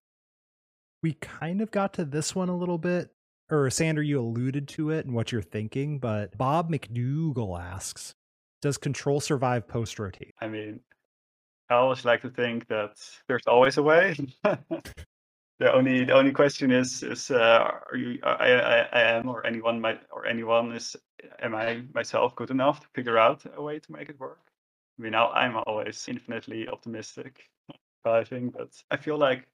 We kind of got to this one a little bit or Sander, you alluded to it and what you're thinking, but Bob McDougal asks, does control survive post rotate?
I mean, I always like to think that there's always a way. the only the only question is is uh, are you I, I, I am or anyone might or anyone is am I myself good enough to figure out a way to make it work? I mean, now I'm always infinitely optimistic, I think, but I feel like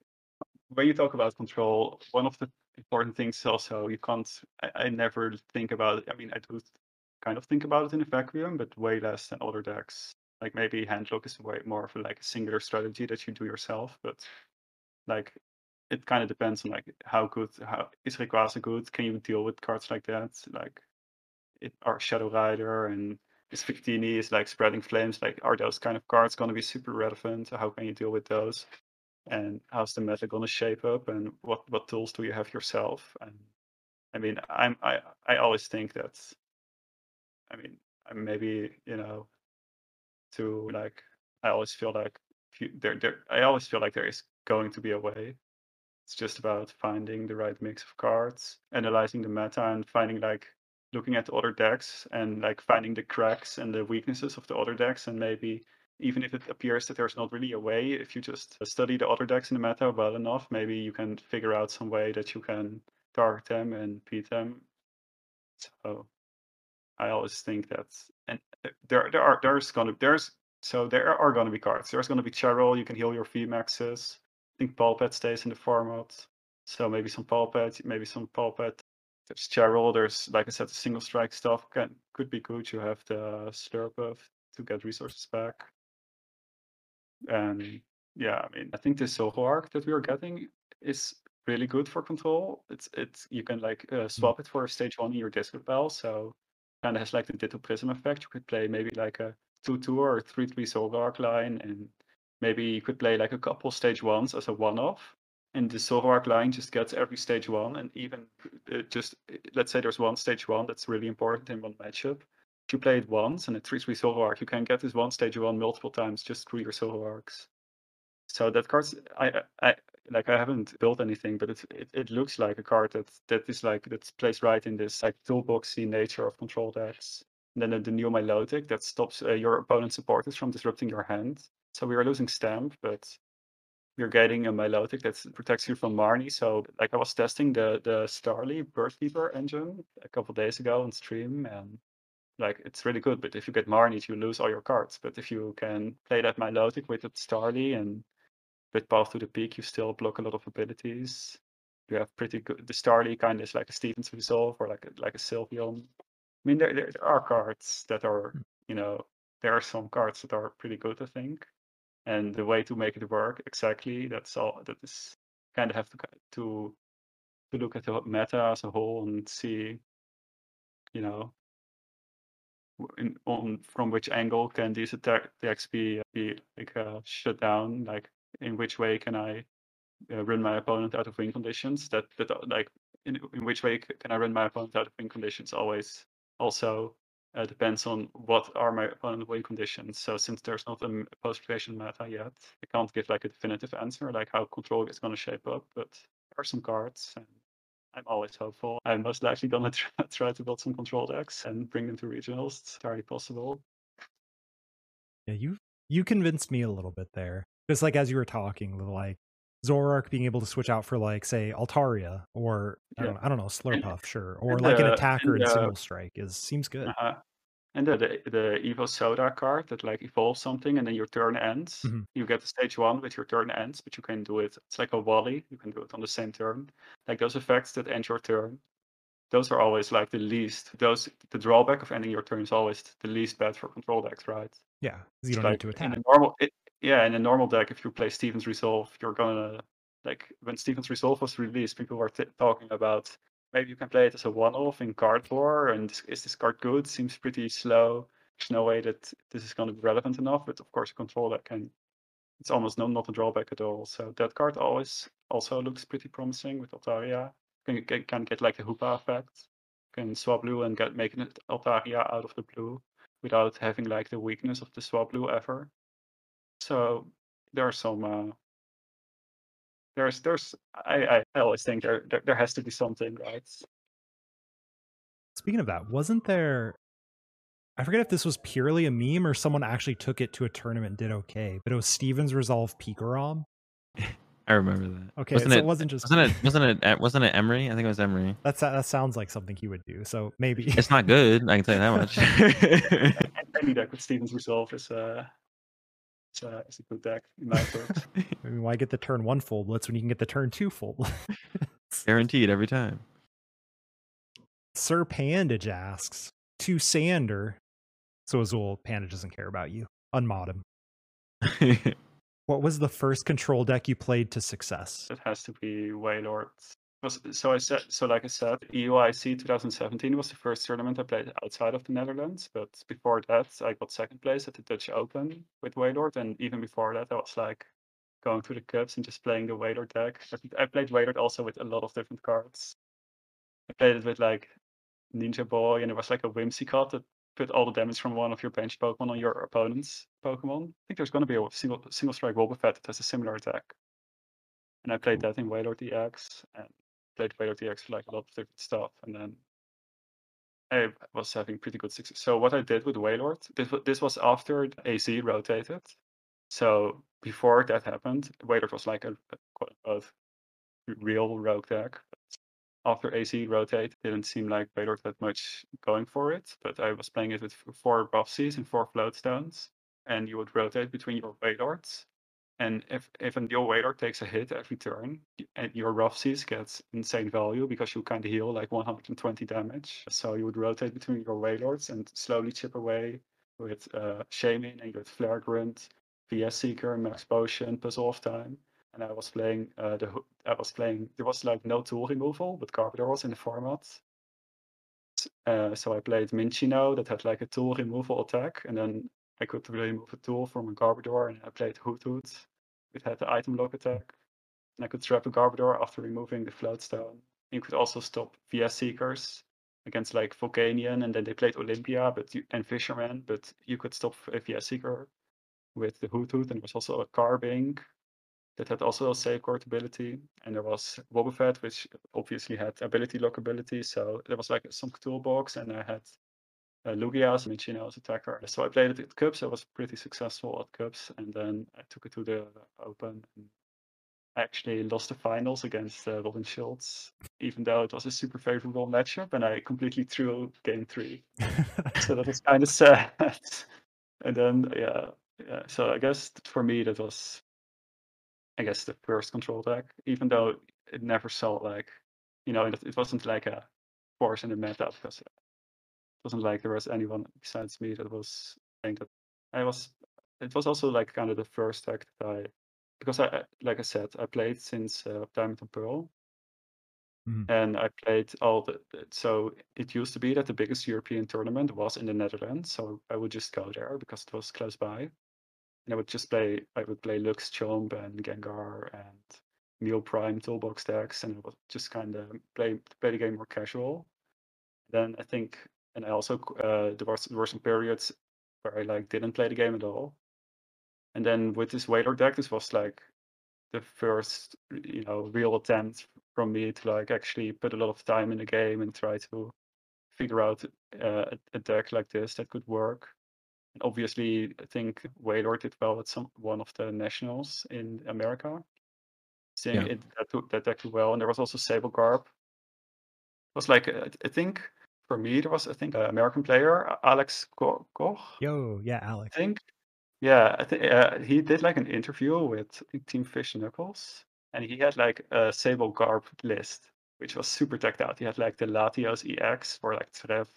when you talk about control, one of the important things also you can't. I, I never think about it. I mean, I do kind of think about it in a vacuum, but way less than other decks. Like maybe handlock is way more of like a singular strategy that you do yourself, but like it kind of depends on like how good how is Rayquaza good? Can you deal with cards like that? Like it are Shadow Rider and is Victini is like spreading flames. Like are those kind of cards to be super relevant? How can you deal with those? And how's the meta going to shape up and what what tools do you have yourself? And i mean i'm i i always think that i mean uh, maybe you know to like i always feel like there there i always feel like there is going to be a way. It's just about finding the right mix of cards analyzing the meta and finding like looking at the other decks and like finding the cracks and the weaknesses of the other decks and maybe even if it appears that there's not really a way, if you just study the other decks in the meta well enough, maybe you can figure out some way that you can target them and beat them. So I always think that, and uh, there there are there's gonna there's so there are gonna be cards. There's gonna be Cheryl. You can heal your VMAXs. I think Pulpet stays in the format. So maybe some Pulpet, maybe some Pulpet. There's Cheryl. There's like I said, the single strike stuff can could be good. You have the Slurp to get resources back. And yeah, I mean, I think the Zoroark that we are getting is really good for control. It's it's you can like uh, mm. swap it for a stage one in your Discipel, so kind of has like the Ditto Prism effect. You could play maybe like a two two or three three Zoroark line, and maybe you could play like a couple stage ones as a one off. And the Zoroark line just gets every stage one, and even uh, just let's say there's one stage one that's really important in one matchup you play it once and a 3 3 Zoroark, you can get this one stage one multiple times just through your Zoroarks. So that card, I, I like I haven't built anything, but it, it, it looks like a card that that is like that's placed right in this like toolboxy nature of control decks. And then the, the new Milotic that stops uh, your opponent's supporters from disrupting your hand. So we are losing stamp, but we're getting a Milotic that protects you from Marnie. So like I was testing the the Starly Birdkeeper engine a couple days ago on stream, and like it's really good. But if you get Marnie, you lose all your cards. But if you can play that Milotic with it Starly and with Path to the Peak, you still block a lot of abilities. You have pretty good. The Starly kind of is like a Steven's Resolve or like a, like a Sylveon. I mean, there, there there are cards that are hmm. you know there are some cards that are pretty good, I think. And the way to make it work exactly that's all that is kind of have to to to look at the meta as a whole and see you know in, on from which angle can these attacks be be like uh, shut down? Like in which way can I uh, run my opponent out of win conditions? That that uh, like in, in which way can I run my opponent out of win conditions? Always also uh, depends on what are my opponent win conditions. So since there's not a post rotation meta yet, I can't give like a definitive answer like how control is going to shape up. But there are some cards, and I'm always hopeful. I'm most likely gonna try, try to build some control decks and bring them to regionals. It's entirely possible.
Yeah, you you convinced me a little bit there. Just like as you were talking, the, like Zoroark being able to switch out for like say Altaria or I don't, I don't know Slurpuff, sure, or
and
like an attacker
and
in
the-
single strike is seems good.
Uh-huh. And the, the the Evo Soda card that like evolves something and then your turn ends.
Mhm.
You get to stage one with your turn ends, but you can do it. It's like a Wally. You can do it on the same turn. Like those effects that end your turn. Those are always like the least. Those the drawback of ending your turn is always the least bad for control decks, right?
Yeah, you don't
like
need to
in a normal, it, yeah, in a normal deck, if you play Steven's Resolve, you're gonna like when Steven's Resolve was released, people were t- talking about maybe you can play it as a one-off in card war, and this- is this card good? Seems pretty slow. There's no way that this is gonna be relevant enough. But of course, a control deck can. It's almost no not a drawback at all. So that card always also looks pretty promising with Altaria. Can you can, can get like the Hoopa effect. Can Swablu and get making it Altaria out of the blue without having like the weakness of the Swablu ever. So there are some. Uh, there's there's I, I I always think there, there there has to be something right.
Speaking of that, wasn't there? I forget if this was purely a meme or someone actually took it to a tournament and did okay, but it was Steven's Resolve Pikarom.
I remember that.
Okay,
wasn't
so
it,
it wasn't just
wasn't it wasn't it uh, wasn't it Emery? I think it was Emery.
That's that sounds like something he would do. So maybe
It's not good. I can tell you that much.
Any deck with Steven's Resolve is uh, is, uh, is a good deck in my books.
I mean, why get the turn one full blitz when you can get the turn two full blitz?
Guaranteed every time.
Sir Pandage asks to Sander. So Azul Pandage doesn't care about you. Unmod him. What was the first control deck you played to success?
it has to be Wailord. So I said so like I said, EUIC 2017 was the first tournament I played outside of the Netherlands. But before that, I got second place at the Dutch Open with Wailord, and even before that, I was like going to the cups and just playing the Wailord deck. I- played Wailord also with a lot of different cards. I played it with like Ninja Boy, and it was like a Whimsy card that put all the damage from one of your bench Pokemon on your opponent's Pokemon. I think there's going to be a single single strike Wobbuffet that has a similar attack. And I played that in Wailord DX and played DX for like a lot of different stuff. And then I was having pretty good success. So what I did with Wailord, this, this was after AC rotated. So before that happened, Wailord was like a, a real rogue deck. After AC rotate, didn't seem like Wailord had much going for it. But I was playing it with four rough seas and four float stones. And you would rotate between your Wailords. And if, if a Neo Wailord takes a hit every turn, and your rough seas gets insane value because you kind of heal like 120 damage. So you would rotate between your Wailords and slowly chip away with uh, Shaymin and with Flare Grunt, VS Seeker, Max Potion, Puzzle of Time. And I was playing uh, the I was playing there was like no tool removal, but Garbodor was in the format. Uh, so I played Minccino that had like a tool removal attack, and then I could remove a tool from a Garbodor, and I played Hoothoot. It had the item lock attack. And I could trap a Garbodor after removing the float stone. You could also stop VS Seekers against like Volcanion, and then they played Olympia but you, and Fisherman, but you could stop a VS Seeker with the Hoothoot, and there was also a Carbink that had also a safeguard ability. And there was Wobbuffet, which obviously had ability lock ability. So there was like some toolbox, and I had uh, Lugia's Michino as attacker. So I played it at Cups. I was pretty successful at Cups, and then I took it to the Open. And I actually lost the finals against uh, Robin Schultz, even though it was a super favorable matchup, and I completely threw game three. so that was kind of sad. and then yeah, yeah. So I guess for me that was, I guess the first control deck, even though it never saw like, you know, it, it wasn't like a force in the meta because wasn't like there was anyone besides me that was saying that I was. It was also like kind of the first act that I, because I, like I said, I played since uh, Diamond and Pearl,
Mhm.
and I played all the. So it used to be that the biggest European tournament was in the Netherlands, so I would just go there because it was close by, and I would just play. I would play Lux, Chomp, and Gengar, and Mew Prime toolbox decks, and I would just kind of play play the game more casual. Then I think, and I also uh, there was there were some periods where I like didn't play the game at all, and then with this Whaler deck, this was like the first you know real attempt from me to like actually put a lot of time in the game and try to figure out uh, a, deck like this that could work. And obviously, I think Wailord did well at some one of the nationals in America. Seeing
Yeah.
it that, that deck did well, and there was also Sable Garb. It was like uh, I think for me it was I think an American player Alex Koch.
Yo, yeah, Alex.
I think. Yeah, I think uh, he did like an interview with Team Fish and Knuckles, and he had like a Sable Garb list, which was super decked out. He had like the Latios EX for like Trev,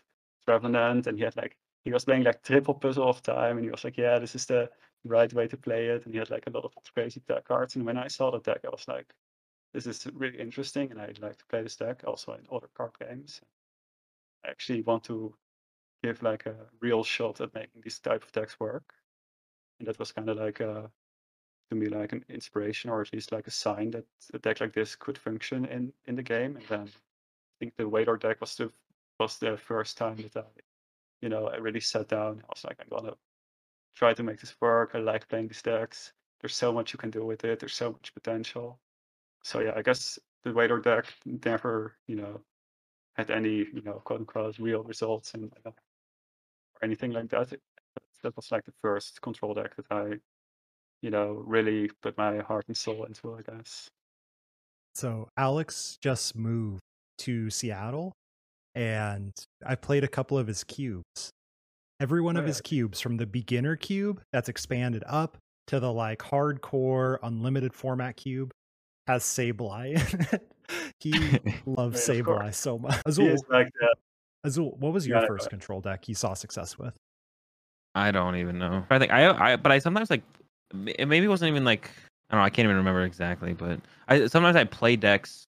Trevenant, and he had like he was playing like triple puzzle the time, and he was like, yeah, this is the right way to play it, and he had like a lot of crazy deck cards. And when I saw the deck, I was like, this is really interesting, and I'd like to play this deck also in other card games. Actually want to give like a real shot at making this type of decks work. And that was kind of like uh to me like an inspiration or at least like a sign that a deck like this could function in in the game. And then i think the Wailord deck was the was the first time that i you know i really sat down i was like i'm gonna try to make this work. I like playing these decks. There's so much you can do with it. There's so much potential. So yeah i guess the Wailord deck never you know had any you know quote unquote real results and uh, or anything like that that was like the first control deck that I, you know, really put my heart and soul into, I guess.
So Alex just moved to Seattle and I played a couple of his cubes. Every one
Oh,
of
yeah.
his cubes, from the beginner cube that's expanded up to the like hardcore unlimited format cube, has Sableye in it. He loves
Yeah, of
Sableye so much. Azul,
like
Azul, what was your
Yeah,
first control deck you saw success with?
I don't even know. I think I, I, but I sometimes like, m- it maybe wasn't even like, I don't know. I can't even remember exactly, but I sometimes I play decks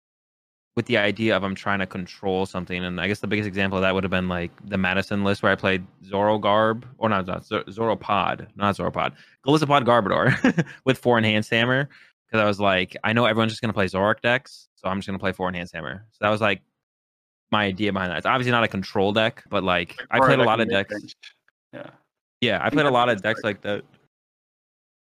with the idea of I'm trying to control something, and I guess the biggest example of that would have been like the Madison list where I played Zoro Garb or not, not Zor- Zoro Pod, not Zoro Pod, Golisopod Garbodor with four enhanced hammer because I was like, I know everyone's just gonna play Zoroark decks, so I'm just gonna play four enhanced hammer. So that was like my idea behind that. It's obviously not a control deck, but like I played a lot of decks.
Yeah.
Yeah, I played a lot of decks
like
that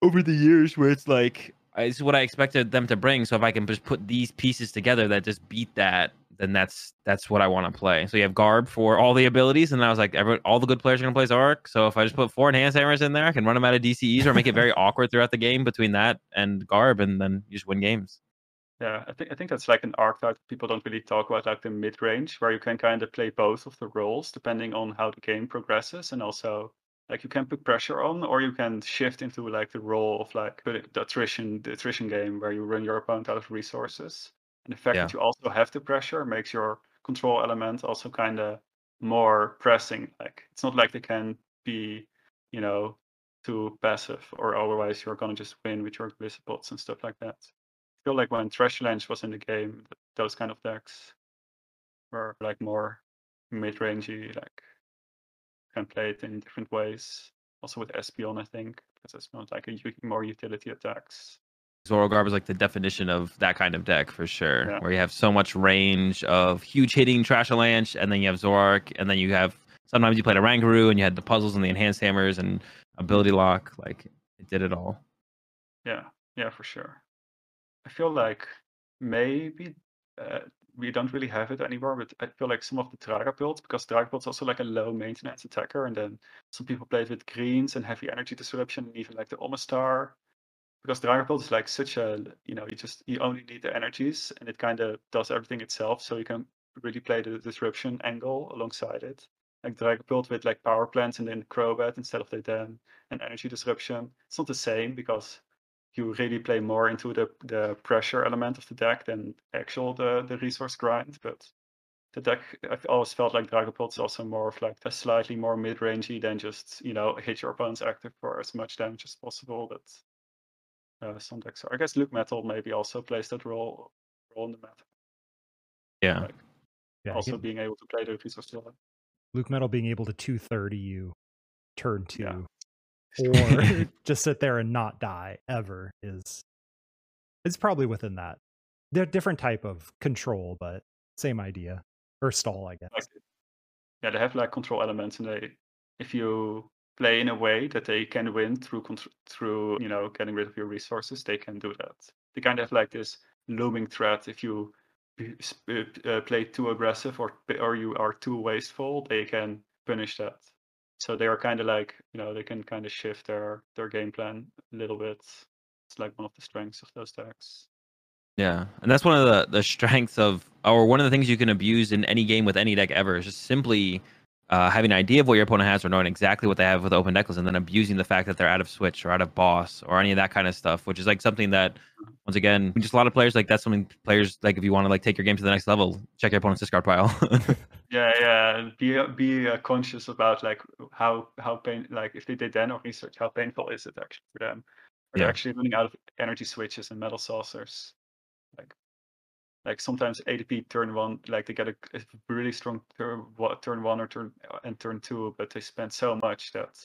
over the years where it's like it's what I expected them to bring. So if I can just put these pieces together that just beat that, then that's that's what I want to play. So you have Garb for all the abilities, and I was like, every, all the good players are gonna play Zark. So if I just put four enhanced hammers in there, I can run them out of DCEs or make it very awkward throughout the game between that and Garb, and then you just win games.
Yeah, I think I think that's like an archetype people don't really talk about, like the mid range, where you can kind of play both of the roles depending on how the game progresses, and also like you can put pressure on, or you can shift into like the role of like the attrition, the attrition game, where you run your opponent out of resources. And the fact
Yeah.
that you also have the pressure makes your control element also kind of more pressing. Like it's not like they can be, you know, too passive, or otherwise you're gonna just win with your Golisopods and stuff like that. I feel like when Trash Lens was in the game, those kind of decks were like more mid-rangey, like can play it in different ways. Also with Espeon, I think, because Espeon's like a more utility attacks.
Zoro Garb is like the definition of that kind of deck for sure,
Yeah.
where you have so much range of huge hitting Trash Avalanche, and then you have Zoroark, and then you have sometimes you played a Rangaroo, and you had the puzzles and the enhanced hammers and ability lock. Like it did it all.
Yeah, yeah, for sure. I feel like maybe uh, we don't really have it anymore, but I feel like some of the Dragapult, because Dragapult's also like a low maintenance attacker, and then some people play it with greens and heavy energy disruption, and even like the Omastar. Because Dragapult is like such a, you know, you just you only need the energies, and it kind of does everything itself, so you can really play the disruption angle alongside it. Like Dragapult with like power plants and then Crobat instead of the den and energy disruption. It's not the same because you really play more into the the pressure element of the deck than actual the the resource grind. But the deck I've always felt like Dragapult is also more of like a slightly more mid rangey than just you know hit your opponent's active for as much damage as possible. But uh, some decks are. I guess LucMetal maybe also plays that role role in the meta.
Yeah,
Like
Yeah,
also
he-
being able to play the of slot.
LucMetal being able to 230 you turn two
Yeah.
or just sit there and not die ever is it's probably within that. They're different type of control, but same idea. Or stall, I guess.
like yeah they have like control elements and they if you play in a way that they can win through through you know getting rid of your resources they can do that they kind of have like this looming threat if you uh, play too aggressive or or you are too wasteful, they can punish that. So they are kind of like you know they can kind of shift their their game plan a little bit. It's like one of the strengths of those decks.
Yeah, and that's one of the the strengths of, or one of the things you can abuse in any game with any deck ever is just simply uh, having an idea of what your opponent has or knowing exactly what they have with open deck list, and then abusing the fact that they're out of switch or out of boss or any of that kind of stuff, which is like something that, once again, just a lot of players like that's something players like if you want to like take your game to the next level, check your opponent's discard pile.
Yeah, yeah. Be be uh, conscious about like how how pain like if they did then or research how painful is it actually for them. Are they
Yeah.
actually running out of energy switches and metal saucers? Like sometimes ADP turn one like they get a, a really strong turn turn one or turn and turn two, but they spend so much that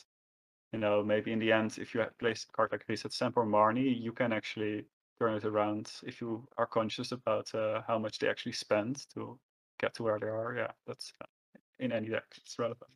you know maybe in the end if you have placed a card like this at Stamp or Marnie, you can actually turn it around if you are conscious about uh, how much they actually spend to get to where they are. Yeah, that's uh, in any deck it's relevant.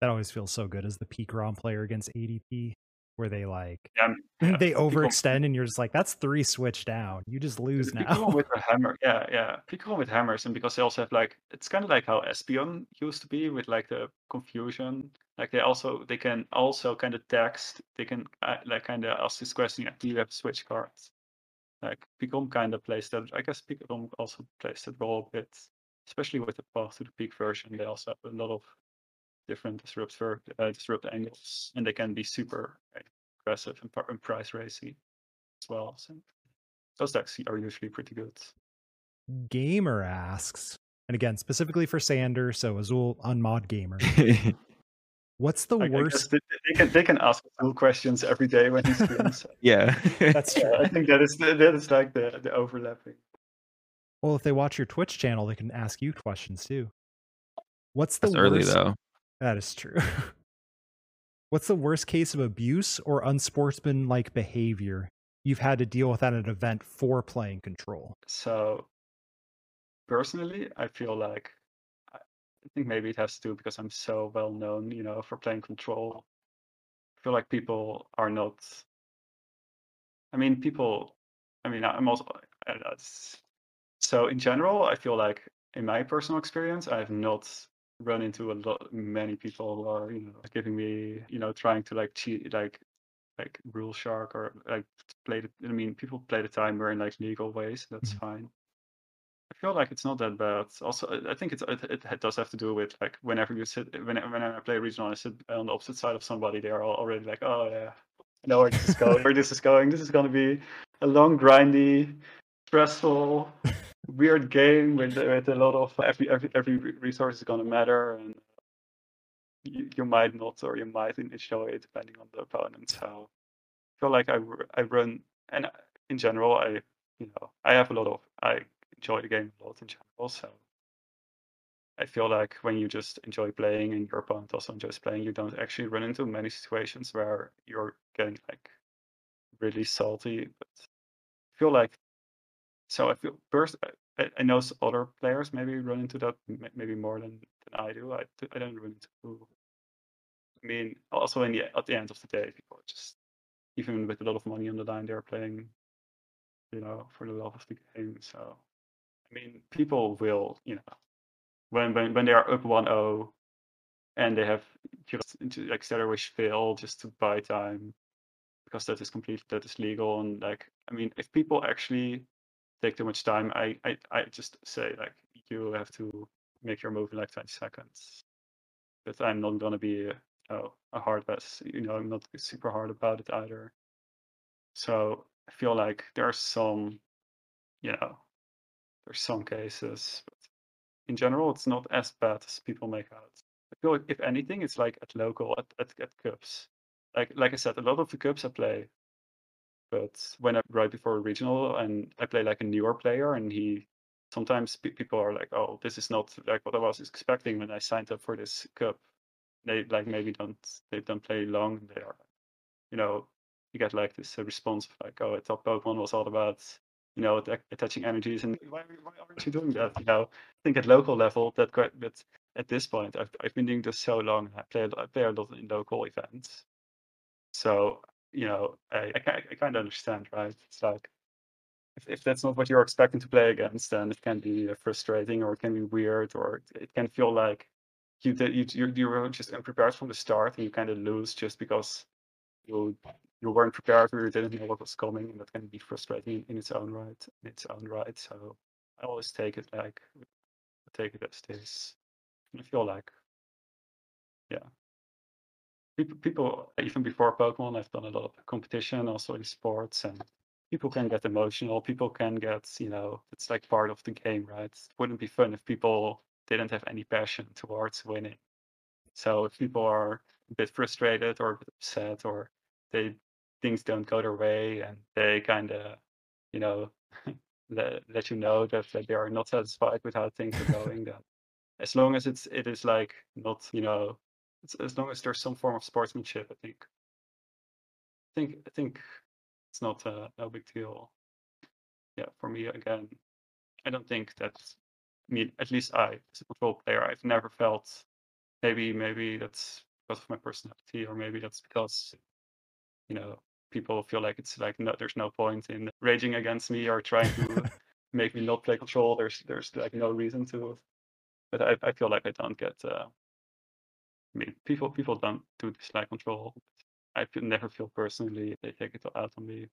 That always feels so good as the Pikarom player against ADP, where they like
Yeah, yeah,
they overextend and you're just like, that's three switch down. You just lose now.
with a hammer, yeah, yeah. People with hammers, and because they also have like it's kind of like how Espeon used to be with like the confusion. Like they also they can also kind of text. They can uh, like kind of ask this question: yeah, Do you have switch cards? Like Picom kind of plays that. I guess Picom also plays that role a bit, especially with the path to the peak version. They also have a lot of different disrupt uh, disrupt angles, and they can be super aggressive and, and price racy as well. So those decks are usually pretty good.
Gamer asks, and again, specifically for Sander, so Azul unmod gamer. What's the
I- I
worst?
they, they can they can ask cool questions every day when he streams.
yeah,
That's true.
yeah, I think that is that is like the the overlapping.
Well, if they watch your Twitch channel, they can ask you questions too. What's the
that's early though.
That is true. What's the worst case of abuse or unsportsmanlike behavior you've had to deal with at an event for playing control?
So personally, I feel like I think maybe it has to do because I'm so well known, you know, for playing control. I feel like people are not. I mean, people. I mean, I'm also. So in general, I feel like in my personal experience, I have not run into a lot many people who are you know giving me you know trying to like cheat like like rule shark or like play the. I mean, people play the timer in like legal ways. That's
Mhm.
fine. I feel like it's not that bad. Also, I- think it's, it, it does have to do with like whenever you sit, whenever, whenever I play regional, I sit on the opposite side of somebody. They are all already like, oh yeah, I know where this is going. where this is going. This is going to be a long, grindy, stressful, weird game with with a lot of every every every resource is to matter, and you, you might not or you might enjoy it depending on the opponent. So I feel like I I run and in general I you know I have a lot of I enjoy the game a lot in general. So I feel like when you just enjoy playing and your opponent also enjoys playing, you don't actually run into many situations where you're getting like really salty. But I feel like so I feel first I, I- know other players maybe run into that maybe more than, than I do. I, I don't run into. I mean, also in the at the end of the day, people just even with a lot of money on the line, they're playing, you know, for the love of the game. So, I mean, people will, you know, when when when they are up 1-0 and they have just into like Stellar Wish fail just to buy time because that is complete that is legal and like I mean if people actually take too much time I I, I just say like you have to make your move in like 20 seconds. But I'm not gonna be uh, a hard pass you know I'm not super hard about it either. So I feel like there are some you know there's some cases but in general it's not as bad as people make out. I feel like if anything it's like at local at, at, at cups. Like like I said a lot of the cups I play but when I right before a regional and I play like a newer player and he sometimes pe- people are like oh this is not like what I was expecting when I signed up for this cup. They like maybe don't they don't play long they are you know you get like this response of like oh a top Pokemon was all about you know attaching energies and why, why aren't you doing that? You know I think at local level that quite but at this point I've, I've been doing this so long I play I play a lot in local events. So you know I I, I kind of understand right it's like if, if that's not what you're expecting to play against, then it can be uh, frustrating or it can be weird or it can feel like you you you you were just unprepared from the start and you kind of lose just because you you weren't prepared or you didn't know what was coming and that can be frustrating in its own right in its own right. So I always take it like take it as this. I feel like yeah. People, people even before Pokemon, I've done a lot of competition also in sports and people can get emotional. People can get, you know, it's like part of the game, right? It wouldn't be fun if people didn't have any passion towards winning. So if people are a bit frustrated or upset or they things don't go their way and they kind of, you know, let, let you know that, that they are not satisfied with how things are going, then as long as it's it is like not, you know, as long as there's some form of sportsmanship, I think. I think I think it's not a, no big deal. Yeah, for me again, I don't think that's. I mean, at least I, as a control player, I've never felt. Maybe maybe that's because of my personality, or maybe that's because, you know, people feel like it's like no, there's no point in raging against me or trying to make me not play control. There's there's like no reason to. But I I feel like I don't get. Uh, I mean, people people don't do dislike control. I feel, never feel personally they take it out on me.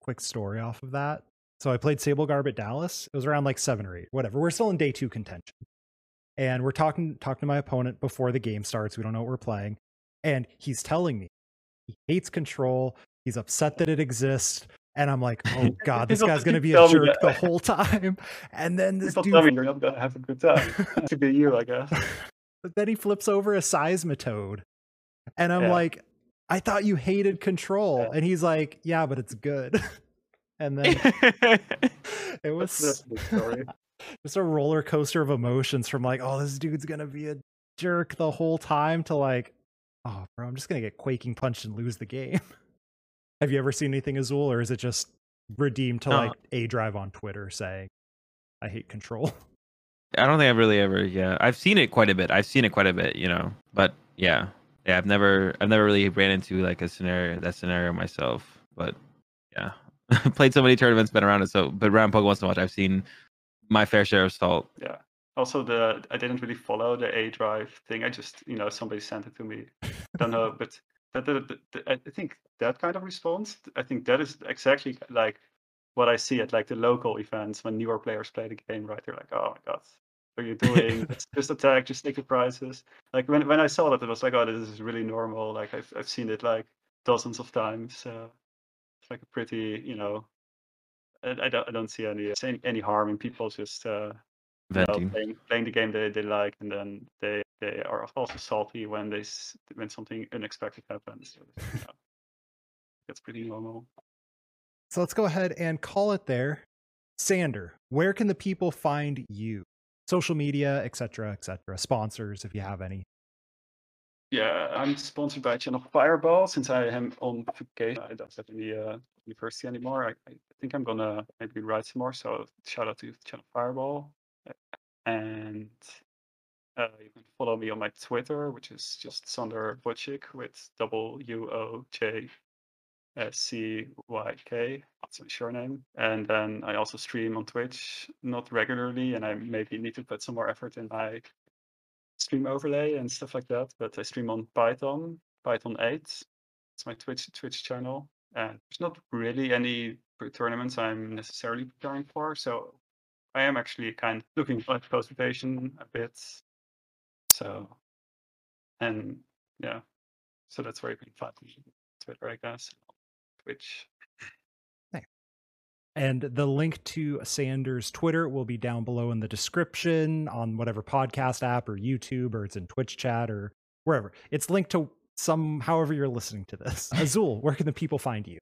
Quick story off of that. So I played Sable Garb at Dallas. It was around like seven or eight, whatever. We're still in day two contention. And we're talking talking to my opponent before the game starts. We don't know what we're playing. And he's telling me he hates control. He's upset that it exists. And I'm like, oh God, this guy's gonna be a jerk the whole time. And then this dude...
tell me you're not gonna have a good time. to be you, I guess.
But then he flips over a seismitoad. And I'm yeah. like, I thought you hated control. Yeah. And he's like, Yeah, but it's good. and then it was just a roller coaster of emotions from like, oh, this dude's gonna be a jerk the whole time to like, oh, bro, I'm just gonna get quaking punched and lose the game. Have you ever seen anything Azul, or is it just redeemed to uh, like a drive on Twitter saying, "I hate control"?
I don't think I've really ever. Yeah, I've seen it quite a bit. I've seen it quite a bit, you know. But yeah, yeah, I've never, I've never really ran into like a scenario, that scenario myself. But yeah, played so many tournaments, been around it. So, but around Pokemon so much, I've seen my fair share of salt.
Yeah. Also, the I didn't really follow the A drive thing. I just, you know, somebody sent it to me. I don't know, but that, that, that, I think that kind of response, I think that is exactly like what I see at like the local events when newer players play the game, right? They're like, oh my god, what are you doing? just attack, just take the prizes. Like when when I saw that, it was like, oh, this is really normal. Like I've I've seen it like dozens of times. Uh, it's like a pretty, you know, I, I don't I don't see any any, any harm in people just uh, you know, playing, playing the game they, they like, and then they they are also salty when they when something unexpected happens. So, know, that's pretty normal.
So let's go ahead and call it there. Sander, where can the people find you? Social media, etc., etc. Sponsors, if you have any.
Yeah, I'm sponsored by Channel Fireball since I am on vacation. I don't have any uh, university anymore. I, I, think I'm gonna maybe write some more. So shout out to Channel Fireball, and uh, you can follow me on my Twitter, which is just Sander Wojcyk with double U O J C Y K. That's my surname. And then I also stream on Twitch, not regularly, and I maybe need to put some more effort in my stream overlay and stuff like that. But I stream on Python, Python 8. It's my Twitch Twitch channel. And there's not really any tournaments I'm necessarily preparing for, so I am actually kind of looking at participation a bit. So, and yeah, so that's where you can find me. Twitter, I guess. Twitch.
And the link to Sander's Twitter will be down below in the description on whatever podcast app or YouTube or it's in Twitch chat or wherever. It's linked to some however you're listening to this. Azul, where can the people find you?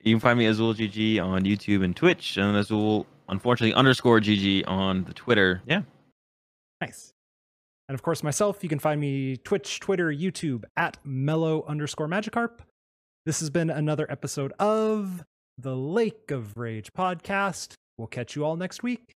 You can find me Azul GG on YouTube and Twitch, and Azul unfortunately underscore GG on the Twitter. Yeah.
Nice. And of course, myself, you can find me Twitch, Twitter, YouTube at mellow underscore Magikarp. This has been another episode of the Lake of Rage podcast. We'll catch you all next week.